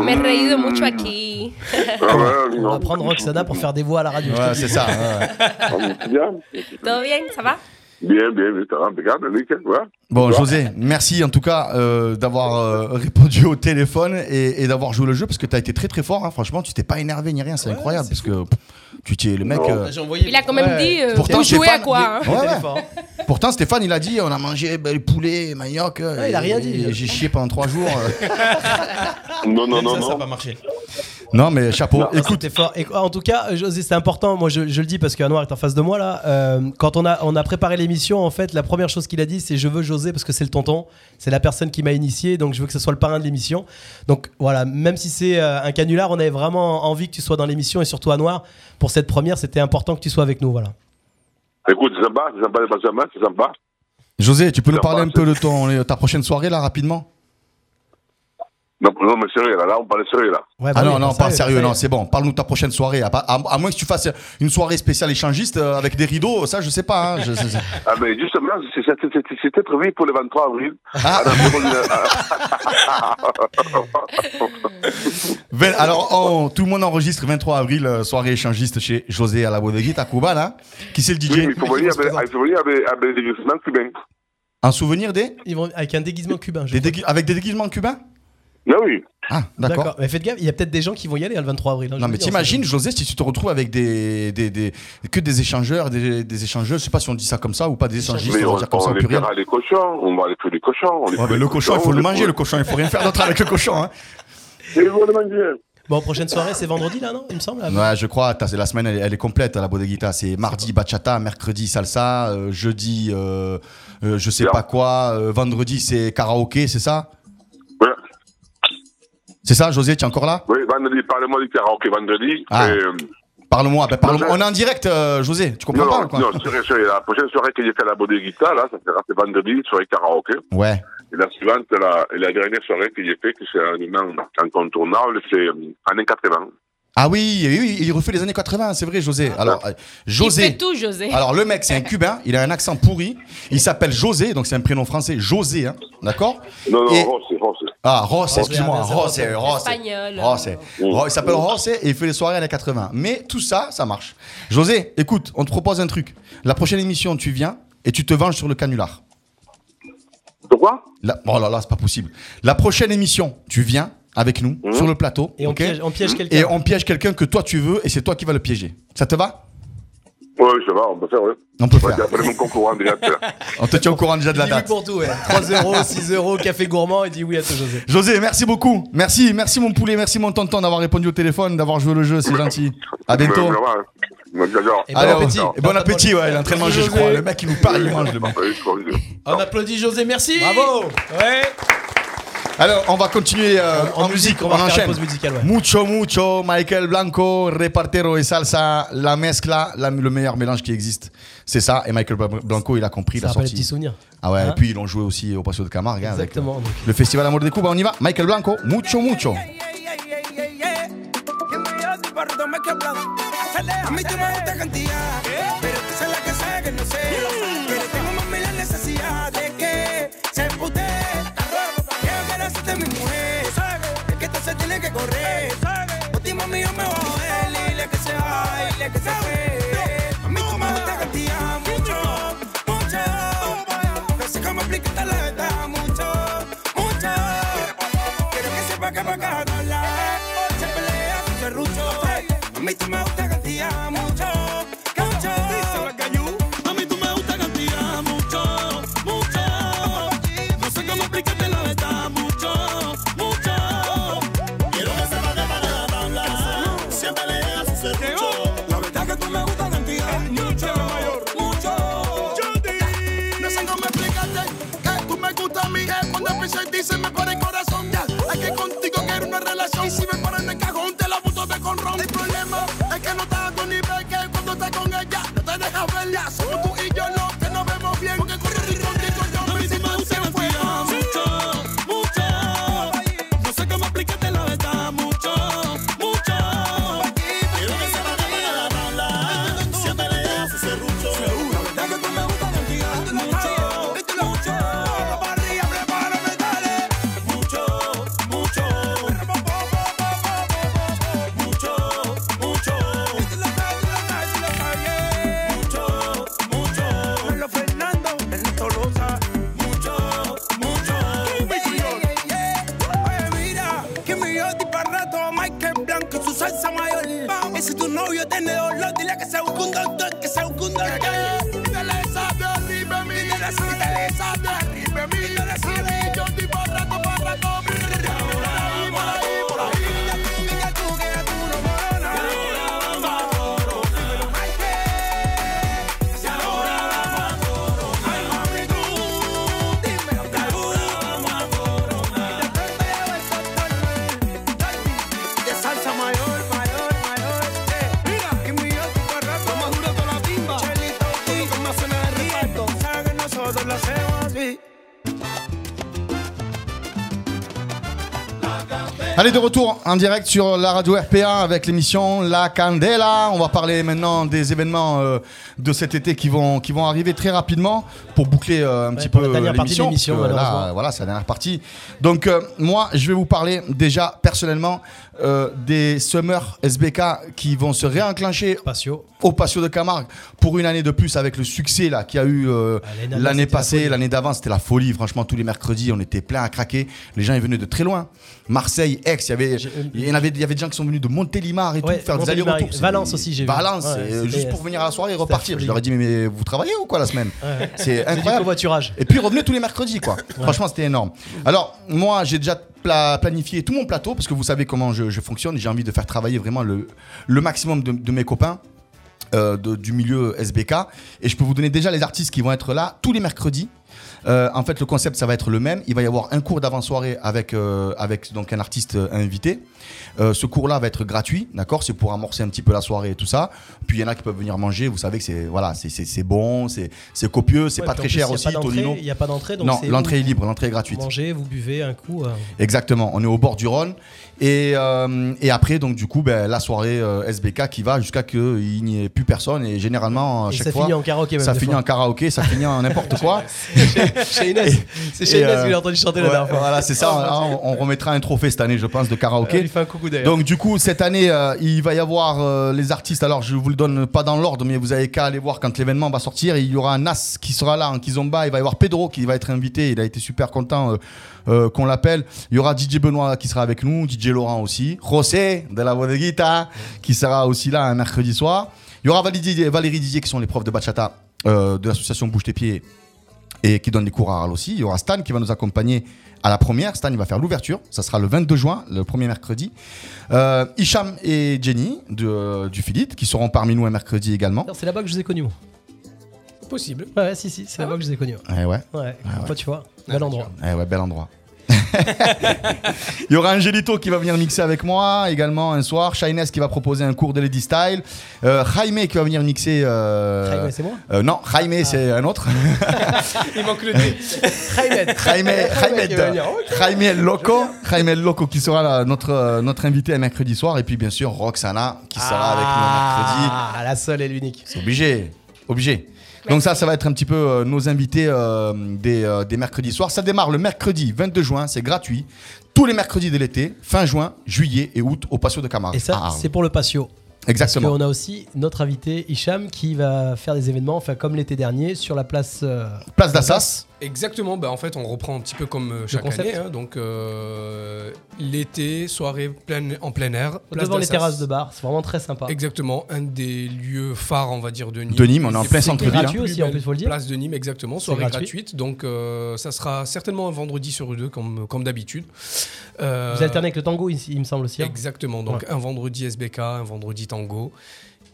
Me he reído mucho aquí. On va prendre Roxana pour faire des voix à la radio. Ouais, le c'est ça. ouais. Bien. ¿Ça va? bien, bien, bien, ça va, impeccable, nickel, ouais. Bon, José, merci en tout cas euh, d'avoir euh, répondu au téléphone et, et d'avoir joué le jeu parce que tu as été très très fort. hein. Franchement, tu t'es pas énervé ni rien, c'est incroyable parce que pff, tu t'es le mec. Non. euh, J'ai envoyé- Il a quand même Ouais. dit euh, Pourtant, vous jouez à Stéphane, quoi hein Ouais. Pourtant, Stéphane, il a dit on a mangé ben, poulet, manioc. euh, Ouais, il a et- rien dit. et J'ai chié pendant trois jours. euh. Non, non, Même non, ça, ça n'a non. pas marché. Non, mais chapeau. Non, Écoute, c'était fort. Et, en tout cas, euh, José, c'est important. Moi, je, je le dis parce qu'Anouar est en face de moi là. Euh, quand on a, on a préparé l'émission, en fait, la première chose qu'il a dit, c'est je veux José parce que c'est le tonton, c'est la personne qui m'a initié, donc je veux que ce soit le parrain de l'émission. Donc voilà, même si c'est euh, un canular, on avait vraiment envie que tu sois dans l'émission et surtout Anouar pour cette première, c'était important que tu sois avec nous. Voilà. Écoute, c'est sympa, c'est sympa c'est. José, tu peux nous parler un peu de ton, ta prochaine soirée là rapidement? Non, non, mais sérieux, là, là, on parle sérieux, là. Ouais, Ah bah non, oui, non, pas y est, sérieux, non, c'est bon. Parle-nous de ta prochaine soirée. À, à- à moins que tu fasses une soirée spéciale échangiste euh, avec des rideaux, ça, je sais pas. hein, je- je- je- Ah, mais justement, c'est- c'est- c'est- c'était prévu pour le 23 avril. Ah. Vingt- Alors, on- tout le monde enregistre 23 avril, euh, soirée échangiste chez José à la Bodeguita à Cuba, là. Qui c'est le DJ Oui, mais il faut venir avec, des déguisements cubains. Un souvenir des, Ils vont avec un déguisement cubain. je des crois. dégui- Avec des déguisements cubains? Ah oui. Ah, d'accord. Mais faites gaffe, il y a peut-être des gens qui vont y aller hein, le 23 avril. hein, je Non vous mais le dis, on t'imagines José si tu te retrouves avec des, des, des- que des échangeurs des, des échangeuses je sais pas si on dit ça comme ça ou pas des échangistes Mais on on, va dire comme ça on au les pluriel fera les cochons, on va aller tuer les cochons. On les Ouais, fait mais le cochon il faut on le les manger fout- le cochon il faut rien faire d'autre avec le cochon hein. Et on le manger. Bon, prochaine soirée, c'est vendredi là, non Il me semble. là Ouais, je crois, t'as- la semaine elle, est- elle est complète à la Bodeguita. C'est mardi bachata, mercredi salsa, euh, jeudi euh, euh, je sais Bien. pas quoi, euh, vendredi c'est karaoké, c'est ça? C'est ça, José, tu es encore là? Oui, vendredi, parlez-moi du karaoké vendredi. Ah. Et, euh, Parle-moi, ben, parle-moi. On est en direct, euh, José, tu comprends non, pas non, ou quoi? non, sérieux, la prochaine soirée que j'ai fait à la Bodeguita, là, ça sera c'est vendredi, soirée karaoké. Ouais. Et la suivante, la, la dernière soirée que j'ai fait, que c'est un élément incontournable, c'est euh, années 80. Ah oui, oui, oui, il refait les années 80, c'est vrai, José. Alors, euh, José. Il fait tout, José. Alors le mec, c'est un Cubain, il a un accent pourri. Il s'appelle José, donc c'est un prénom français, José, hein, d'accord? Non, non, Et- Ross, c'est Ross. Ah, Ross, excuse-moi, c'est Ross, c'est Ross. Il s'appelle Ross et il fait les soirées années 80. Mais tout ça, ça marche. José, écoute, on te propose un truc. La prochaine émission, tu viens et tu te venges sur le canular. Pourquoi La... Oh là là, c'est pas possible. La prochaine émission, tu viens avec nous Mhm. sur le plateau. Et on piège, on piège quelqu'un. Et on piège quelqu'un que toi tu veux et c'est toi qui vas le piéger. Ça te va? Oui, ça va, on peut faire, oui. On peut Ouais, faire. déjà. l'heure. On te tient au courant déjà de la dit oui date. pour tout, ouais. 3 euros, 6 euros, café gourmand, il dit oui à tout, José. José, merci beaucoup. Merci, merci mon poulet, merci mon tonton d'avoir répondu au téléphone, d'avoir joué le jeu, c'est gentil. À bientôt. Hein. Et bon appétit. Et bon appétit, ouais, il est en train de manger, je crois. Le mec, il nous parle, il mange le mec. Ouais, je crois que- On applaudit José, merci. Bravo Ouais. Alors, on va continuer euh, en, musique, on, va faire la enchaîne. pause musicale, ouais. Mucho, mucho, Michael Blanco, Repartero et Salsa, la mezcla, la- le meilleur mélange qui existe. C'est ça, et Michael Blanco, il a compris, il Ça a rappelle les sorti. petits souvenirs. Ah ouais, Hein et puis ils l'ont joué aussi au Patio de Camargue. hein, avec, Exactement. donc. le Festival Amour de Cuba, on y va. Michael Blanco, mucho, mucho. A mí tú me gusta cantidad, pero tú sabes la que sé que no sé. Allez, de retour en direct sur la radio RPA avec l'émission La Candela. On va parler maintenant des événements euh, de cet été qui vont, qui vont arriver très rapidement pour boucler euh, un petit peu l'émission. l'émission, parce que là, malheureusement. euh, voilà, c'est la dernière partie. Donc, euh, moi, je vais vous parler déjà personnellement euh, des Summer SBK qui vont se réenclencher au Patio de Camargue pour une année de plus avec le succès là qu'il y a eu euh, l'année d'avant, l'année passée, l'année d'avant, c'était la folie. Franchement, tous les mercredis, on était plein à craquer. Les gens ils venaient de très loin. Marseille, Aix, il y avait, il y en avait, il y avait des gens qui sont venus de Montélimar et Ouais, tout faire des allers-retours. Valence aussi, j'ai vu. Valence, Ouais, juste pour venir à la soirée et repartir. Je leur ai dit mais, mais vous travaillez ou quoi la semaine Ouais. C'est du incroyable. Et puis revenez tous les mercredis quoi. Franchement, c'était énorme. Alors moi, j'ai déjà pla- planifié tout mon plateau parce que vous savez comment je, je fonctionne. J'ai envie de faire travailler vraiment le, maximum de, mes copains. euh, du milieu SBK et je peux vous donner déjà les artistes qui vont être là tous les mercredis Euh, en fait le concept ça va être le même. Il va y avoir un cours d'avant-soirée avec, euh, avec donc un artiste euh, invité. Euh, ce cours là va être gratuit d'accord? C'est pour amorcer un petit peu la soirée et tout ça. Puis il y en a qui peuvent venir manger. Vous savez que c'est voilà c'est- bon c'est copieux c'est Ouais, pas très cher aussi Tonino. Il n'y a pas d'entrée. non l'entrée est libre l'entrée est gratuite. Vous mangez, vous buvez un coup. Exactement, on est au bord du Rhône. Et, euh, et après, donc du coup, ben, la soirée euh, SBK qui va jusqu'à qu'il n'y ait plus personne. Et généralement, à chaque ça fois, finit en karaoké même Ça finit fois. en karaoké, ça finit en n'importe quoi. Chez Inès. C'est chez Inès euh, que j'ai entendu chanter la dernière fois. Voilà, c'est ça. Oh, hein, on, on remettra un trophée cette année, je pense, de karaoké. Lui fait un coucou d'ailleurs. Donc du coup, cette année, euh, il va y avoir euh, les artistes. Alors, je vous le donne pas dans l'ordre, mais vous avez qu'à aller voir quand l'événement va sortir. Il y aura Nas qui sera là en Kizomba. Il va y avoir Pedro qui va être invité. Il a été super content euh, euh, qu'on l'appelle. Il y aura DJ Benoît qui sera avec nous, DJ Laurent aussi, José de la Bodeguita qui sera aussi là un mercredi soir. Il y aura Valérie Didier, qui sont les profs de bachata euh, de l'association Bouge tes pieds et qui donne des cours à Arles aussi. Il y aura Stan qui va nous accompagner à la première. Stan, il va faire l'ouverture. Ça sera le 22 juin, le premier mercredi. Euh, Hicham et Jenny de, du Philip qui seront parmi nous un mercredi également. C'est là-bas que je vous ai connus. Possible. Ouais, ouais, si, si, c'est là-bas que je vous ai connus. Eh ouais. Ouais, Ah ouais. toi, tu vois, bel endroit. Eh ouais, bel endroit. Il y aura Angelito qui va venir mixer avec moi également un soir. Shines qui va proposer un cours de Lady Style. Euh, Jaime qui va venir mixer. euh, Jaime, c'est moi euh, Non, Jaime c'est un autre. Il manque le D. Jaime. Jaime, Jaime. Jaime El Loco, Jaime Loco qui sera notre, euh, notre invité un mercredi soir. Et puis bien sûr Roxana qui sera avec nous un mercredi. Ah, la seule et l'unique. C'est obligé, obligé. Donc ça, ça va être un petit peu euh, nos invités euh, des, euh, des mercredis soirs. Ça démarre le mercredi 22 juin, c'est gratuit. Tous les mercredis de l'été, fin juin, juillet et août au Patio de Camargue. Et ça, Arles. c'est pour le patio. Exactement. Parce qu'on a aussi notre invité Hicham qui va faire des événements, enfin comme l'été dernier, sur la place. euh, Place d'Assas. Exactement, bah en fait on reprend un petit peu comme euh, chaque année, hein, donc euh, l'été, soirée pleine- en plein air. place Devant les terrasses de bar, c'est vraiment très sympa. Exactement, un des lieux phares, on va dire, de Nîmes. De Nîmes, on est en plein centre-ville, hein. Gratuit aussi, en plus, faut le dire. Place de Nîmes, exactement, soirée gratuit. gratuite. Donc euh, ça sera certainement un vendredi sur deux, comme, comme d'habitude. Euh, Vous alternez avec le tango, il, il me semble aussi. hein. Exactement, donc Ouais. un vendredi SBK, un vendredi tango.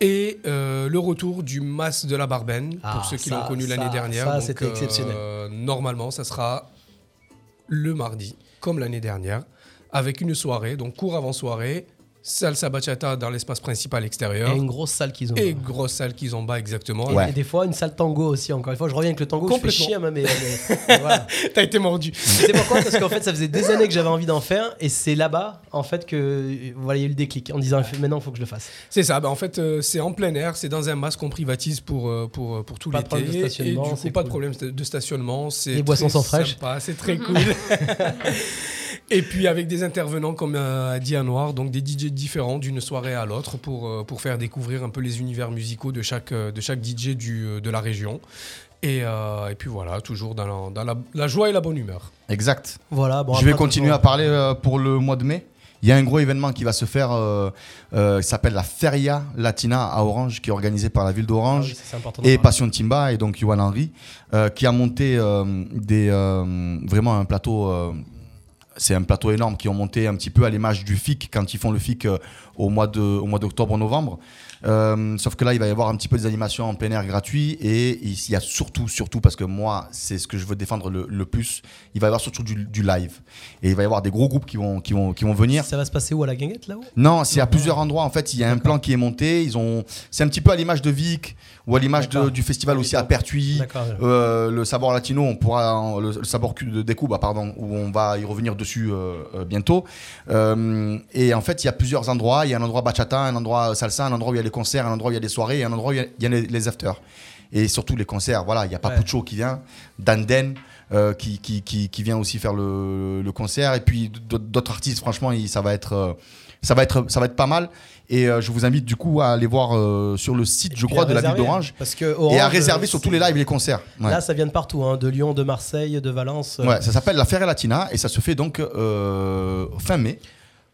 Et euh, le retour du Mas de la Barben, Ah, pour ceux qui l'ont connu l'année dernière. ça, c'était exceptionnel. euh, normalement, ça sera le mardi, comme l'année dernière, avec une soirée, donc cours avant soirée, salsa bachata dans l'espace principal extérieur. Et une grosse salle qu'ils ont. Et grosse salle qu'ils ont bas, exactement. Et, et des fois, une salle tango aussi, encore une fois. Je reviens avec le tango, je fais Complètement. chier, mais, mais- mais voilà. T'as été mordu. C'est pourquoi? Parce qu'en fait, ça faisait des années que j'avais envie d'en faire, et c'est là-bas, en fait, que voilà, il y a eu le déclic, en disant maintenant, il faut que je le fasse. C'est ça, bah en fait euh, c'est en plein air, c'est dans un mas qu'on privatise pour, euh, pour, euh, pour tout Pas de l'été. problème de Et stationnement, du coup, c'est pas de problème de stationnement. Les boissons sont fraîches. C'est très cool. Et puis avec des intervenants comme euh, a dit à Noir, donc des DJ différents d'une soirée à l'autre pour, euh, pour faire découvrir un peu les univers musicaux de chaque, euh, de chaque DJ du, de la région. Et, euh, et puis voilà, toujours dans, la, dans la, la joie et la bonne humeur. Exact. Voilà, bon, Je vais continuer toujours- à parler euh, pour le mois de mai. Il y a un gros événement qui va se faire, euh, euh, qui s'appelle la Feria Latina à Orange, qui est organisé par la ville d'Orange Ah oui, et. Passion Timba et donc Yohan Henry, euh, qui a monté euh, des, euh, vraiment un plateau. C'est un plateau énorme qui ont monté un petit peu à l'image du FIC quand ils font le FIC euh, au mois de au mois d'octobre-novembre. Euh, sauf que là, il va y avoir un petit peu des animations en plein air gratuit et il y a surtout, surtout parce que moi, c'est ce que je veux défendre le, le plus. Il va y avoir surtout du, du live et il va y avoir des gros groupes qui vont qui vont qui vont venir. Ça va se passer où à la guinguette là-haut? Non, c'est à plusieurs endroits. En fait, il y a un plan qui est monté. Ils ont, c'est un petit peu à l'image de Vic ou à l'image du festival aussi à Pertuis. Euh, le Sabor Latino, on pourra le, le Sabor Cu- de Découba, pardon, où on va y revenir dessus euh, euh, bientôt. Et en fait, il y a plusieurs endroits. Il y a un endroit bachata, un endroit salsa, un endroit où il y a les concerts, un endroit où il y a des soirées, et un endroit où il y a, il y a les, les afters. Et surtout les concerts. Voilà, il y a Papucho qui vient, Danden. euh, qui, qui, qui, qui vient aussi faire le, le concert et puis d'autres artistes franchement il- ça va être ça va être ça va être pas mal et euh, je vous invite du coup à aller voir euh, sur le site je crois de la ville d'Orange parce que et à Orange, réserver euh, sur tous les lives et les concerts Ouais. Là, ça vient de partout, hein, de Lyon, de Marseille, de Valence. euh, Ouais, ça s'appelle la Feria Latina et ça se fait donc euh, fin mai,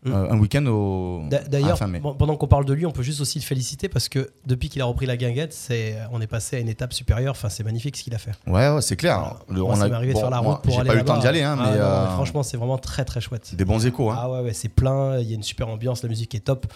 Euh, un week-end au D'ailleurs, pendant qu'on parle de lui, on peut juste aussi le féliciter parce que depuis qu'il a repris la guinguette, c'est, on est passé à une étape supérieure. Enfin, c'est magnifique ce qu'il a fait. Ouais, ouais, c'est clair. Le- Moi, on ça a- arrivé bon, sur la moi, route pour j'ai aller pas eu le temps d'y aller, hein, Ah mais, non, euh, franchement, c'est vraiment très très chouette. Des bons échos. Hein. Ah ouais, ouais, c'est plein. Il y a une super ambiance, la musique est top.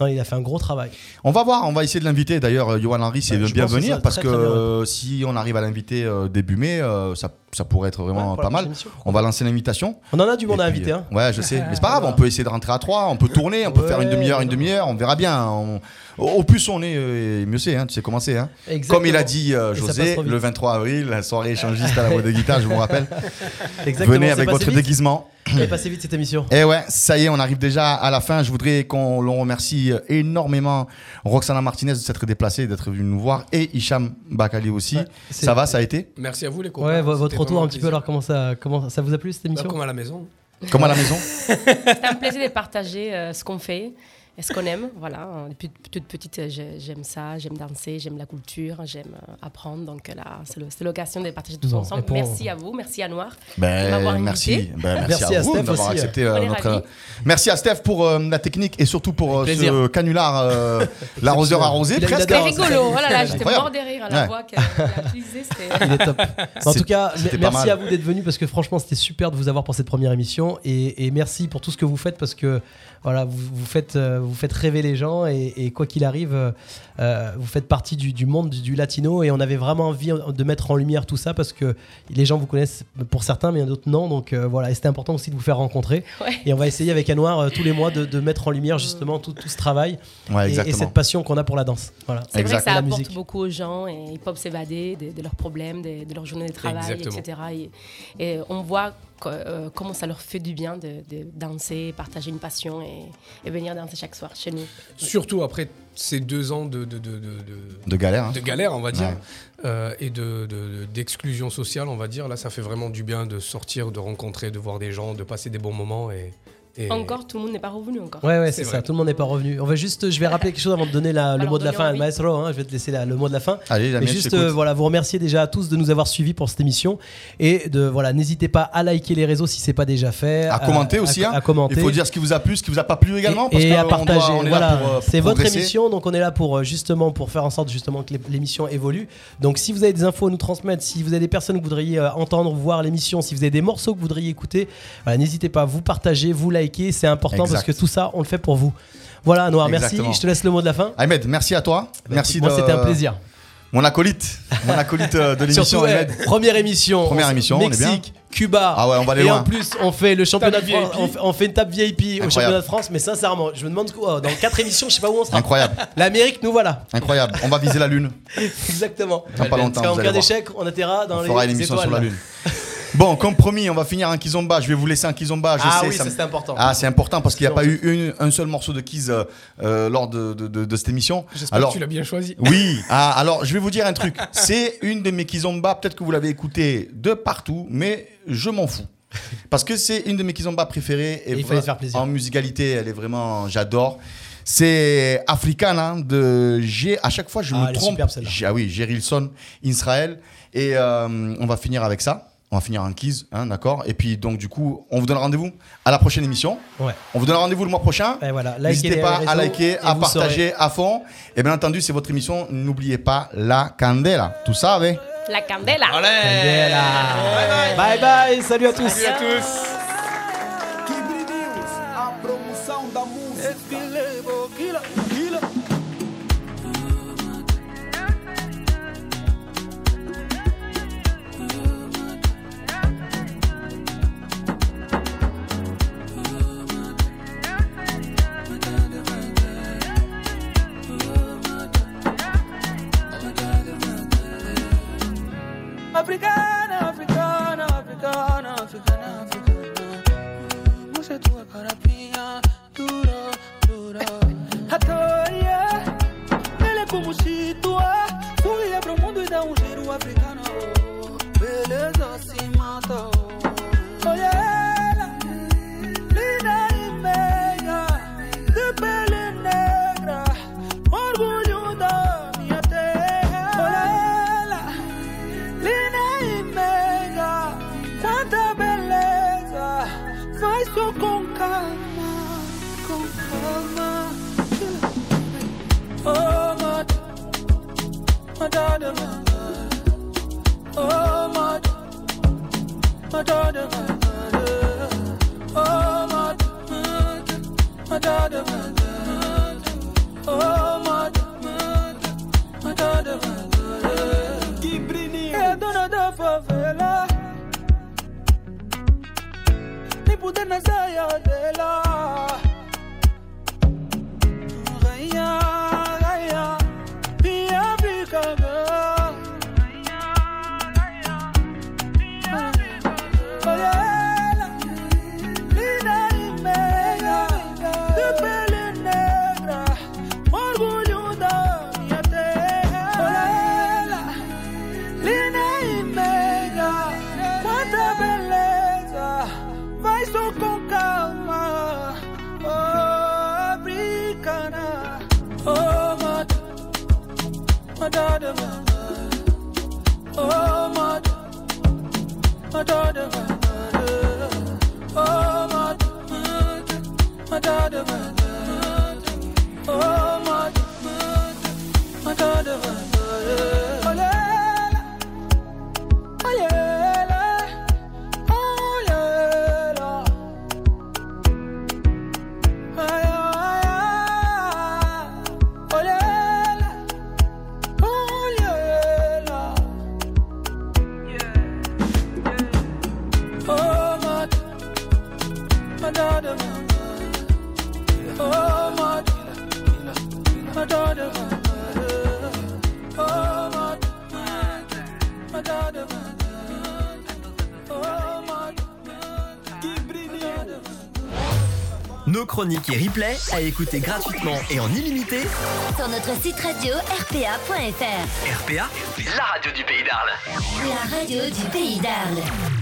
Non, il a fait un gros travail. On va voir, on va essayer de l'inviter. D'ailleurs, euh, Johan Henry, c'est bien venir parce très, que très si on arrive à l'inviter euh, début mai, euh, ça, ça pourrait être vraiment Ouais, pas mal. On va lancer l'invitation. On en a du monde à inviter. hein. Ouais, je sais. Mais c'est pas grave, on peut essayer de rentrer à 3, on peut tourner, on peut faire une demi-heure, une demi-heure, on verra bien. On- Au plus on est, euh, mieux c'est, hein, tu sais comment c'est. Hein. Comme il a dit euh, José, le 23 avril, la soirée échangiste à la boîte de guitare, je vous rappelle. Exactement, Venez avec votre déguisement. Elle est passée vite cette émission. Et ouais, ça y est, on arrive déjà à la fin. Je voudrais qu'on l'on remercie euh, énormément Roxana Martinez de s'être déplacée, d'être venue nous voir, et Hicham Bakali aussi. ça va, ça a été? Merci à vous les copains. Ouais, votre retour un petit peu. Alors, comment ça, comment ça vous a plu cette émission? Bah, Comme à la maison. Comme à la maison? C'était un plaisir de partager euh, ce qu'on fait et ce qu'on aime? Voilà, Euh, depuis toute petite, euh, j'ai- j'aime ça, j'aime danser, j'aime la culture, j'aime euh, apprendre. Donc euh, là, c'est l'occasion de partager tous Bon, ensemble. pour- Merci à vous, merci à Noir Ben, merci. Ben, merci, Merci à, à vous Steph d'avoir accepté euh. est notre. ravis. Merci à Steph pour euh, la technique et surtout pour euh, ce canular, euh, l'arroseur arrosé, presque. C'était rigolo. Oh là là, j'étais mort de rire à la Ouais. voix qu'elle a utilisée. c'était- Il est top. En tout cas, merci à vous d'être venus parce que franchement, c'était super de vous avoir pour cette première émission et, et merci pour tout ce que vous faites parce que voilà, vous, vous faites, euh, vous faites rêver les gens et, et quoi qu'il arrive, euh, euh, vous faites partie du, du monde du, du latino et on avait vraiment envie de mettre en lumière tout ça parce que les gens vous connaissent pour certains, mais d'autres non. Donc euh, voilà, et c'était important aussi de vous faire rencontrer. Ouais. Et on va essayer avec Anouar euh, tous les mois de, de mettre en lumière justement tout, tout ce travail Ouais, et- cette passion qu'on a pour la danse. Voilà. C'est vrai que ça apporte musique. beaucoup aux gens et ils peuvent s'évader de, de leurs problèmes, de, de leur journée de travail, Exactement. etc. Et, et on voit que, euh, comment ça leur fait du bien de, de danser, partager une passion et, et venir danser chaque soir chez nous. Surtout après ces deux ans de, de, de, de, de- De galère. hein. de galère, on va dire, Ouais. euh, et de- de- d'exclusion sociale, on va dire. Là, ça fait vraiment du bien de sortir, de rencontrer, de voir des gens, de passer des bons moments. Et, et- Encore, tout le monde n'est pas revenu encore. Ouais, ouais, C'est ça. Tout le monde n'est pas revenu. On va juste, je vais rappeler quelque chose avant de donner la- le Alors, mot de la fin à. Maestro. hein, je vais te laisser la- le mot de la fin. Allez, Mais Damien, je juste, euh, voilà, vous remercier déjà à tous de nous avoir suivis pour cette émission et de voilà, n'hésitez pas à liker les réseaux si c'est pas déjà fait, À commenter aussi, à, hein. à commenter. Il faut dire ce qui vous a plu, ce qui vous a pas plu également. parce et, que à on partager. doit- on voilà, euh, c'est votre émission, donc on est là pour euh, justement pour faire en sorte justement que l'é- l'émission évolue. Donc si vous avez des infos à nous transmettre, si vous avez des personnes que vous voudriez entendre, voir l'émission, si vous avez des morceaux que vous voudriez écouter, voilà, n'hésitez pas à vous partager, vous liker, c'est important Exact. parce que tout ça, on le fait pour vous. Voilà, Noir, Exactement. merci. Je te laisse le mot de la fin. Ahmed, merci à toi. Merci Moi, de- c'était un plaisir. Mon acolyte, mon acolyte euh, de l'émission. Surtout, Ahmed. eh, première émission. Première on- émission, on est bien. Mexique, Cuba. Ah ouais, on va aller et loin. en plus, on fait le championnat de France. On fait, on fait une table VIP au championnat de France. Mais sincèrement, je me demande quoi. Dans quatre émissions, je sais pas où on sera. Incroyable, L'Amérique, nous voilà. incroyable. On va viser la lune. Exactement. Dans pas longtemps, Parce allez cas d'échec, on atterra dans On les fera une émission étoiles. sur la lune. Bon, comme promis, on va finir en kizomba. Je vais vous laisser en kizomba. Je Ah sais, oui, ça me- c'est important. Ah, c'est important parce qu'il n'y a pas eu une- un seul morceau de Kiz euh, euh, lors de, de- de- de cette émission. J'espère Alors, que tu l'as bien choisi. oui. Ah, alors, je vais vous dire un truc. C'est une de mes kizomba. Peut-être que vous l'avez écouté de partout, mais je m'en fous. Parce que c'est une de mes kizomba préférées. Et Et il fallait faire plaisir. En musicalité, elle est vraiment. J'adore. C'est Africana de G. À chaque fois, je Ah, me elle est trompe. superbe, Ah oui, Gerilson, Israël. Et euh, on va finir avec ça. On va finir en keys, hein, d'accord Et puis donc du coup, on vous donne rendez-vous à la prochaine émission. Ouais. On vous donne rendez-vous le mois prochain. Voilà, N'hésitez pas à liker, à partager saurez. à fond. Et bien entendu, c'est votre émission. N'oubliez pas la candela. Tout ça, avec. La candela. Candela. Bye bye, salut à tous. Salut à tous. Chroniques et replays à écouter gratuitement et en illimité. Sur notre site radio rpa.fr. RPA, la radio du pays d'Arles. La radio du pays d'Arles.